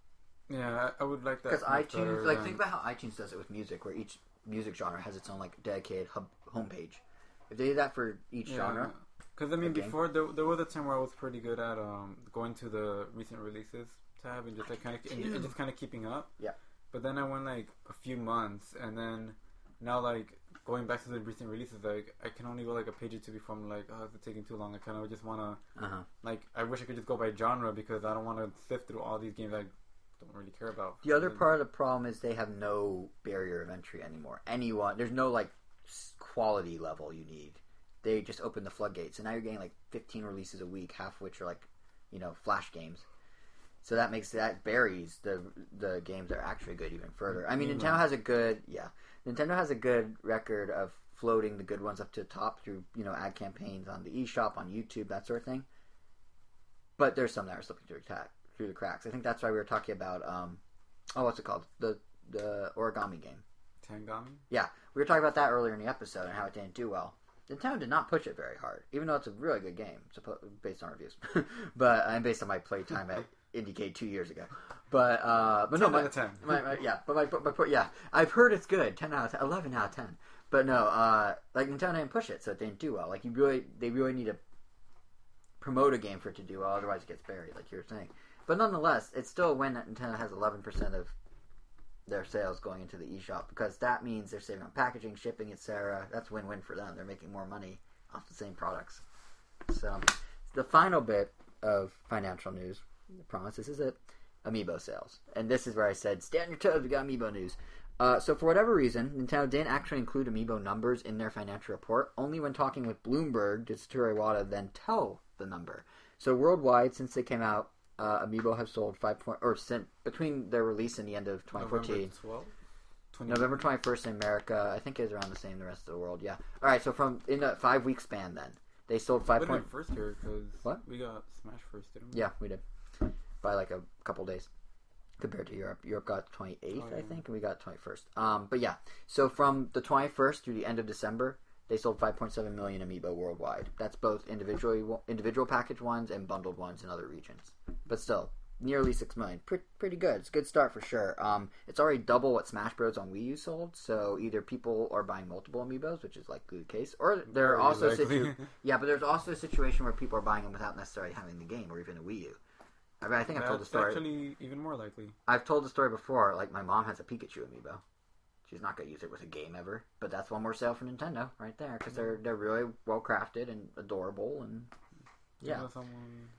Yeah, I, I would like that Because much iTunes, like than- think about how iTunes does it with music, where each music genre has its own like dedicated hub homepage. If they did that for each genre, Because I mean, Okay. before there, there was a time where I was pretty good at um, going to the recent releases tab and just like kind of and, and just kind of keeping up. Yeah. But then I went like a few months, and then now like going back to the recent releases, like I can only go like a page or two before I'm like, oh, it's taking too long. I kind of just want to uh-huh. like I wish I could just go by genre because I don't want to sift through all these games I don't really care about. the other part of the problem is they have no barrier of entry anymore. Anyone, there's no like quality level you need. They just open the floodgates, and now you're getting like 15 releases a week, half of which are like, you know, flash games. So that makes that buries the the games that are actually good even further. I mean, Mhm. Nintendo has a good yeah, Nintendo has a good record of floating the good ones up to the top through you know ad campaigns on the eShop, on YouTube, that sort of thing. But there's some that are slipping through the crack, through the cracks. I think that's why we were talking about um, oh, what's it called? The the origami game. Tengami. Yeah, we were talking about that earlier in the episode and how it didn't do well. Nintendo did not push it very hard, even though it's a really good game, based on reviews. but and based on my playtime at IndieCade two years ago. But uh, but no, 10 my, out of 10. my, my, yeah, but my, my, my yeah, I've heard it's good. Ten out of 10, 11 out of ten. But no, uh, like Nintendo didn't push it, so it didn't do well. Like you really, they really need to promote a game for it to do well, otherwise it gets buried, like you were saying. But nonetheless, it's still a win that Nintendo has eleven percent of their sales going into the eShop because that means they're saving on packaging, shipping, etc. That's win-win for them. They're making more money off the same products. So, the final bit of financial news, I promise this is it, Amiibo sales. And this is where I said, stay on your toes, we got Amiibo news. Uh, so for whatever reason, Nintendo didn't actually include Amiibo numbers in their financial report. Only when talking with Bloomberg did Satoru Iwata then tell the number. So worldwide, since they came out, uh, Amiibo have sold five point or sent between their release and the end of 2014. November 12th? 20 November 21st in America. I think is around the same the rest of the world. Yeah. All right. So from in a five week span, then they sold five Wait point. first here, because What? we got Smash first, didn't we? Yeah, we did by like a couple days compared to Europe. Europe got 28th, Oh, I think, and we got 21st. Um, but yeah. So from the 21st through the end of December, they sold 5.7 million Amiibo worldwide. That's both individually individual package ones and bundled ones in other regions. But still, nearly six million. Pretty, pretty good. It's a good start for sure. Um, it's already double what Smash Bros on Wii U sold. So either people are buying multiple Amiibos, which is likely the case, or there are Very also situ- yeah, but there's also a situation where people are buying them without necessarily having the game or even a Wii U. I, mean, I think I've told the That's story. actually even more likely. I've told the story before. Like my mom has a Pikachu amiibo. She's not gonna use it with a game ever, but that's one more sale for Nintendo right there because they're they're really well crafted and adorable and There yeah. are someone, um,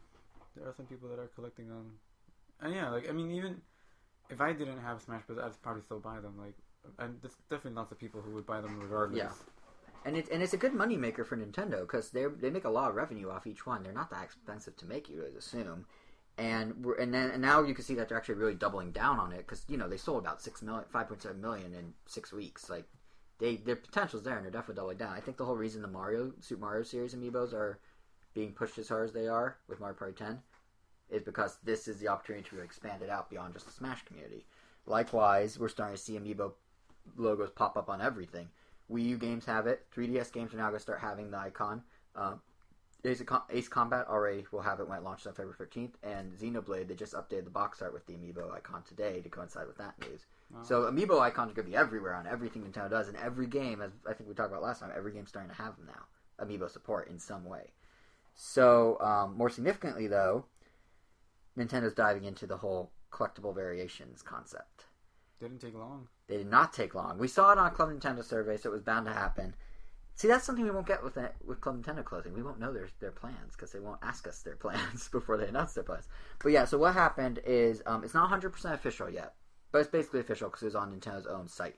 there are some people that are collecting them, and yeah, like I mean, even if I didn't have Smash Bros, I'd probably still buy them. Like, and there's definitely lots of people who would buy them regardless. Yeah. And it's and it's a good money maker for Nintendo because they they make a lot of revenue off each one. They're not that expensive to make, you would assume. And we're, and then and now you can see that they're actually really doubling down on it because you know they sold about six million, five point seven million in six weeks. Like they their potential's there and they're definitely doubling down. I think the whole reason the Mario Super Mario series amiibos are being pushed as hard as they are with Mario Party 10 is because this is the opportunity to expand it out beyond just the Smash community. Likewise, we're starting to see amiibo logos pop up on everything. Wii U games have it. 3DS games are now going to start having the icon. Um, Ace, Com- Ace Combat already will have it when it launches on February 15th. And Xenoblade, they just updated the box art with the amiibo icon today to coincide with that news. Wow. So amiibo icons are going to be everywhere on everything Nintendo does. And every game, as I think we talked about last time, every game's starting to have them now. Amiibo support in some way. So, um, more significantly, though, Nintendo's diving into the whole collectible variations concept. didn't take long. They did not take long. We saw it on Club Nintendo survey, so it was bound to happen. See, that's something we won't get with that, with Club Nintendo closing. We won't know their their plans because they won't ask us their plans before they announce their plans. But yeah, so what happened is um, it's not 100 percent official yet, but it's basically official because it was on Nintendo's own site.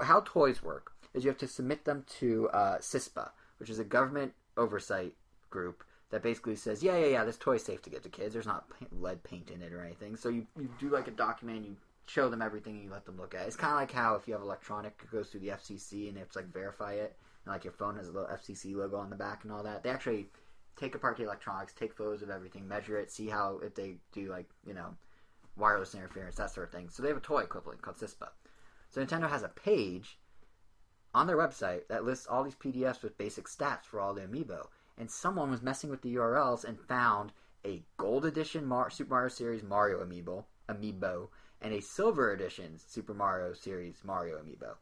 How toys work is you have to submit them to uh, CISPA, which is a government oversight group that basically says, yeah, yeah, yeah, this toy's safe to give to kids. There's not lead paint in it or anything. So you, you do like a document, you show them everything, and you let them look at it. It's kind of like how if you have electronic, it goes through the FCC and they have to like verify it. And like your phone has a little FCC logo on the back and all that. They actually take apart the electronics, take photos of everything, measure it, see how if they do like you know wireless interference, that sort of thing. So they have a toy equivalent called CISPA. So Nintendo has a page on their website that lists all these PDFs with basic stats for all the amiibo. And someone was messing with the URLs and found a gold edition Mar- Super Mario Series Mario amiibo, amiibo, and a silver edition Super Mario Series Mario amiibo.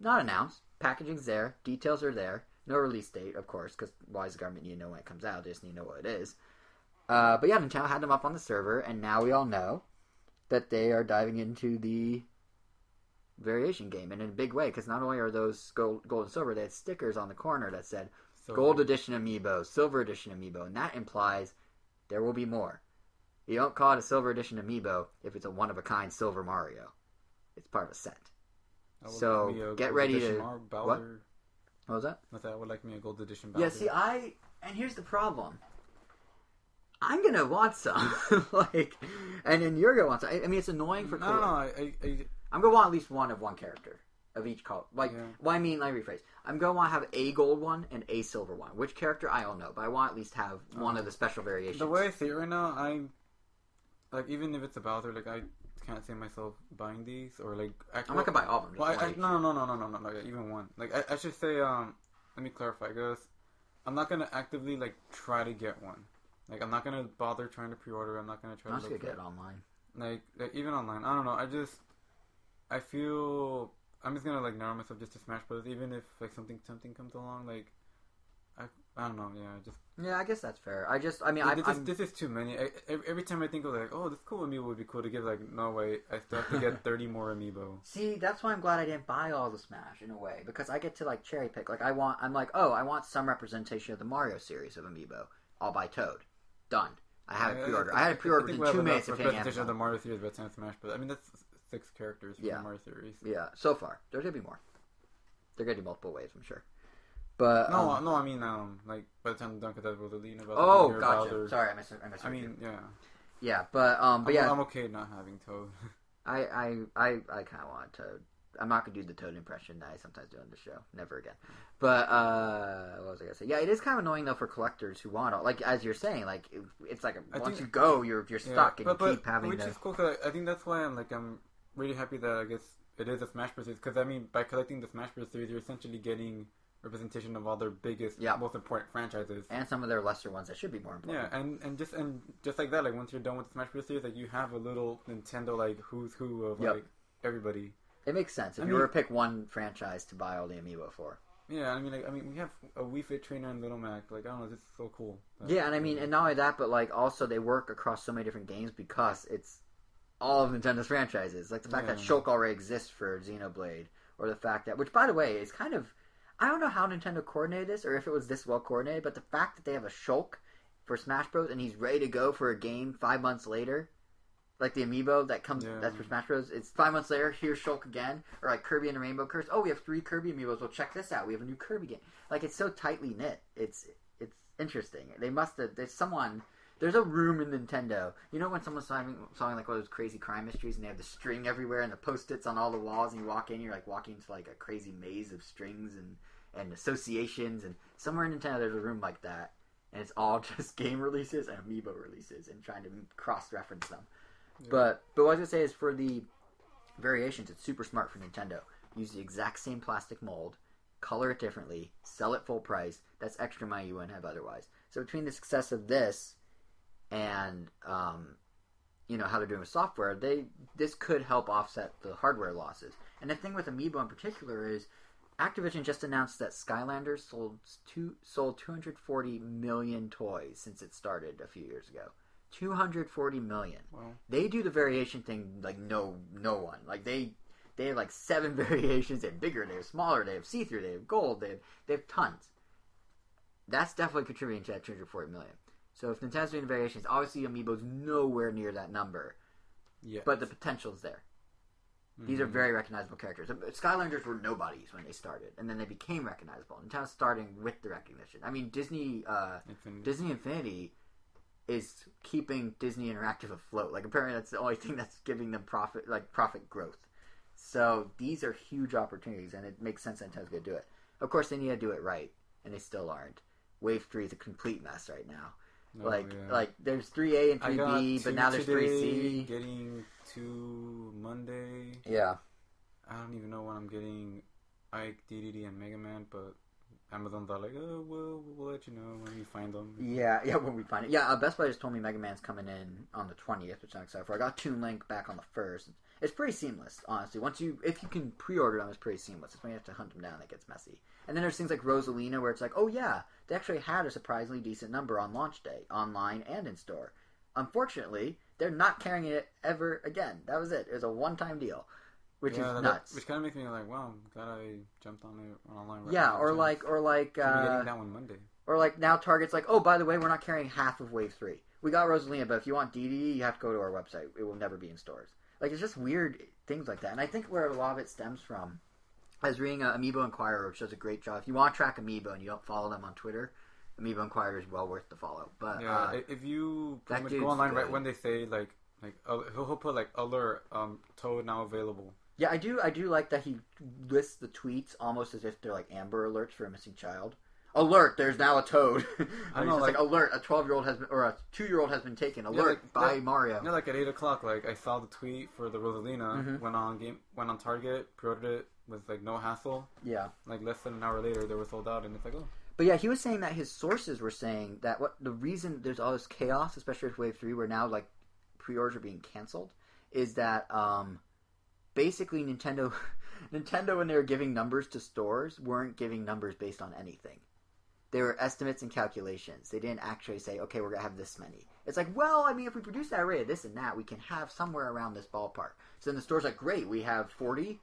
Not announced. Packaging's there. Details are there. No release date, of course, because why does the government need to know when it comes out? They just need to know what it is. Uh, but yeah, Nintendo had them up on the server, and now we all know that they are diving into the variation game, and in a big way, because not only are those gold, gold and silver, they had stickers on the corner that said So Gold Edition Amiibo, Silver Edition Amiibo, and that implies there will be more. You don't call it a Silver Edition Amiibo if it's a one of a kind Silver Mario. It's part of a set. So, like me a get ready to- what? What was that? Not that I would like me a gold edition Bowser. Yeah, see, I and here's the problem. I'm gonna want some, like, and then you're gonna want some. I I mean, it's annoying for. no, no, I, I, I'm gonna want at least one of one character of each color. Like, Yeah. well, I mean, let me rephrase. I'm gonna want to have a gold one and a silver one. Which character I don't know, but I want to at least have one oh. of the special variations. the way I see it right now, I like even if it's a Bowser, like I can't see myself buying these or like. Actually, I'm not gonna buy all of them. Well, I, I, no, no, no, no, no, no, no, yeah, even one. Like I, I should say, um, let me clarify, guys. I'm not gonna actively like try to get one. Like I'm not gonna bother trying to pre-order. I'm not gonna try. I'm to just gonna get it online. Like, like even online, I don't know. I just I feel I'm just gonna like narrow myself just to Smash Bros. Even if like something something comes along, like I I don't know. Yeah, just Yeah, I guess that's fair. I just, I mean, I, this, is, this is too many. I, every, time I think of like, oh, this cool amiibo would be cool to give. Like, no way, I still have to get 30 more amiibo. See, that's why I'm glad I didn't buy all the Smash in a way because I get to like cherry pick. Like I want, I'm like, oh, I want some representation of the Mario series of Amiibo. I'll buy Toad. Done. I had a pre-order. I had a pre-order within two minutes of of the Mario series by the time Smash, but I mean that's six characters from Yeah. the Mario series. Yeah, so far there's gonna be more. They're gonna do multiple waves, I'm sure. But No, um, no, I mean, um, like by the time Duncan does Rosalina, about oh, gotcha. Bowser. Sorry, I missed. I missed. I mean, yeah, yeah, but um, but I'm, yeah, I'm okay not having Toad. I I I, I kind of want Toad. I'm not gonna do the Toad impression that I sometimes do on the show. Never again. But uh, what was I gonna say? Yeah, it is kind of annoying though for collectors who want all. Like as you're saying, like it, it's like a, once think- you go, you're you're Yeah, stuck and but, keep having which to. is cool. Cause I, I think that's why I'm like I'm really happy that I guess it is a Smash Bros. Because I mean, by collecting the Smash Bros. series, you're essentially getting representation of all their biggest, Yeah. most important franchises. and some of their lesser ones that should be more important. Yeah, and, and just and just like that, like once you're done with the Smash Bros. series, like you have a little Nintendo like who's who of Yep. like everybody. It makes sense if I you mean- were to pick one franchise to buy all the amiibo for. Yeah, I mean, like I mean, we have a Wii Fit Trainer and Little Mac. Like I don't know, this is so cool. Yeah, and I mean, and not only that, but like also they work across so many different games because it's all of Nintendo's franchises. Like the fact that Shulk already exists for Xenoblade, or the fact that, which by the way is kind of, I don't know how Nintendo coordinated this or if it was this well coordinated, but the fact that they have a Shulk for Smash Bros. and he's ready to go for a game five months later, like the amiibo that comes Yeah. that's for Smash Bros. It's five months later. Here's Shulk again, or like Kirby and the Rainbow Curse. Oh, we have three Kirby amiibos. Well, check this out. We have a new Kirby game. Like it's so tightly knit. It's it's interesting. They must have. There's someone. There's a room in Nintendo. You know when someone's solving, solving like one of those crazy crime mysteries, and they have the string everywhere and the post-its on all the walls, and you walk in, you're like walking into like a crazy maze of strings and and associations, and somewhere in Nintendo there's a room like that, and it's all just game releases and amiibo releases, and trying to cross-reference them. But but what I was gonna say is for the variations, it's super smart for Nintendo. Use the exact same plastic mold, color it differently, sell it full price. That's extra money you wouldn't have otherwise. So between the success of this and um, you know how they're doing with software, they this could help offset the hardware losses. And the thing with Amiibo in particular is Activision just announced that Skylanders sold two sold 240 million toys since it started a few years ago. 240 million. Well, they do the variation thing like no no one. Like they they have like seven variations. They have bigger they have smaller they have see-through they have gold they have they have tons. That's definitely contributing to that 240 million. So if nintendo's doing variations obviously amiibo's nowhere near that number. Yeah, but the potential's there these are Mhm. very recognizable characters skylanders were nobodies when they started and then they became recognizable And nintendo's starting with the recognition i mean disney uh Infinity. Disney Infinity is keeping Disney Interactive afloat. Like apparently that's the only thing that's giving them profit, like profit growth. So these are huge opportunities, and it makes sense that Nintendo's going to do it. Of course, they need to do it right, and they still aren't. Wave three is a complete mess right now. Oh, like yeah. like there's three A and three B, but now there's three C. Getting two Monday. Yeah, I don't even know when I'm getting Ike, DDD, and Mega Man, but Amazon's all like, oh, we'll, we'll let you know when we find them. yeah, yeah. When we find it, yeah. Uh, Best Buy just told me Mega Man's coming in on the twentieth, which I'm excited for. I got Toon Link back on the first. It's pretty seamless, honestly. Once you, if you can pre-order them, it's pretty seamless. It's when you have to hunt them down that gets messy. And then there's things like Rosalina, where it's like, oh yeah, they actually had a surprisingly decent number on launch day, online and in store. Unfortunately, they're not carrying it ever again. That was it. It was a one-time deal, which yeah, is nuts. Which kind of makes me like, wow, glad I jumped on it online. Right yeah, or like, or like, be uh, getting that one Monday. or like now Target's like, oh, by the way, we're not carrying half of Wave Three. We got Rosalina, but if you want DD, you have to go to our website. It will never be in stores. Like it's just weird things like that. And I think where a lot of it stems from, I was reading uh, Amiibo Inquirer, which does a great job. If you want to track Amiibo and you don't follow them on Twitter, Amiibo Inquirer is well worth the follow. But Yeah, uh, if you that pretty much dude's go online right when they say like like uh, he'll, he'll put like alert um Toad now available. yeah, I do. I do like that he lists the tweets almost as if they're like Amber alerts for a missing child. alert! There's now a Toad. I know, like, like- alert! A twelve year old has been, or a two year old has been taken. Alert like, by that- Mario. Know, like at eight o'clock, like I saw the tweet for the Rosalina. Mhm. Went on game, went on Target, pre-ordered it with like no hassle. Yeah. Like less than an hour later, they were sold out, and it's like, oh, But yeah, he was saying that his sources were saying that what the reason there's all this chaos, especially with Wave Three, where now like pre-orders are being canceled, is that um, basically Nintendo, Nintendo when they were giving numbers to stores weren't giving numbers based on anything. They were estimates and calculations. They didn't actually say, okay, we're gonna have this many. It's like, well, I mean, if we produce that array of this and that, we can have somewhere around this ballpark. So then the store's like, great, we have forty.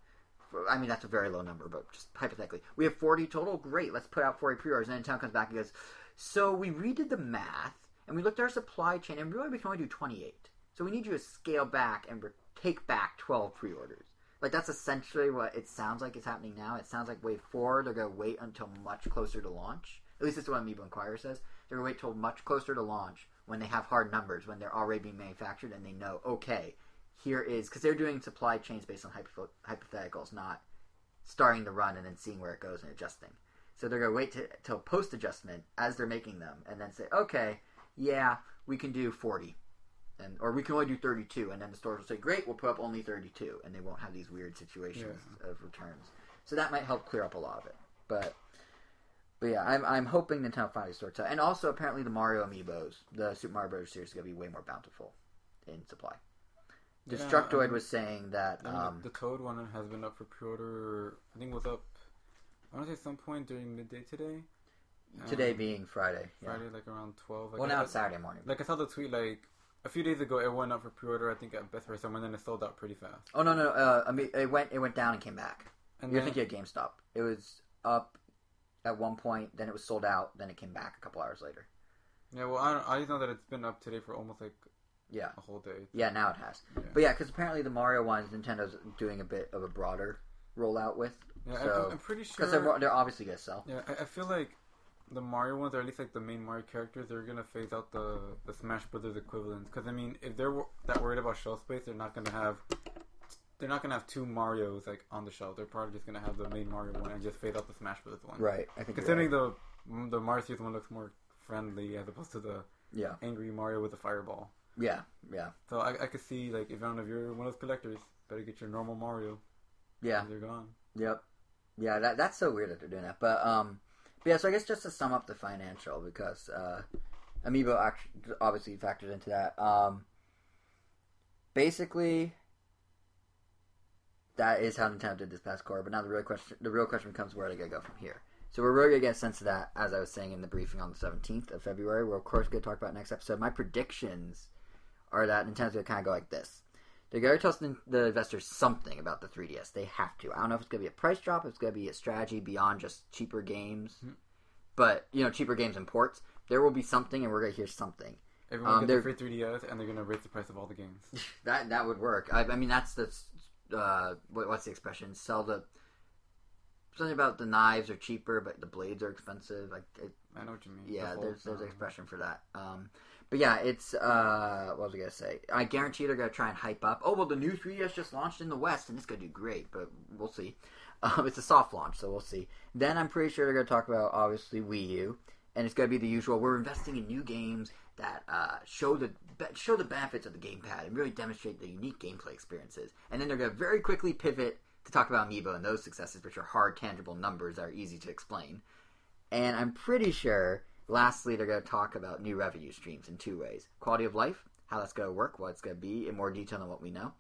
I mean, that's a very low number, but just hypothetically, we have 40 total. Great, let's put out 40 pre-orders. And then town comes back and goes, so we redid the math and we looked at our supply chain, and really we can only do 28. So we need you to scale back and re- take back 12 pre-orders. Like that's essentially what it sounds like is happening now. It sounds like Wave Four they're gonna wait until much closer to launch. At least that's what Amiibo Inquirer says. They're gonna wait till much closer to launch when they have hard numbers, when they're already being manufactured, and they know okay, here is because they're doing supply chains based on hypo- hypotheticals, not starting the run and then seeing where it goes and adjusting. So they're gonna wait to, till post adjustment as they're making them, and then say, okay, yeah, we can do forty, and or we can only do thirty two, and then the stores will say, great, we'll put up only thirty two, and they won't have these weird situations of returns. So that might help clear up a lot of it, but. But yeah, I'm, I'm hoping Nintendo finally sorts out. And also, apparently, the Mario amiibos, the Super Mario Bros. series, is going to be way more bountiful in supply. Yeah, Destructoid mean- was saying that I mean, um, the Toad one has been up for pre-order. I think was up. I want to say some point during midday today. today Um, being Friday. Yeah. Friday, like around twelve. Like, Well, now it's Saturday morning. Like I saw the tweet like a few days ago. It went up for pre-order. I think at Best Buy somewhere, and then it sold out pretty fast. Oh no, no, uh, I mean, it went it went down and came back. And You're then, thinking of GameStop. It was up at one point, then it was sold out, then it came back a couple hours later. yeah, well, I, don't, I just know that it's been up today for almost like Yeah, a whole day. yeah, now it has. Yeah. But yeah, because apparently the Mario ones, Nintendo's doing a bit of a broader rollout with Yeah, So- I, I'm pretty sure. because they're they're obviously gonna sell. Yeah, I, I feel like the Mario ones, or at least like the main Mario characters, they're gonna phase out the the Smash Brothers equivalents. Because I mean, if they're that worried about shelf space, they're not gonna have. They're not gonna have two Mario's like on the shelf. They're probably just gonna have the main Mario one and just phase out the Smash Brothers one. Right. I think. Considering right. the the Mario one looks more friendly as opposed to the Yeah. angry Mario with the fireball. Yeah. Yeah. So I, I could see like if I don't know if you're one of those collectors, better get your normal Mario. Yeah. They're gone. Yep. Yeah, that that's so weird that they're doing that. But um but yeah, so I guess just to sum up the financial because uh Amiibo actually obviously factored into that. Um basically that is how Nintendo did this past quarter, but now the real question the real question becomes where are they gonna go from here? So we're really gonna get a sense of that as I was saying in the briefing on the seventeenth of February. We're of course gonna talk about next episode. My predictions are that Nintendo's gonna kinda go like this. They're going to tell the- the investors something about the 3DS. They have to. I don't know if it's going to be a price drop, if it's going to be a strategy beyond just cheaper games, Hmm. but you know, cheaper games and ports. There will be something, and we're going to hear something. Everyone Um, gets free 3DS, and they're gonna raise the price of all the games. That that would work. I, I mean, that's the uh, what, what's the expression? Sell the something about the knives are cheaper, but the blades are expensive. Like, it, I know what you mean. Yeah, whole- there's there's an expression for that. Um, but yeah, it's uh, what was I gonna say? I guarantee they're gonna try and hype up. Oh well, the new 3DS just launched in the West, and it's gonna do great, but we'll see. Um, it's a soft launch, so we'll see. Then I'm pretty sure they're gonna talk about obviously Wii U, and it's gonna be the usual. We're investing in new games that uh, show the show the benefits of the gamepad and really demonstrate the unique gameplay experiences. And then they're gonna very quickly pivot to talk about Amiibo and those successes, which are hard, tangible numbers that are easy to explain. And I'm pretty sure, lastly, they're going to talk about new revenue streams in two ways quality of life, how that's going to work, what it's going to be in more detail than what we know.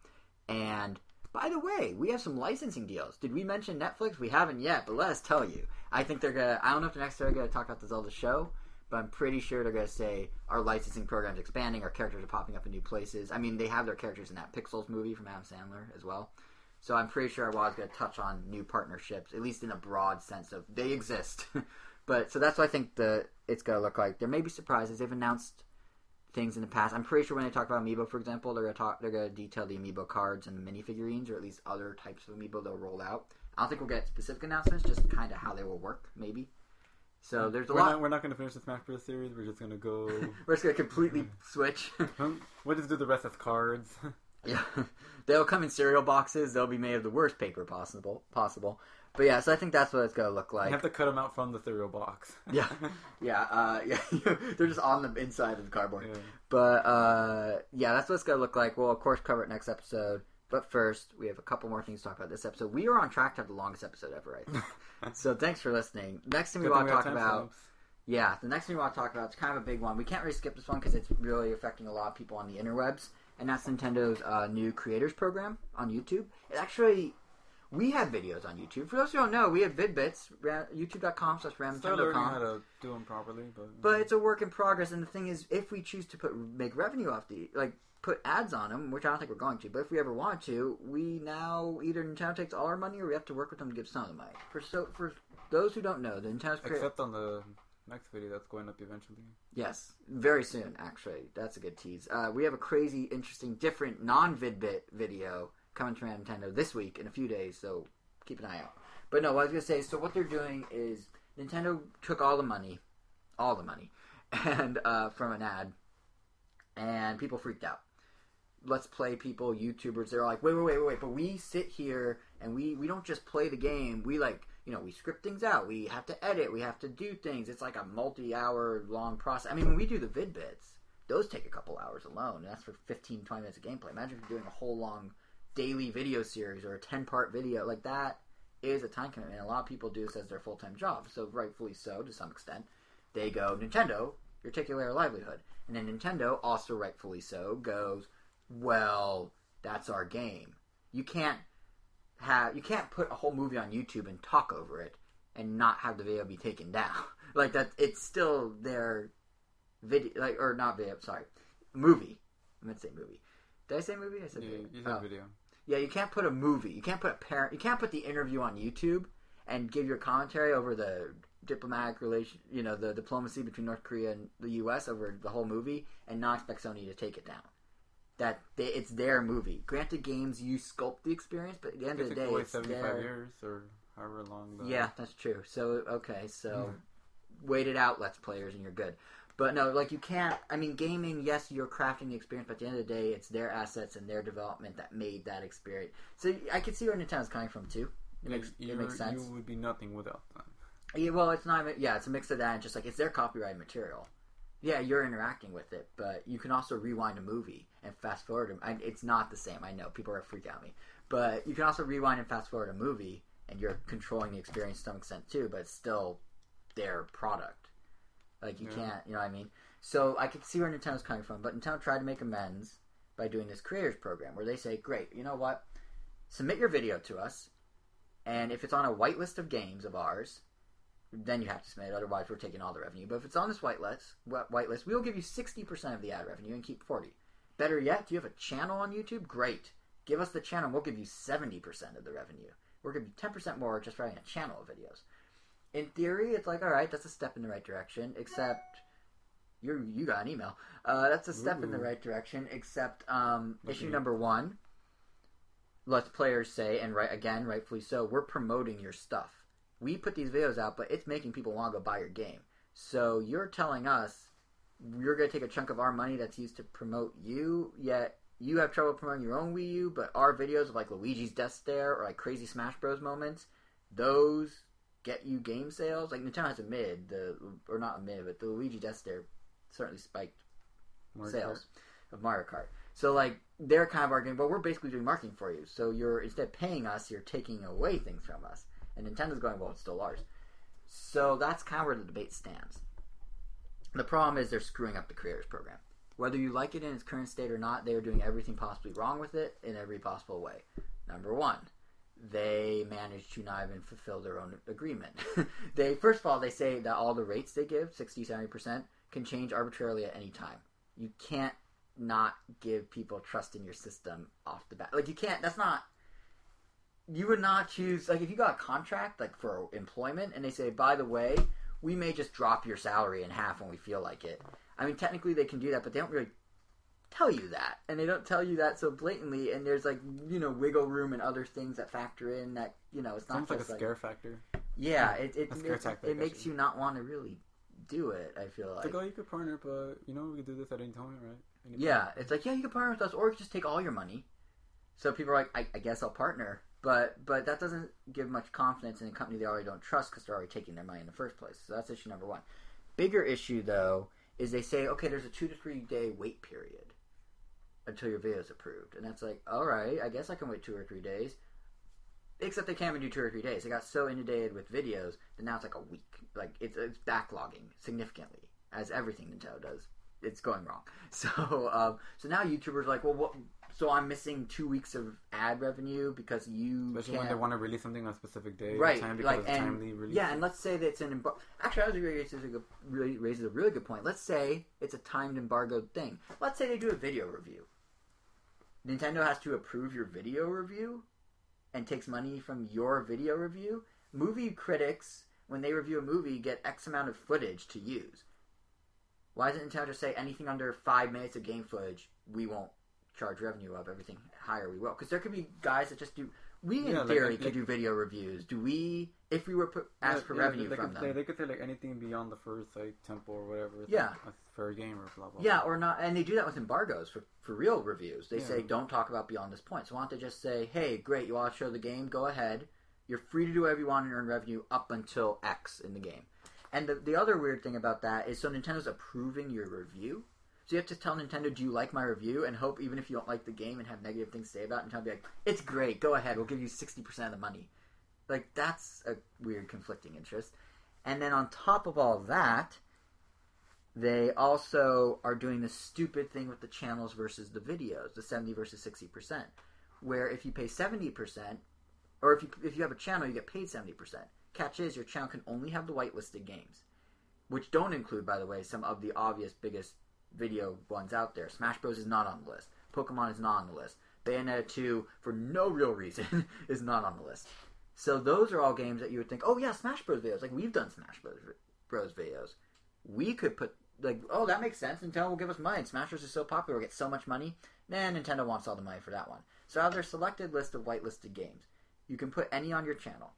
And by the way, we have some licensing deals. Did we mention Netflix? We haven't yet, but let us tell you. I think they're going to, I don't know if they're going to talk about the Zelda show, but I'm pretty sure they're going to say our licensing program's expanding, our characters are popping up in new places. I mean, they have their characters in that Pixels movie from Adam Sandler as well. So I'm pretty sure I was going to touch on new partnerships, at least in a broad sense of they exist. but so that's what I think the it's going to look like. There may be surprises. They've announced things in the past. I'm pretty sure when they talk about Amiibo, for example, they're going to talk. They're going to detail the Amiibo cards and the minifigurines, or at least other types of Amiibo they'll roll out. I don't think we'll get specific announcements, just kind of how they will work, maybe. So there's a We're lot. not, we're not gonna finish the Smash Bros. series. We're just gonna go. We're just going to completely switch. we'll just do the rest as cards. Yeah, they'll come in cereal boxes. They'll be made of the worst paper possible. Possible, But yeah, so I think that's what it's gonna look like. You have to cut them out from the cereal box. Yeah. Yeah, uh, yeah, they're just on the inside of the cardboard. Yeah. But uh, yeah, that's what it's gonna look like. We'll of course cover it next episode. But first, we have a couple more things to talk about this episode. We are on track to have the longest episode ever, I think. so thanks for listening. Next thing we want to talk about, yeah, the next thing we want to talk about is kind of a big one. We can't really skip this one because it's really affecting a lot of people on the interwebs, and that's Nintendo's uh, new creators program on YouTube. It actually, we have videos on YouTube. For those who don't know, we have VidBits, ra- youtube.com slash Still learning how ramnintendo.com. to do them properly, but But it's a work in progress, and the thing is, if we choose to put make revenue off the like put ads on them, which I don't think we're going to, but if we ever want to, we now either Nintendo takes all our money or we have to work with them to give some of the money. For so for those who don't know, the Nintendo's crea- except on the next video that's going up eventually. Yes, very soon. Actually, that's a good tease. Uh, we have a crazy, interesting, different non-VidBit video coming to Nintendo this week in a few days. So keep an eye out. But no, what I was gonna say. So what they're doing is Nintendo took all the money, all the money, and uh, from an ad, and people freaked out. Let's play people, YouTubers. They're like, wait, wait, wait, wait, wait. But we sit here and we we don't just play the game. We like you know, we script things out. We have to edit. We have to do things. It's like a multi-hour long process. I mean, when we do the vid bits, those take a couple hours alone. And that's for 15, 20 minutes of gameplay. Imagine if you're doing a whole long daily video series or a 10-part video. Like, that is a time commitment. A lot of people do this as their full-time job. So, rightfully so, to some extent. They go, Nintendo, you're taking away our livelihood. And then Nintendo, also rightfully so, goes, well, that's our game. You can't have you can't put a whole movie on YouTube and talk over it and not have the video be taken down. like that, it's still their video, like or not video. Sorry, movie. I meant to say movie. Did I say movie? I said Yeah, video. you said Oh. video. Yeah, you can't put a movie. You can't put a parent. You can't put the interview on YouTube and give your commentary over the diplomatic relation. You know, the diplomacy between North Korea and the U.S. over the whole movie, and not expect Sony to take it down. That they, it's their movie. Granted, games you sculpt the experience, but at the end of the day, it's 75 their. years or however long. The, Yeah, that's true. So okay, so Mhm. wait it out, Let's Players, and you're good. But no, like you can't. I mean, gaming. Yes, you're crafting the experience, but at the end of the day, it's their assets and their development that made that experience. So I can see where Nintendo's coming from too. It makes it makes sense. You would be nothing without them. Yeah, well, it's not. even- Yeah, it's a mix of that and just like it's their copyright material. Yeah, you're interacting with it, but you can also rewind a movie and fast forward. I, it's not the same. I know people are freak out me, but you can also rewind and fast forward a movie, and you're controlling the experience to some extent too. But it's still their product. Like you Yeah. can't, you know what I mean? So I can see where Nintendo's coming from, but Nintendo tried to make amends by doing this creators program where they say, "Great, you know what? Submit your video to us, and if it's on a whitelist of games of ours, then you have to submit it. Otherwise, we're taking all the revenue. But if it's on this whitelist, wh- whitelist, we'll give you sixty percent of the ad revenue and keep forty. Better yet, do you have a channel on YouTube? Great, give us the channel. and We'll give you seventy percent of the revenue. We'll give you ten percent more just for having a channel of videos. In theory, it's like all right, that's a step in the right direction. Except you you got an email. Uh, that's a step in the right direction. Except um, issue number one. Let's players say, and right again, rightfully so, we're promoting your stuff. We put these videos out, but it's making people want to go buy your game. So you're telling us you're going to take a chunk of our money that's used to promote you, yet you have trouble promoting your own Wii U, but our videos of like Luigi's Death Stare or like crazy Smash Bros moments, those get you game sales. Like Nintendo has a mid, the or not a mid, but the Luigi Death Stare certainly spiked Mario sales Kart. of Mario Kart. So like they're kind of arguing, but we're basically doing marketing for you. So you're instead of paying us, you're taking away things from us. And Nintendo's going, well, it's still ours. So that's kind of where the debate stands. The problem is they're screwing up the creators program. Whether you like it in its current state or not, they are doing everything possibly wrong with it in every possible way. Number one, they managed to not even fulfill their own agreement. they first of all they say that all the rates they give, 60 70%, can change arbitrarily at any time. You can't not give people trust in your system off the bat. Like you can't that's not you would not choose like if you got a contract like for employment and they say, by the way, we may just drop your salary in half when we feel like it. I mean technically they can do that, but they don't really tell you that. And they don't tell you that so blatantly and there's like, you know, wiggle room and other things that factor in that, you know, it's not Sounds like a like, scare factor. Yeah, it it, scare it, it makes you not want to really do it, I feel It's like. Oh, like, oh, you could partner, but you know we could do this at any time, right? Any Yeah, it's like, yeah, you can partner with us, or you just take all your money. So people are like, I, I guess I'll partner. But but that doesn't give much confidence in a company they already don't trust because they're already taking their money in the first place. So that's issue number one. Bigger issue though is they say okay, there's a two to three day wait period until your video is approved, and that's like all right, I guess I can wait two or three days. Except they can't even do two or three days. They got so inundated with videos that now it's like a week. Like it's it's backlogging significantly, as everything Nintendo does. It's going wrong. So um, so now YouTubers are like, well, what? So I'm missing two weeks of ad revenue because you Especially can't. when they want to release something on a specific day, Right, Time because like, and- timely release. Yeah, and let's say that it's an embar- actually, I was raises a good, really raises a really good point. Let's say it's a timed embargoed thing. Let's say they do a video review. Nintendo has to approve your video review, and takes money from your video review. Movie critics, when they review a movie, get X amount of footage to use. Why doesn't Nintendo just say anything under five minutes of game footage, we won't charge revenue of? Everything higher, we will. Because there could be guys that just do. We in Yeah, theory like- could do video reviews. Do we, if we were put, Yeah, asked for yeah, revenue they from could, They, them? they could say like anything beyond the first like temple or whatever. Yeah. like, a fair game or blah blah. Yeah, or not, and they do that with embargoes for, for real reviews. They say don't talk about beyond this point. So why don't they just say, hey, great, you want to show the game? Go ahead. You're free to do whatever you want and earn revenue up until X in the game. And the, the other weird thing about that is so Nintendo's approving your review. So you have to tell Nintendo, do you like my review? And hope even if you don't like the game and have negative things to say about it, Nintendo be like, it's great, go ahead, we'll give you 60% of the money. Like, that's a weird conflicting interest. And then on top of all that, they also are doing this stupid thing with the channels versus the videos, the 70 versus 60%, where if you pay 70%, or if you, if you have a channel, you get paid 70%. Catch is, your channel can only have the whitelisted games, which don't include, by the way, some of the obvious biggest video ones out there. Smash Bros. is not on the list. Pokemon is not on the list. Bayonetta 2, for no real reason, is not on the list. So those are all games that you would think, oh yeah, Smash Bros. videos. Like we've done Smash Bros. Bros. videos. We could put like, oh, that makes sense. Nintendo will give us money. Smash Bros. is so popular, we get so much money. Nah, Nintendo wants all the money for that one. So out of their selected list of whitelisted games, you can put any on your channel.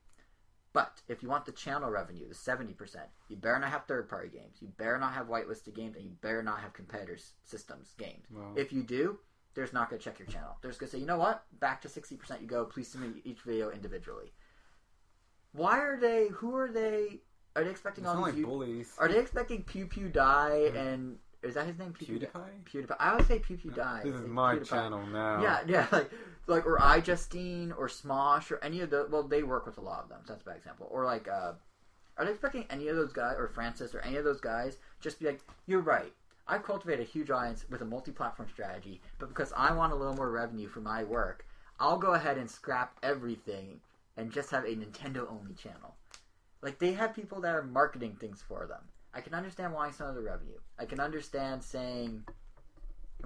But if you want the channel revenue, the seventy percent, you better not have third party games. You better not have whitelisted games, and you better not have competitors systems games. If you do, they're just not going to check your channel. They're just going to say, you know what? Back to 60% you go. Please submit each video individually. Why are they, who are they, are they expecting it's all these, like you- bullies. are they expecting Pew Pew Die hmm. and, is that his name? Pew Pew PewDiePie? PewDiePie. I always say Pew Pew Die. This is my PewDiePie. channel now. Yeah, yeah, like like or iJustine or Smosh or any of the well, they work with a lot of them. So that's a bad example. Or like, uh, are they expecting any of those guys or Francis or any of those guys just be like, you're right. I cultivate a huge audience with a multi-platform strategy, but because I want a little more revenue for my work, I'll go ahead and scrap everything and just have a Nintendo-only channel. Like they have people that are marketing things for them. I can understand wanting some of the revenue. I can understand saying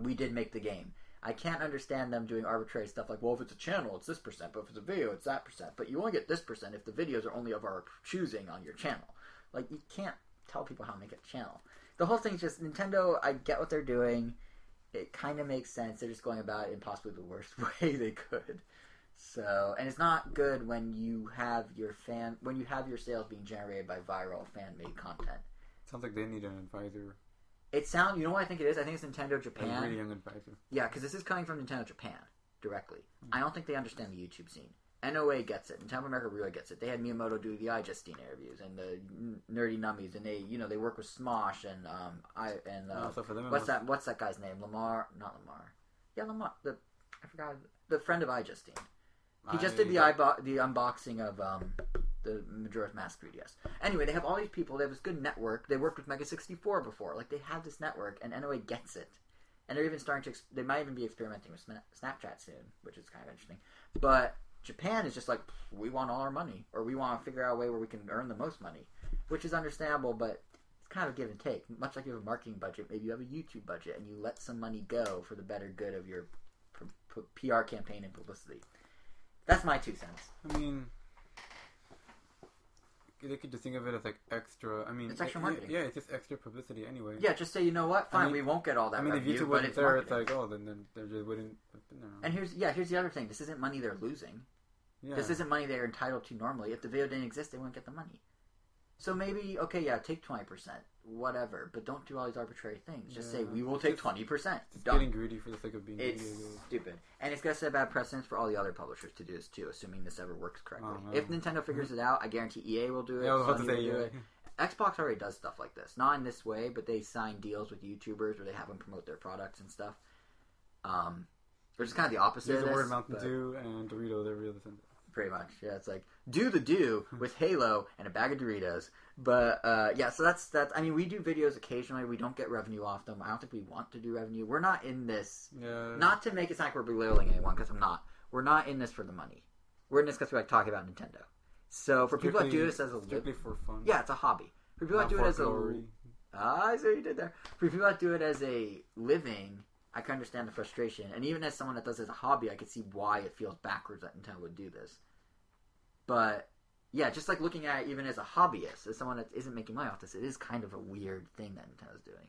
we did make the game. I can't understand them doing arbitrary stuff like, well, if it's a channel, it's this percent, but if it's a video, it's that percent. But you only get this percent if the videos are only of our choosing on your channel. Like, you can't tell people how to make a channel. The whole thing's just Nintendo. I get what they're doing. It kind of makes sense. They're just going about it in possibly the worst way they could. So, and it's not good when you have your fan when you have your sales being generated by viral fan made content. Sounds like they need an advisor. It sounds. You know what I think it is? I think it's Nintendo A Japan. really young advisor. Yeah, because this is coming from Nintendo Japan directly. I don't think they understand the YouTube scene. NOA gets it. Nintendo America really gets it. They had Miyamoto do the I iJustine interviews and the nerdy nummies, and they, you know, they work with Smosh and um, I and uh, also for them, what's that? What's that guy's name? Lamar? Not Lamar. Yeah, Lamar. The I forgot the friend of iJustine. He just did the I- the unboxing of um, the Majora's Mask 3DS. Anyway, they have all these people. They have this good network. They worked with Mega 64 before. Like they have this network, and NOA gets it. And they're even starting to. They might even be experimenting with Snapchat soon, which is kind of interesting. But Japan is just like we want all our money, or we want to figure out a way where we can earn the most money, which is understandable. But it's kind of a give and take. Much like you have a marketing budget, maybe you have a YouTube budget, and you let some money go for the better good of your PR campaign and publicity. That's my two cents. I mean, they could just think of it as like extra. I mean, It's extra it- marketing. Yeah, it's just extra publicity anyway. Yeah, just say you know what, I fine, mean- we won't get all that I mean, if revenue, YouTube but wasn't it's there, it's like, oh, then then there just wouldn't. No. And here's yeah, here's the other thing. This isn't money they're losing. yeah. This isn't money they're entitled to normally. If the video didn't exist, they wouldn't get the money. So maybe okay, yeah, take twenty percent, whatever, but don't do all these arbitrary things. Just say we will take twenty percent. Getting greedy for the sake of being It's greedy. Stupid, and it's gonna set a bad precedence for all the other publishers to do this too, assuming this ever works correctly. No. If Nintendo figures it out, I guarantee EA will do it. Yeah, I was about Sony will do it. Xbox already does stuff like this, not in this way, but they sign deals with YouTubers where they have them promote their products and stuff. Um, which is kind of the opposite. There's a word Mountain Dew and Doritos every other sentence. Pretty much, yeah. It's like do the do with Halo and a bag of Doritos. But uh, yeah, so that's that's. I mean, we do videos occasionally. We don't get revenue off them. I don't think we want to do revenue. We're not in this Yeah. not to make it sound like we're belittling anyone because I'm not. We're not in this for the money. We're in this because we like talking about Nintendo. So for people that do this as a li- for fun. yeah, it's a hobby. For people that do it as a glory. Ah, I see what you did there. For people that do it as a living, I can understand the frustration. And even as someone that does it as a hobby, I can see why it feels backwards that Nintendo would do this. But yeah, just like looking at it even as a hobbyist, as someone that isn't making money off this, it is kind of a weird thing that Nintendo's doing.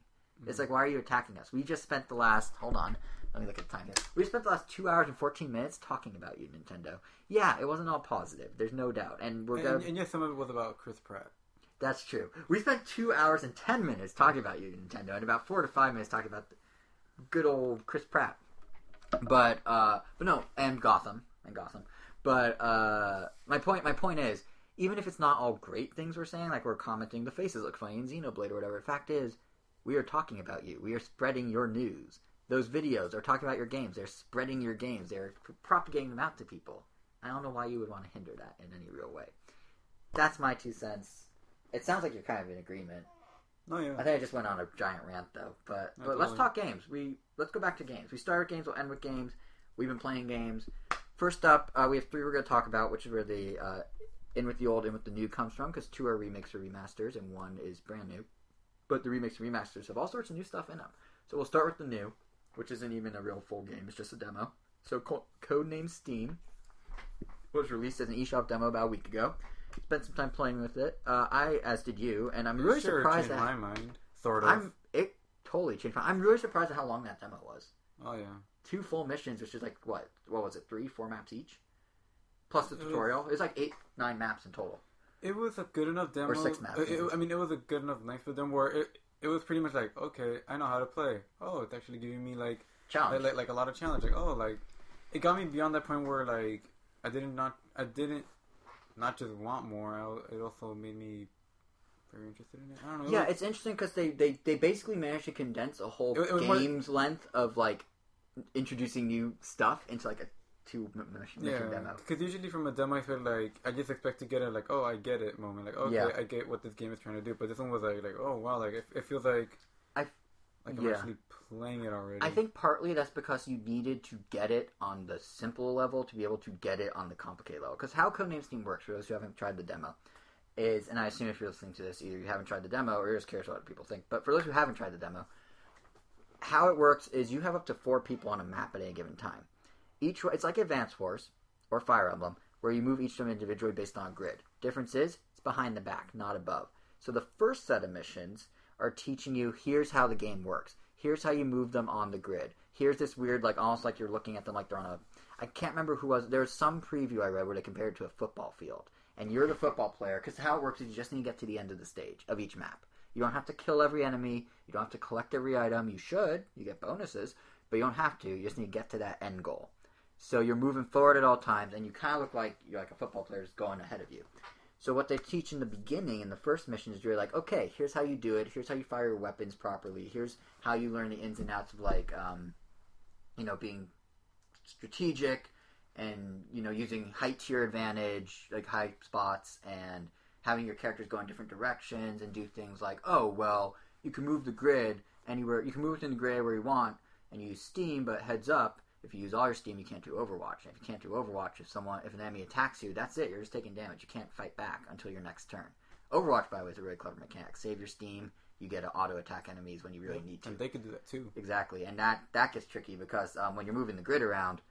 It's like, why are you attacking us? We just spent the last hold on, let me look at the time here. We spent the last two hours and fourteen minutes talking about you, Nintendo. Yeah, it wasn't all positive. There's no doubt, and we're And, gonna. and yes, some of it was about Chris Pratt. That's true. We spent two hours and ten minutes talking about you, Nintendo, and about four to five minutes talking about good old Chris Pratt. But uh, but no, and Gotham and Gotham. But uh, my point my point is, even if it's not all great things we're saying, like we're commenting the faces look funny in Xenoblade or whatever. The fact is, we are talking about you. We are spreading your news. Those videos are talking about your games. They're spreading your games. They're propagating them out to people. I don't know why you would want to hinder that in any real way. That's my two cents. It sounds like you're kind of in agreement. No, yeah. I think I just went on a giant rant though. But but let's talk games. We let's go back to games. We start with games. We'll end with games. We've been playing games. First up, uh, we have three we're going to talk about, which is where the uh, in with the old, in with the new comes from. Because two are remakes or remasters, and one is brand new. But the remakes and remasters have all sorts of new stuff in them. So we'll start with the new, which isn't even a real full game. It's just a demo. So co- codename Steam was released as an eShop demo about a week ago. Spent some time playing with it. Uh, I, as did you, and I'm really sure surprised changed at my mind. Sort of. I'm it totally changed. My, I'm really surprised at how long that demo was. Oh yeah. Two full missions, which is like what? What was it? Three, four maps each, plus the It tutorial. It was like eight, nine maps in total. It was a good enough demo. Or six maps, Uh, it- I mean, it was a good enough length for them where it it was pretty much like, okay, I know how to play. Oh, it's actually giving me like Challenge. like, like, a lot of challenge. Like, oh, like it got me beyond that point where like I didn't not I didn't not just want more. I, it also made me very interested in it. I don't know. It yeah, was- it's interesting because they, they they basically managed to condense a whole It- it was more- game's length of like introducing new stuff into like a two m- mission, mission yeah, demo. because usually from a demo, I feel like I just expect to get it like, oh, I get it moment, like, okay, Yeah. I get what this game is trying to do. But this one was like, like, oh wow, like it, it feels like I- like I'm yeah. actually playing it already. I think partly that's because you needed to get it on the simple level to be able to get it on the complicated level. Because how Codename Steam works, for those who haven't tried the demo, is, and I assume if you're listening to this, either you haven't tried the demo or you're just curious what other people think. But for those who haven't tried the demo, how it works is you have up to four people on a map at any given time. Each it's like Advance Wars or Fire Emblem, where you move each of them individually based on grid. Difference is it's behind the back, not above. So the first set of missions are teaching you here's how the game works. Here's how you move them on the grid. Here's this weird, like almost like you're looking at them like they're on a. I can't remember who was. There's some preview I read where they compared it to a football field, and you're the football player because how it works is you just need to get to the end of the stage of each map. You don't have to kill every enemy. You don't have to collect every item. You should. You get bonuses, but you don't have to. You just need to get to that end goal. So you're moving forward at all times, and you kind of look like you're like a football player is going ahead of you. So what they teach in the beginning in the first mission is you're like, okay, here's how you do it. Here's how you fire your weapons properly. Here's how you learn the ins and outs of like, um, you know, being strategic and you know using height to your advantage, like high spots, and having your characters go in different directions and do things like, oh well, you can move the grid anywhere. You can move within the grid where you want, and you use Steam. But heads up, if you use all your Steam, you can't do Overwatch. And if you can't do Overwatch, if someone, if an enemy attacks you, that's it. You're just taking damage. You can't fight back until your next turn. Overwatch, by the way, is a really clever mechanic. Save your Steam. You get to auto attack enemies when you really need to. and they could do that too. Exactly, and that that gets tricky because um, when you're moving the grid around,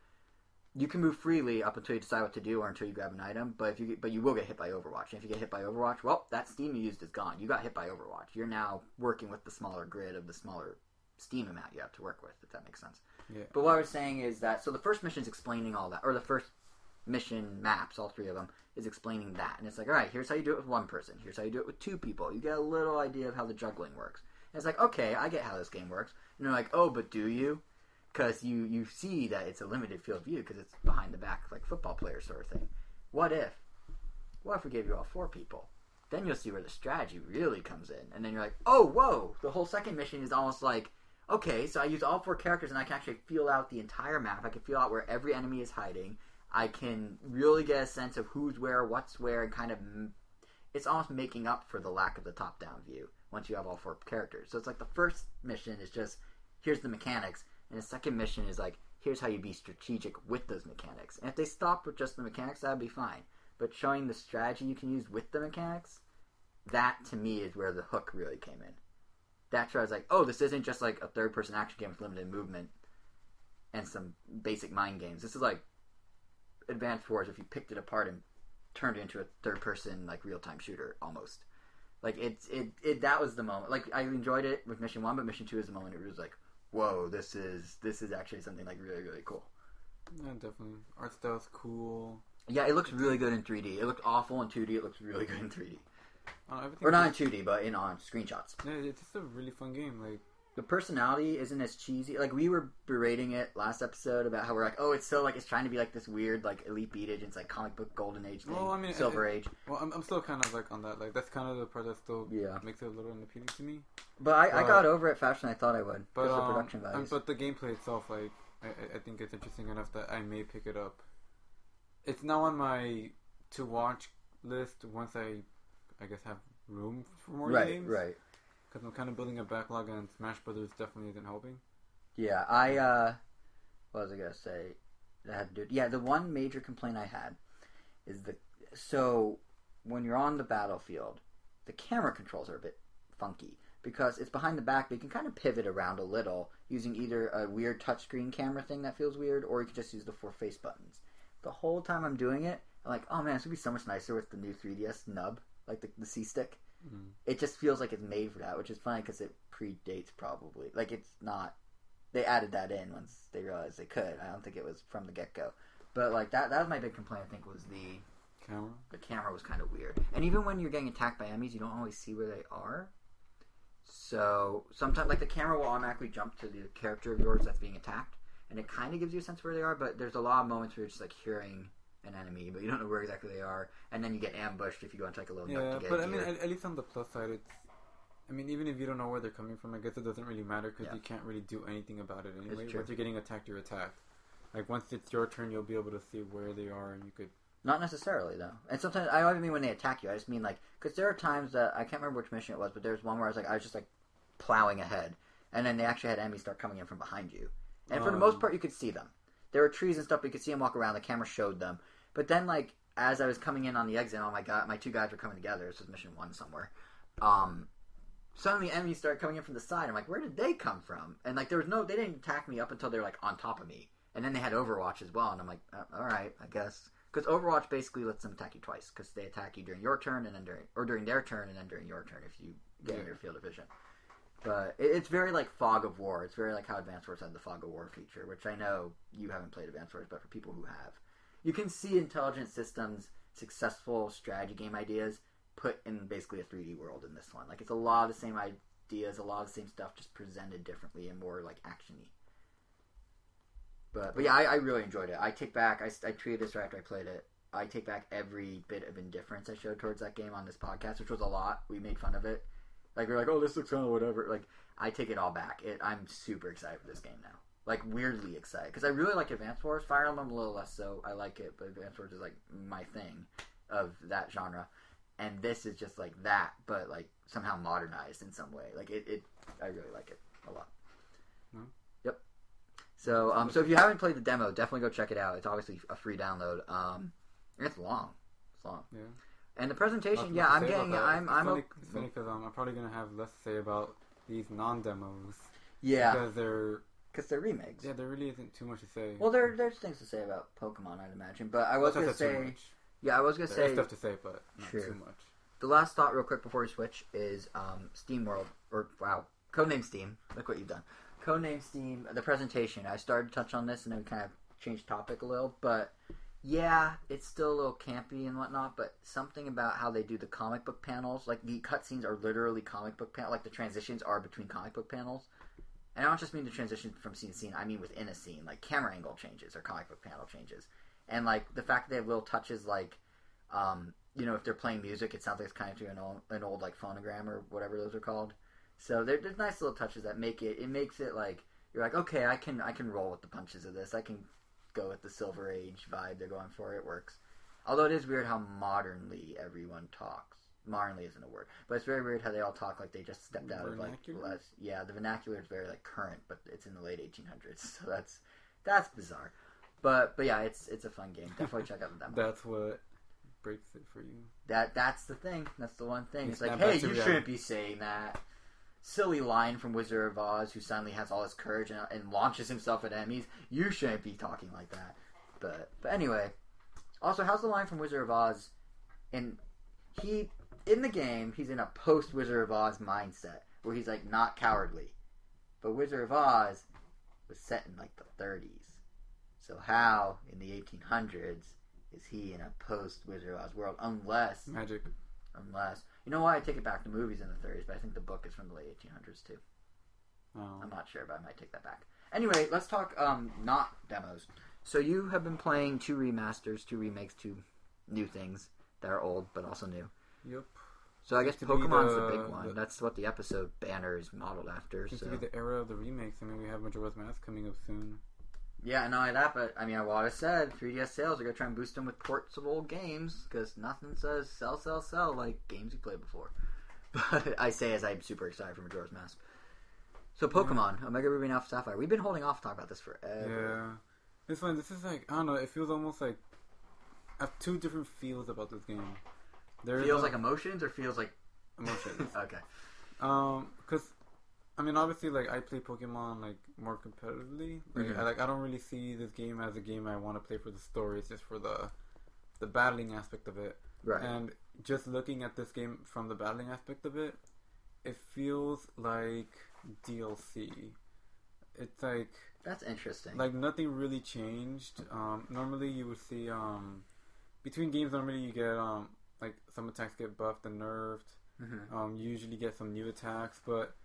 you can move freely up until you decide what to do or until you grab an item. But if you but you will get hit by Overwatch. And if you get hit by Overwatch, well, that Steam you used is gone. You got hit by Overwatch. You're now working with the smaller grid of the smaller Steam amount you have to work with. If that makes sense. Yeah. But what I was saying is that so the first mission is explaining all that, or the first mission maps, all three of them, is explaining that. And it's like, all right, here's how you do it with one person. Here's how you do it with two people. You get a little idea of how the juggling works. And it's like, okay, I get how this game works. And they're like, oh, but do you? Because you you see that it's a limited field view because it's behind the back like football player sort of thing. What if? What if we gave you all four people? Then you'll see where the strategy really comes in, and then you're like, oh, whoa! The whole second mission is almost like, okay, so I use all four characters, and I can actually feel out the entire map. I can feel out where every enemy is hiding. I can really get a sense of who's where, what's where, and kind of it's almost making up for the lack of the top-down view once you have all four characters. So it's like the first mission is just here's the mechanics, and the second mission is like here's how you be strategic with those mechanics. And if they stop with just the mechanics, that'd be fine. But showing the strategy you can use with the mechanics, that to me is where the hook really came in. That's where I was like, oh, this isn't just like a third-person action game with limited movement and some basic mind games. This is like Advanced Wars if you picked it apart and turned it into a third-person like real-time shooter almost. Like it's it, it that was the moment. Like I enjoyed it with Mission One, but Mission Two is the moment it was like, whoa, this is this is actually something like really really cool. Yeah, definitely. Art style's cool. Yeah, it looks really good in 3D. It looked awful in 2D. It looks really good in 3D. Uh, everything Or not in 2D, but in on screenshots. Yeah, it's just a really fun game. Like, The personality isn't as cheesy. Like we were berating it last episode about how we're like, oh, it's so like it's trying to be like this weird like Elite Beat Agents like comic book golden age thing, Well, I mean, Silver it- Age. well, I'm, I'm still kind of like on that. Like, that's kind of the part that still Yeah. makes it a little unappealing to me. But I, I got over it faster than I thought I would. But just the um, production um, values. but the gameplay itself, like, I- I think it's interesting enough that I may pick it up. It's now on my to watch list once I, I guess, have room for more right, games. right. right. Because I'm kind of building a backlog, and Smash Brothers definitely isn't helping. Yeah, I uh what was I gonna say? That had to do it. yeah, the one major complaint I had is the so when you're on the battlefield, the camera controls are a bit funky because it's behind the back, but you can kind of pivot around a little using either a weird touchscreen camera thing that feels weird, or you can just use the four face buttons. The whole time I'm doing it, I'm like, oh man, this would be so much nicer with the new 3DS nub, like the, the C stick. Mhm. It just feels like it's made for that, which is funny because it predates probably. Like it's not. They added that in once they realized they could. I don't think it was from the get go. But like that, that was my big complaint. I think was the Camera. the camera was kind of weird. And even when you're getting attacked by enemies, you don't always see where they are. So sometimes, like the camera will automatically jump to the character of yours that's being attacked, and it kind of gives you a sense of where they are. But there's a lot of moments where you're just like hearing an enemy, but you don't know where exactly they are, and then you get ambushed if you go into like a little Yeah, to get but I mean, at, at least on the plus side, it's. I mean, even if you don't know where they're coming from, I guess it doesn't really matter because Yeah. you can't really do anything about it anyway. Once you're getting attacked, you're attacked. Like once it's your turn, you'll be able to see where they are, and you could. Not necessarily though. And sometimes I don't even mean when they attack you. I just mean like because there are times that I can't remember which mission it was, but there's one where I was like I was just like plowing ahead, and then they actually had enemies start coming in from behind you. And for the most Um. part, you could see them. There were trees and stuff, but you could see them walk around. The camera showed them. But then like as I was coming in on the exit, oh my god, my two guys were coming together. This was mission one somewhere. Um, suddenly enemies started coming in from the side. I'm like, where did they come from? And like there was no, they didn't attack me up until they were like on top of me. And then they had Overwatch as well, and I'm like, uh, all right, I guess. Because Overwatch basically lets them attack you twice, because they attack you during your turn and then during, or during their turn and then during your turn if you get in Yeah. your field of vision. But it, it's very like Fog of War. It's very like how Advanced Wars had the Fog of War feature, which I know you haven't played Advanced Wars, but for people who have, you can see Intelligent Systems' successful strategy game ideas put in basically a 3D world in this one. Like it's a lot of the same ideas, a lot of the same stuff, just presented differently and more like actiony. But but yeah, I, I really enjoyed it. I take back. I, I tweeted this right after I played it. I take back every bit of indifference I showed towards that game on this podcast, which was a lot. We made fun of it. Like we're like, oh, this looks kind of whatever. Like I take it all back. It, I'm super excited for this game now. Like weirdly excited because I really like Advance Wars. Fire Emblem a little less so. I like it, but Advance Wars is like my thing of that genre. And this is just like that, but like somehow modernized in some way. Like it, it I really like it a lot. No. Yep. So, um, so if you haven't played the demo, definitely go check it out. It's obviously a free download. Um, it's long. It's long. Yeah. And the presentation, yeah, I'm to say about getting. I'm, I'm, it's funny because um, I'm probably gonna have less to say about these non-demos yeah, because they're because they're remakes. yeah, there really isn't too much to say. Well, there, there's things to say about Pokemon, I'd imagine. But I was That's gonna not too say, much. yeah, I was gonna There's say stuff to say, but not Sure. too much. the last thought, real quick, before we switch, is um, Steam World, or wow, codename Steam. Look what you've done. Codename Steam. The presentation. I started to touch on this, and then we kind of changed topic a little, but yeah, it's still a little campy and whatnot, but something about how they do the comic book panels, like the cutscenes are literally comic book panel, like the transitions are between comic book panels. And I don't just mean the transition from scene to scene; I mean within a scene, like camera angle changes or comic book panel changes, and like the fact that they have little touches, like, um, you know, if they're playing music, it sounds like it's kind of an old, an old like phonogram or whatever those are called. So there, there's nice little touches that make it. It makes it like you're like, okay, I can I can roll with the punches of this. I can go with the Silver Age vibe they're going for. It works. Although it is weird how modernly everyone talks. Modernly isn't a word, but it's very weird how they all talk like they just stepped out of like less. Yeah, the vernacular is very like current, but it's in the late 1800s, so that's that's bizarre. But but yeah, it's it's a fun game. Definitely check out the demo. That's what breaks it for you. That that's the thing. That's the one thing. You It's like, hey, you shouldn't be saying that. Silly line from Wizard of Oz, who suddenly has all his courage and, and launches himself at enemies. You shouldn't be talking like that. But but anyway, also, how's the line from Wizard of Oz? And he in the game, he's in a post Wizard of Oz mindset where he's like not cowardly. But Wizard of Oz was set in like the 30s. So how in the 1800s is he in a post Wizard of Oz world? Unless Magic. unless you know why I take it back. The movie's in the 30s, but I think the book is from the late 1800s too. Um, I'm not sure, but I might take that back. Anyway, let's talk um not demos. So you have been playing two remasters, two remakes, two new things that are old but also new. Yep. So I guess Seems to be Pokemon's the, the- big one. the- That's what the episode banner is modeled after. Seems So to be the era of the remakes. I mean, we have Majora's Mask coming up soon. yeah, and not only that, but I mean, I've always said 3DS sales are gonna try and boost them with ports of old games because nothing says sell, sell, sell like games you played before. But I say as I'm super excited for Majora's Mask. So Pokemon, Omega Ruby and Alpha Sapphire. We've been holding off to talk about this forever. Yeah. This one, this is like I don't know. It feels almost like I have two different feels about this game. There Feels like emotions or feels like emotions. okay. Um, because I mean, obviously, like I play Pokemon like more competitively. Like, Mhm. I, like I don't really see this game as a game I want to play for the story. It's just for the the battling aspect of it. Right. And just looking at this game from the battling aspect of it, it feels like DLC. It's like That's interesting. like nothing really changed. Um, normally you would see um, between games. Normally you get um, like some attacks get buffed and nerfed. Mhm. Um, you usually get some new attacks, but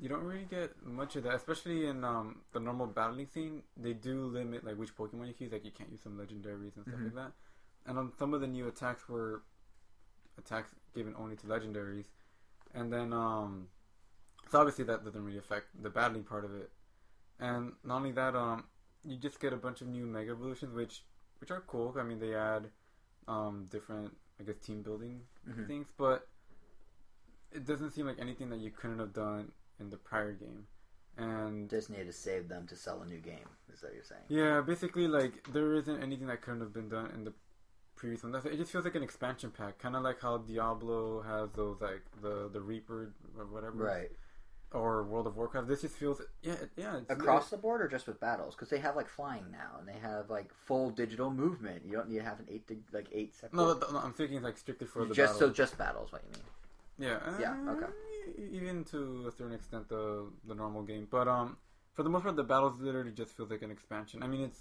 you don't really get much of that. Especially in um, the normal battling scene, they do limit like which Pokemon you can use. Like you can't use some legendaries and stuff Mhm. like that. And on some of the new attacks were attacks given only to legendaries, and then um, so obviously that doesn't really affect the battling part of it. And not only that, um, you just get a bunch of new Mega Evolutions, which which are cool. I mean, they add um, different, I guess, team building Mhm. things, but it doesn't seem like anything that you couldn't have done in the prior game. And Just need to save them to sell a new game. Is that what you're saying? yeah, basically, like there isn't anything that couldn't have been done in the previous one. That's, it just feels like an expansion pack, kind of like how Diablo has those like the the Reaper or whatever, Right. Or World of Warcraft. This just feels yeah, yeah. It's Across the board or just with battles? Because they have like flying now, and they have like full digital movement. You don't need to have an eight to, like eight separate. No, no, I'm thinking like strictly for the just so just battles. What you mean? Yeah. Yeah, uh, okay. e- Even to a certain extent, the the normal game, but um, for the most part, the battles literally just feels like an expansion. I mean, it's,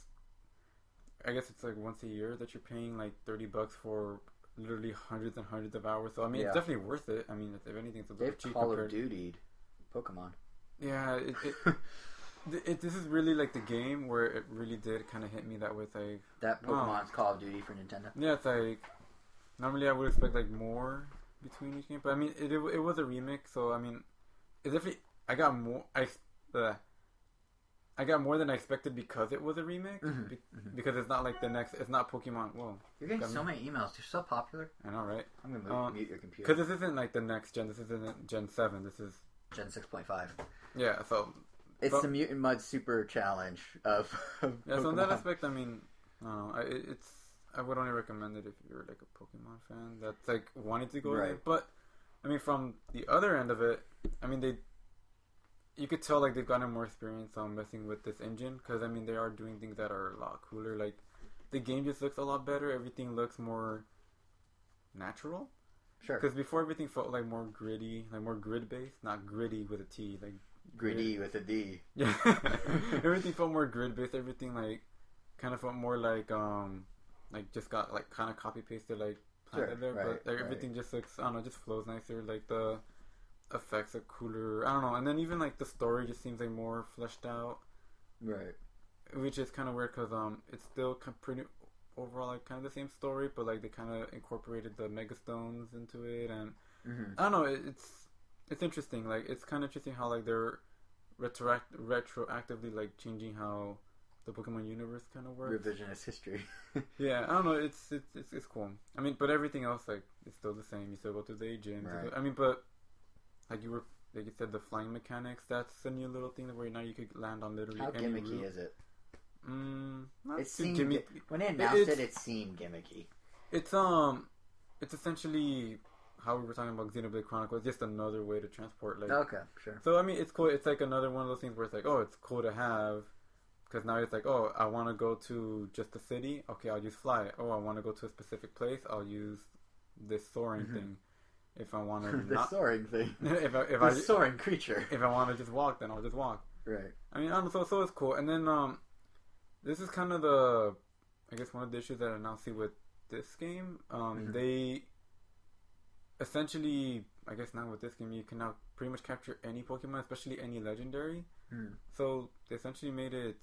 I guess it's like once a year that you're paying like thirty bucks for literally hundreds and hundreds of hours. So I mean, Yeah. it's definitely worth it. I mean, if, if anything, it's a little They've cheap Call compared. of Duty, Pokemon. Yeah, it, it, it, this is really like the game where it really did kind of hit me that with like that Wow. Pokemon's Call of Duty for Nintendo. Yeah, it's like normally I would expect like more between each game, but I mean it it, it was a remake, so I mean it definitely I got more I uh, I got more than I expected because it was a remake. Mhm, Be- mhm. Because it's not like the next. It's not Pokemon. Whoa, You're getting so me. many emails. You're so popular. I know, right? I'm gonna mute, Um, mute your computer. Because this isn't like the next gen. This isn't Gen Seven. This is Gen six point five. yeah. So It's But- the Mutant Mudds Super Challenge of. of yeah. So in that aspect, I mean, I don't know. I, it's I would only recommend it if you're like a Pokemon fan that's like wanting to go there. Right. But I mean, from the other end of it, I mean they. You could tell like they've gotten more experience on messing with this engine because I mean they are doing things that are a lot cooler. Like the game just looks a lot better. Everything looks more natural. Sure. Because before everything felt like more gritty, like more grid based, not gritty with a T, like Gritty with a D. yeah. everything felt more grid based. Everything like kind of felt more like um like just got like kind of copy pasted like Sure, there, right, but like, right. everything just looks I don't know, just flows nicer. Like the effects are cooler. I don't know, and then even like the story just seems like more fleshed out, Right. which is kind of weird because um it's still kind of pretty overall like kind of the same story, but like they kind of incorporated the megastones into it, and Mm-hmm. I don't know, it, it's it's interesting. Like it's kind of interesting how like they're retroact retroactively like changing how the Pokemon universe kind of works. Revisionist history. Yeah, I don't know. It's it's it's, it's cool. I mean, but everything else like it's still the same. You still go to the gyms. Right. I mean, but like you were like you said, the flying mechanics. That's a new little thing where now you could land on literally How any gimmicky route. is it? Mm, It seemed gimmicky. when they announced it, it seemed gimmicky. It's um, it's essentially how we were talking about Xenoblade Chronicles. Just another way to transport like. Okay, sure. So I mean, it's cool. It's like another one of those things where it's like, oh, it's cool to have. Because now it's like, oh, I want to go to just a city. Okay, I'll use fly. Oh, I want to go to a specific place. I'll use this soaring Mhm. thing. If I want to the not, soaring thing. if I if the I soaring creature. if I want to just walk, then I'll just walk. Right. I mean, I don't know, so so it's cool. And then um, this is kind of the, I guess one of the issues that I now see with this game. Um, Mhm. they essentially, I guess now with this game, you can now pretty much capture any Pokemon, especially any legendary. Hmm. So they essentially made it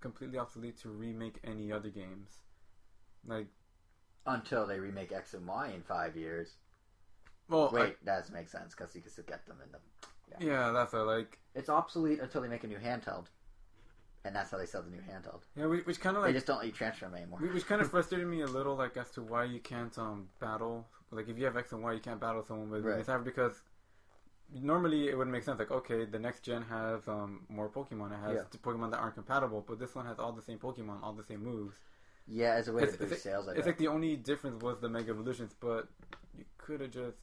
completely obsolete to remake any other games. Like, Until they remake X and Y in five years. well, Wait, I- that makes sense because you can still get them in them. yeah, that's a, like, It's obsolete until they make a new handheld, and that's how they sell the new handheld. yeah, which, kind of like they just don't let you transfer them anymore. Which kind of frustrated me a little, like as to why you can't um battle. Like if you have X and Y, you can't battle someone with Right. Miss Average because normally it would make sense. Like okay, the next gen has um more Pokemon. It has Yeah. Pokemon that aren't compatible, but this one has all the same Pokemon, all the same moves. yeah, as a way It's- to boost it's- sales. I It's like the only difference was the Mega Evolutions, but you could have just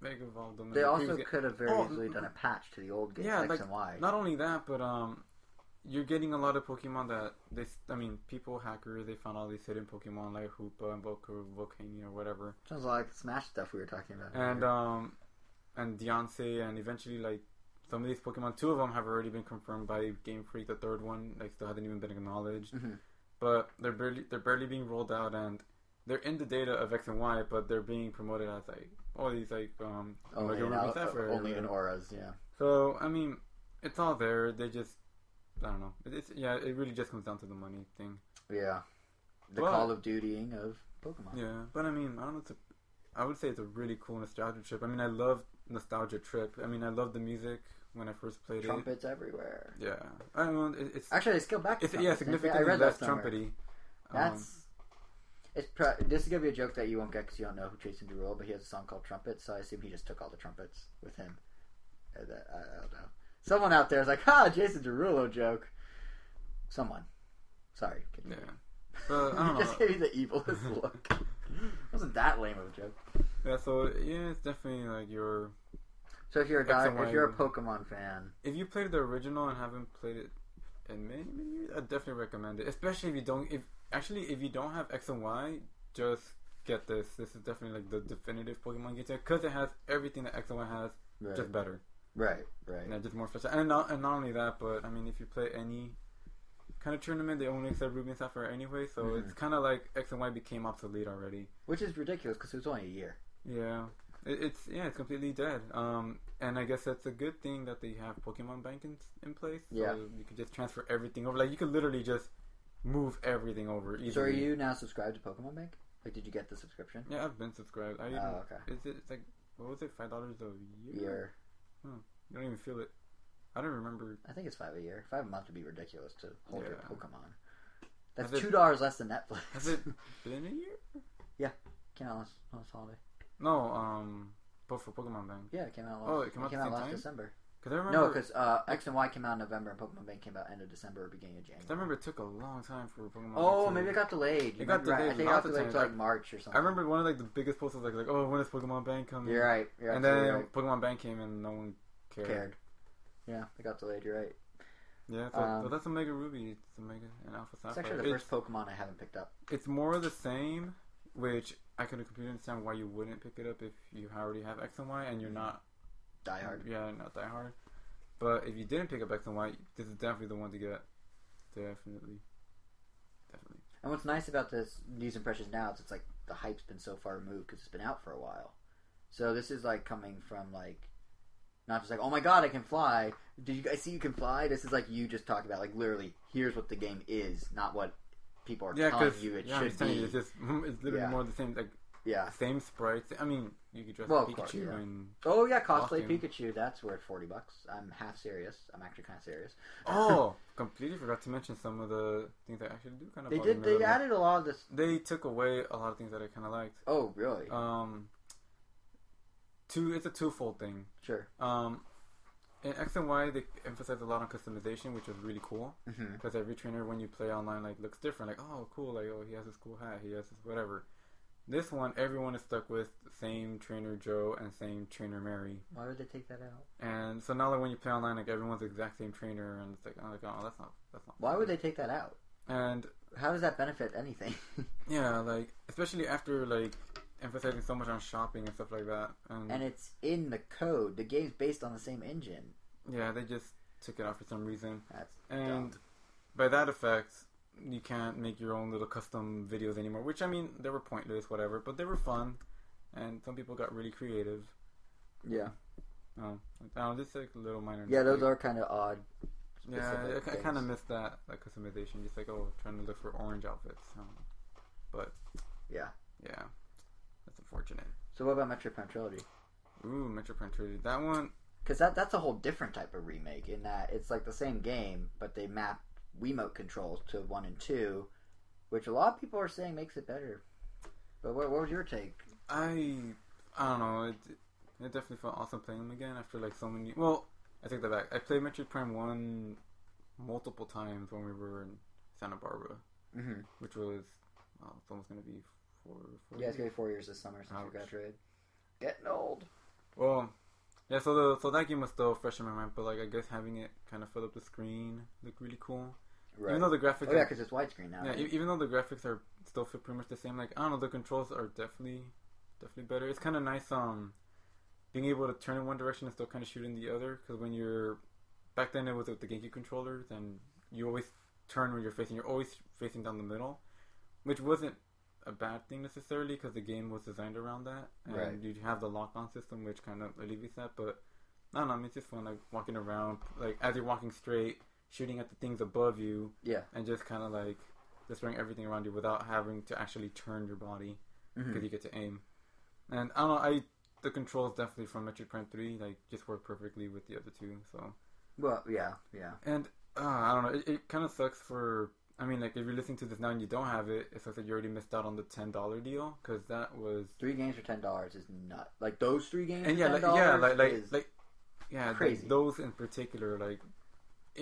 Mega Evolved them. they also could have very Oh, easily done a patch to the old games, yeah, X like, and Y. Not only that, but um, you're getting a lot of Pokemon that they. I mean, people hackers they found all these hidden Pokemon like Hoopa and Volca, Volcania or whatever. Sounds like Smash stuff we were talking about. and um and Diancie and eventually like some of these Pokemon, two of them have already been confirmed by Game Freak. The third one like still hasn't even been acknowledged, Mhm. but they're barely they're barely being rolled out and they're in the data of X and Y, but they're being promoted as like oh these like um only, Omega in, al- only in ORAS. Yeah. So I mean, it's all there. They just I don't know. It- It's yeah. It really just comes down to the money thing. Yeah. The But- Call of Dutying of Pokemon. Yeah, but I mean, I don't know. It's a, I would say it's a really cool nostalgia trip. I mean, I love nostalgia trip. I mean, I love the music when I first played it. Trumpets everywhere. Yeah, I don't know. It, it's Actually, they scaled back. to it's yeah trumpets. I significantly read less trumpety. Um, That's. It's pro- this is gonna be a joke that you won't get because you don't know who Jason Derulo, but he has a song called Trumpets, so I assume he just took all the trumpets with him. Uh, that- I, I don't know. Someone out there is like, ah, Jason Derulo joke." Someone. Sorry. yeah, but I don't just know. gave you the evilest look. wasn't that lame of a joke. Yeah, so yeah, it's definitely like your. So if you're a guy, and if you're a Pokemon fan, If you played the original and haven't played it in many many years, I definitely recommend it. Especially if you don't. If actually if you don't have X and Y, just get this. This is definitely like the definitive Pokemon game because it has everything that X and Y has, right, just better. Right, right. And just more. And not, and not only that, but I mean, if you play any kind of tournament, they only accept Ruby and Sapphire anyway. So Mhm. it's kind of like X and Y became obsolete already. Which is ridiculous because it was only a year. Yeah, it, it's yeah, it's completely dead. Um, and I guess that's a good thing that they have Pokemon Bank in, in place. So Yeah. you can just transfer everything over. Like you could literally just move everything over easily. So are you now subscribed to Pokemon Bank? Like, did you get the subscription? Yeah, I've been subscribed. I Oh, okay. Is it it's like what was it? Five dollars a year? Year. You don't even feel it. I don't remember. I think it's five a year. Five a month would be ridiculous to hold your Pokemon. That's Has two dollars less than Netflix. Has it been a year? Yeah, came out last, last holiday. No, um, both for Pokemon Bank. Yeah, it came out last. Oh, it came out at the same last time? December. Because I remember. No, because uh, X and Y came out in November, and Pokemon Bank came out end of December or beginning of January. I remember it took a long time for Pokemon. Oh, Bank maybe it got delayed. You It got be right. I delayed think it got delayed to like March or something. I remember one of like the biggest posts was like, like, oh, when is Pokemon Bank coming? You're right. You're and then right. Pokemon Bank came and no one cared. cared. Yeah, it got delayed. You're right. Yeah, so, Um, so that's a Mega Ruby, it's a Mega and Alpha Sapphire. It's actually the it's, first Pokemon I haven't picked up. it's more of the same, which I can completely understand why you wouldn't pick it up if you already have X and Y and you're not Die Hard. Yeah, not Die hard. But if you didn't pick up X and Y, this is definitely the one to get. Definitely, definitely. And And what's nice about this these impressions now is it's like the hype's been so far removed because it's been out for a while. So this is like coming from like not just like oh my god I can fly. Did you guys see you can fly? This is like you just talking about like literally here's what the game is, not what people are Yeah, telling you it yeah, should be. you, it's just it's literally Yeah. more the same like yeah. same sprites. I mean, you could dress Well, as of course, Pikachu yeah. and Oh yeah, cosplay. Pikachu. That's worth forty bucks. I'm half serious. I'm actually kind of serious. oh, completely forgot to mention some of the things I actually do kind of. They bother did. They added a lot of this. They took away a lot of things that I kind of liked. Oh really? Um, two. It's a twofold thing. sure. Um, in X and Y, they emphasize a lot on customization, which is really cool. hmm Because every trainer, when you play online, like looks different. Like, oh, cool. Like, oh, he has this cool hat. He has this whatever. This one, everyone is stuck with same trainer Joe and same trainer Mary. Why would they take that out? And so now, like when you play online, like everyone's the exact same trainer, and it's like, oh, like, oh that's not, that's not. Why would they take that out? And How does that benefit anything? yeah, like especially after like emphasizing so much on shopping and stuff like that. And, and it's in the code. The game's based on the same engine. yeah, they just took it out for some reason. That's And dumb. by that effect, you can't make your own little custom videos anymore. Which I mean, they were pointless, whatever, but they were fun, and some people got really creative. Yeah. Oh, just like a little minor. Yeah, those are kind of odd. Yeah, I, I kind of missed that like customization. Just like oh, trying to look for orange outfits. Um, but Yeah. yeah, that's unfortunate. So what about Metroid Prime Trilogy? Ooh, Metroid Prime Trilogy. That one, Because that that's a whole different type of remake in that it's like the same game, but they map Wiimote controls to one and two, which a lot of people are saying makes it better. But what, what was your take? I I don't know. It, it definitely felt awesome playing them again after like so many. Well, I take that back. I played Metroid Prime One multiple times when we were in Santa Barbara, Mm-hmm. which was well, it's almost gonna be four. four Yeah, it's gonna be four years this summer since we Ouch. graduated. Getting old. Well, yeah. So the so that game was still fresh in my mind, but like I guess having it kind of fill up the screen looked really cool. Right. Even though the graphics, oh yeah, because it's widescreen now. yeah, right? even though the graphics are still feel pretty much the same. Like I don't know, the controls are definitely definitely better. It's kind of nice um being able to turn in one direction and still kind of shoot in the other. Because when you're back then it was with the GameCube controller, then you always turn when you're facing. You're always facing down the middle, which wasn't a bad thing necessarily because the game was designed around that, and Right. you have the lock-on system, which kind of alleviates that. But I don't know, I mean, it's just fun, like walking around, like as you're walking straight, shooting at the things above you, Yeah. and just kind of like destroying everything around you without having to actually turn your body because Mhm. you get to aim. And I don't know, I the controls definitely from Metroid Prime Three like just work perfectly with the other two. So Well, yeah, yeah. and uh, I don't know, it, it kind of sucks for. I mean, like if you're listening to this now and you don't have it, it sucks that you already missed out on the ten dollar deal because that was Three games for ten dollars is nut. Like those three games. and yeah, like, $10 yeah, like like like yeah, crazy. like, those in particular, like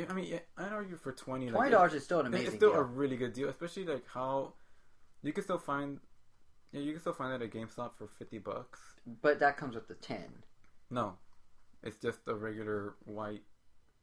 I mean, I'd argue for twenty. twenty like, dollars is still an amazing it's still deal. a really good deal, especially like how you can still find. Yeah, you can still find that at GameStop for fifty bucks. But that comes with the ten. No, it's just a regular white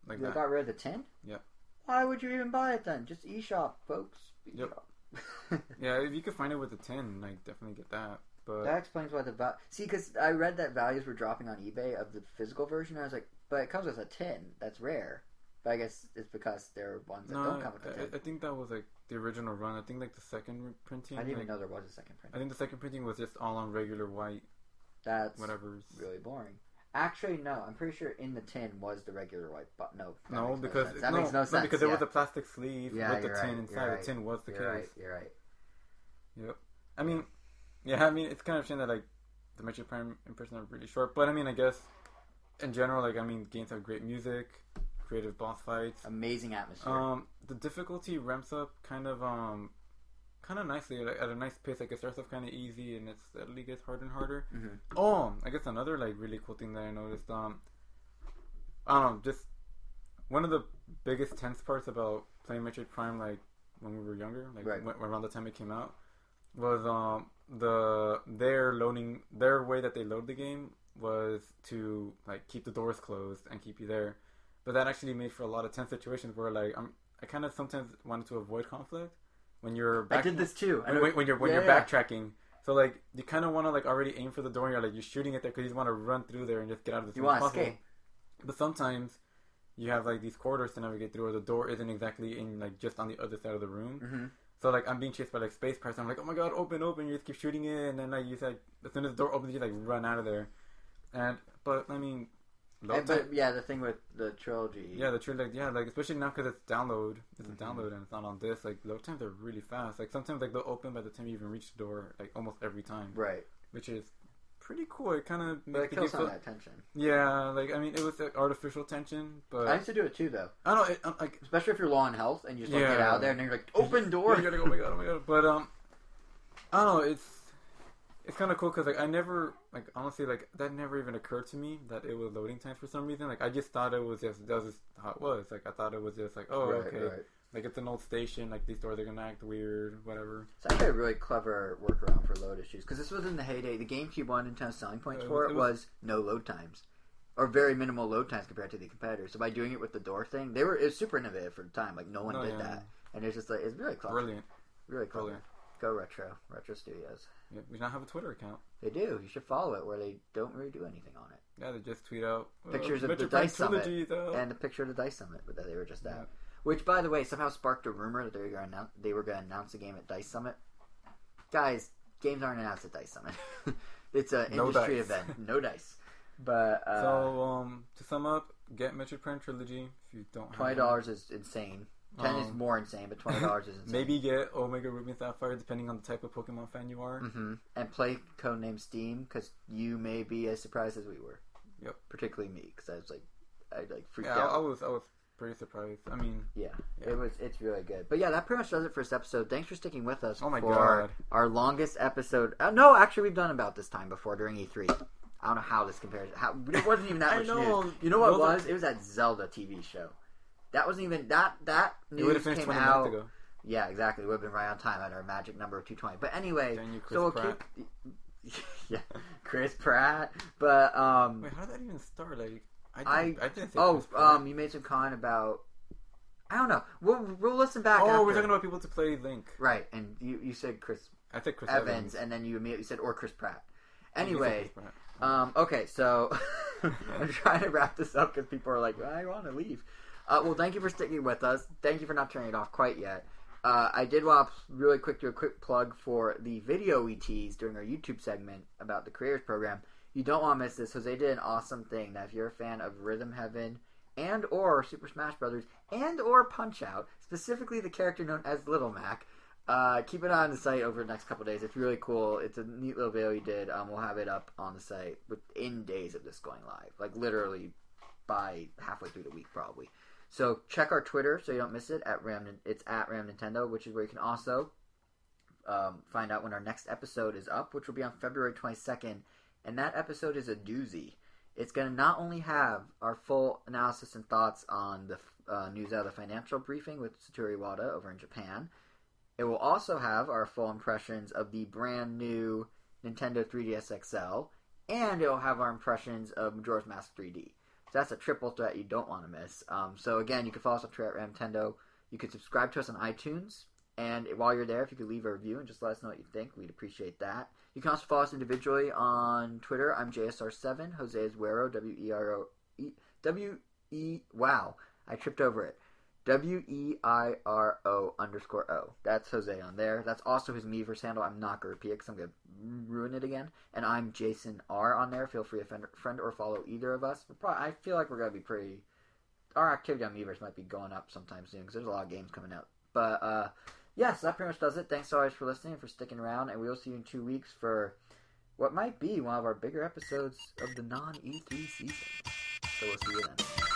like They that. got rid of the tin? Yeah. Why would you even buy it then? Just eShop, folks. Yep. Yeah, if you could find it with a tin, like definitely get that. But that explains why the val- see because I read that values were dropping on eBay of the physical version. I was like, but it comes with a tin. That's rare. But I guess it's because there are ones that no, don't come with the I, tin. I think that was like the original run. I think like the second printing. I didn't even know there was a second print. I think the second printing was just all on regular white, That's whatever's. really boring. Actually, no. I'm pretty sure in the tin was the regular white, but no. No, because sense. that no, makes no sense. because there yeah. was a plastic sleeve Yeah, with the tin right, inside. right. The tin was the You're case. right. You're right. Yep. I mean, yeah. I mean, it's kind of a shame that like the Metroid Prime impressions are really short, but I mean, I guess in general, like I mean, games have great music, creative boss fights. Amazing atmosphere. Um, the difficulty ramps up kind of um, kind of nicely like, at a nice pace. Like it starts off kind of easy and it steadily gets harder and harder. Mhm. Oh, I guess another like really cool thing that I noticed. Um, I don't know, just one of the biggest tense parts about playing Metroid Prime, like when we were younger, like Right. when, around the time it came out, was um the their loading their way that they load the game was to like keep the doors closed and keep you there, but that actually made for a lot of tense situations where like I'm I kind of sometimes wanted to avoid conflict when you're I did this too. When, when, when you're when Yeah, you're yeah. backtracking. So like you kind of want to like already aim for the door. and You're like you're shooting it there because you want to run through there and just get out of the. You want to escape. But sometimes you have like these corridors to navigate through, or the door isn't exactly in like just on the other side of the room. hmm So like I'm being chased by like space person. I'm like, oh my god, open, open! You just keep shooting it, and then like you said, as soon as the door opens, you like run out of there. And but I mean, load And, time- but yeah, the thing with the trilogy. yeah, the trilogy. like yeah, like especially now because it's download, it's Mhm. a download and it's not on this. Like load times are really fast. Like sometimes like they'll open by the time you even reach the door, like almost every time, Right. which is pretty cool. It kind of But it kills some of feel- that tension. yeah, like I mean, it was like artificial tension, but I used to do it too, though. I don't know. It, like Especially if you're low on health and you just don't get Yeah. out there and then you're like, open door. Yeah, you gotta go, oh my god, oh my god. But um, I don't know. It's it's kind of cool because like I never like honestly like that never even occurred to me that it was loading times for some reason. Like I just thought it was just that was how it was. Like I thought it was just like oh right, okay, right. like it's an old station. Like these doors are gonna act weird, whatever. It's actually a really clever workaround for load issues because this was in the heyday. The GameCube one Nintendo's selling points Uh, for it it was- was no load times, or very minimal load times compared to the competitors. So by doing it with the door thing, they were it was super innovative for the time. Like no one Oh, did yeah. that, and it's just like it's really clever, Brilliant, really clever. brilliant. Go retro, retro studios. We now have a Twitter account. They do. You should follow it where they don't really do anything on it. Yeah, they just tweet out uh, Pictures of the Dice Summit Trilogy's out. And a picture of the Dice Summit that they were just at. Yeah. Which, by the way, somehow sparked a rumor that they were going to announce, they were going to announce a game at Dice Summit. Guys, games aren't announced at Dice Summit. it's an No industry dice. event, no dice. But uh, so um, to sum up, get Metroid Prime Trilogy if you don't. have twenty dollars is insane. Ten is Um, more insane, but twenty dollars is insane. Maybe get Omega Ruby and Sapphire depending on the type of Pokemon fan you are. hmm And play Codename Steam because you may be as surprised as we were. Yep. Particularly me because I was like, I like freaked Yeah, out. I was I was pretty surprised. I mean, Yeah, Yeah. it was. It's really good. But yeah, that pretty much does it for this episode. Thanks for sticking with us. Oh my for God. our longest episode. Uh, no, actually, we've done about this time before during E3. I don't know how this compares. How it wasn't even that I much know. news. You know what it was? It was that Zelda TV show. That wasn't even that. That it would news have finished came twenty out. minutes ago. Yeah, exactly. It would have been right on time at our magic number of two twenty. But anyway, Dang you, Chris so we'll Pratt. keep. yeah, Chris Pratt. But um, Wait, how did that even start? Like, I I- didn't, I, didn't say oh um, you made some comment about. I don't know. We'll we'll listen back. oh, after. we're talking about people to play Link. Right, and you, you said Chris I think Chris Evans, Evans. and then you immediately said or Chris Pratt. Anyway, Chris Pratt. um, okay, so I'm trying to wrap this up because people are like, I want to leave. Uh, well, thank you for sticking with us. Thank you for not turning it off quite yet. Uh, I did want to really quick do a quick plug for the video we teased during our YouTube segment about the Creators Program. You don't want to miss this. Jose did an awesome thing. Now, if you're a fan of Rhythm Heaven and or Super Smash Brothers and or Punch Out, specifically the character known as Little Mac, uh, keep an eye on the site over the next couple days. It's really cool. It's a neat little video you did. Um, we'll have it up on the site within days of this going live, like literally by halfway through the week, probably. So check our Twitter so you don't miss it at Ram. It's at Ram Nintendo, which is where you can also um, find out when our next episode is up, which will be on February twenty second. And that episode is a doozy. It's going to not only have our full analysis and thoughts on the uh, news out of the financial briefing with Satoru Iwata over in Japan. It will also have our full impressions of the brand new Nintendo 3DS XL, and it will have our impressions of Majora's Mask 3D. So that's a triple threat you don't want to miss. Um, so again, you can follow us on Twitter at Nintendo. You can subscribe to us on iTunes, and while you're there, if you could leave a review and just let us know what you think, we'd appreciate that. You can also follow us individually on Twitter. I'm JSR7. Jose is Wero. W E R O E W E. Wow, I tripped over it. W E I R O underscore O. That's Jose on there. That's also his Miiverse handle. I'm not going to repeat it because I'm going to ruin it again. And I'm Jason R on there. Feel free to friend, or follow either of us. Probably, I feel like we're going to be pretty. Our activity on Miiverse might be going up sometime soon because there's a lot of games coming out. But uh, yeah, so that pretty much does it. Thanks always for listening and for sticking around. And we will see you in two weeks for what might be one of our bigger episodes of the non E3 season. So we'll see you then.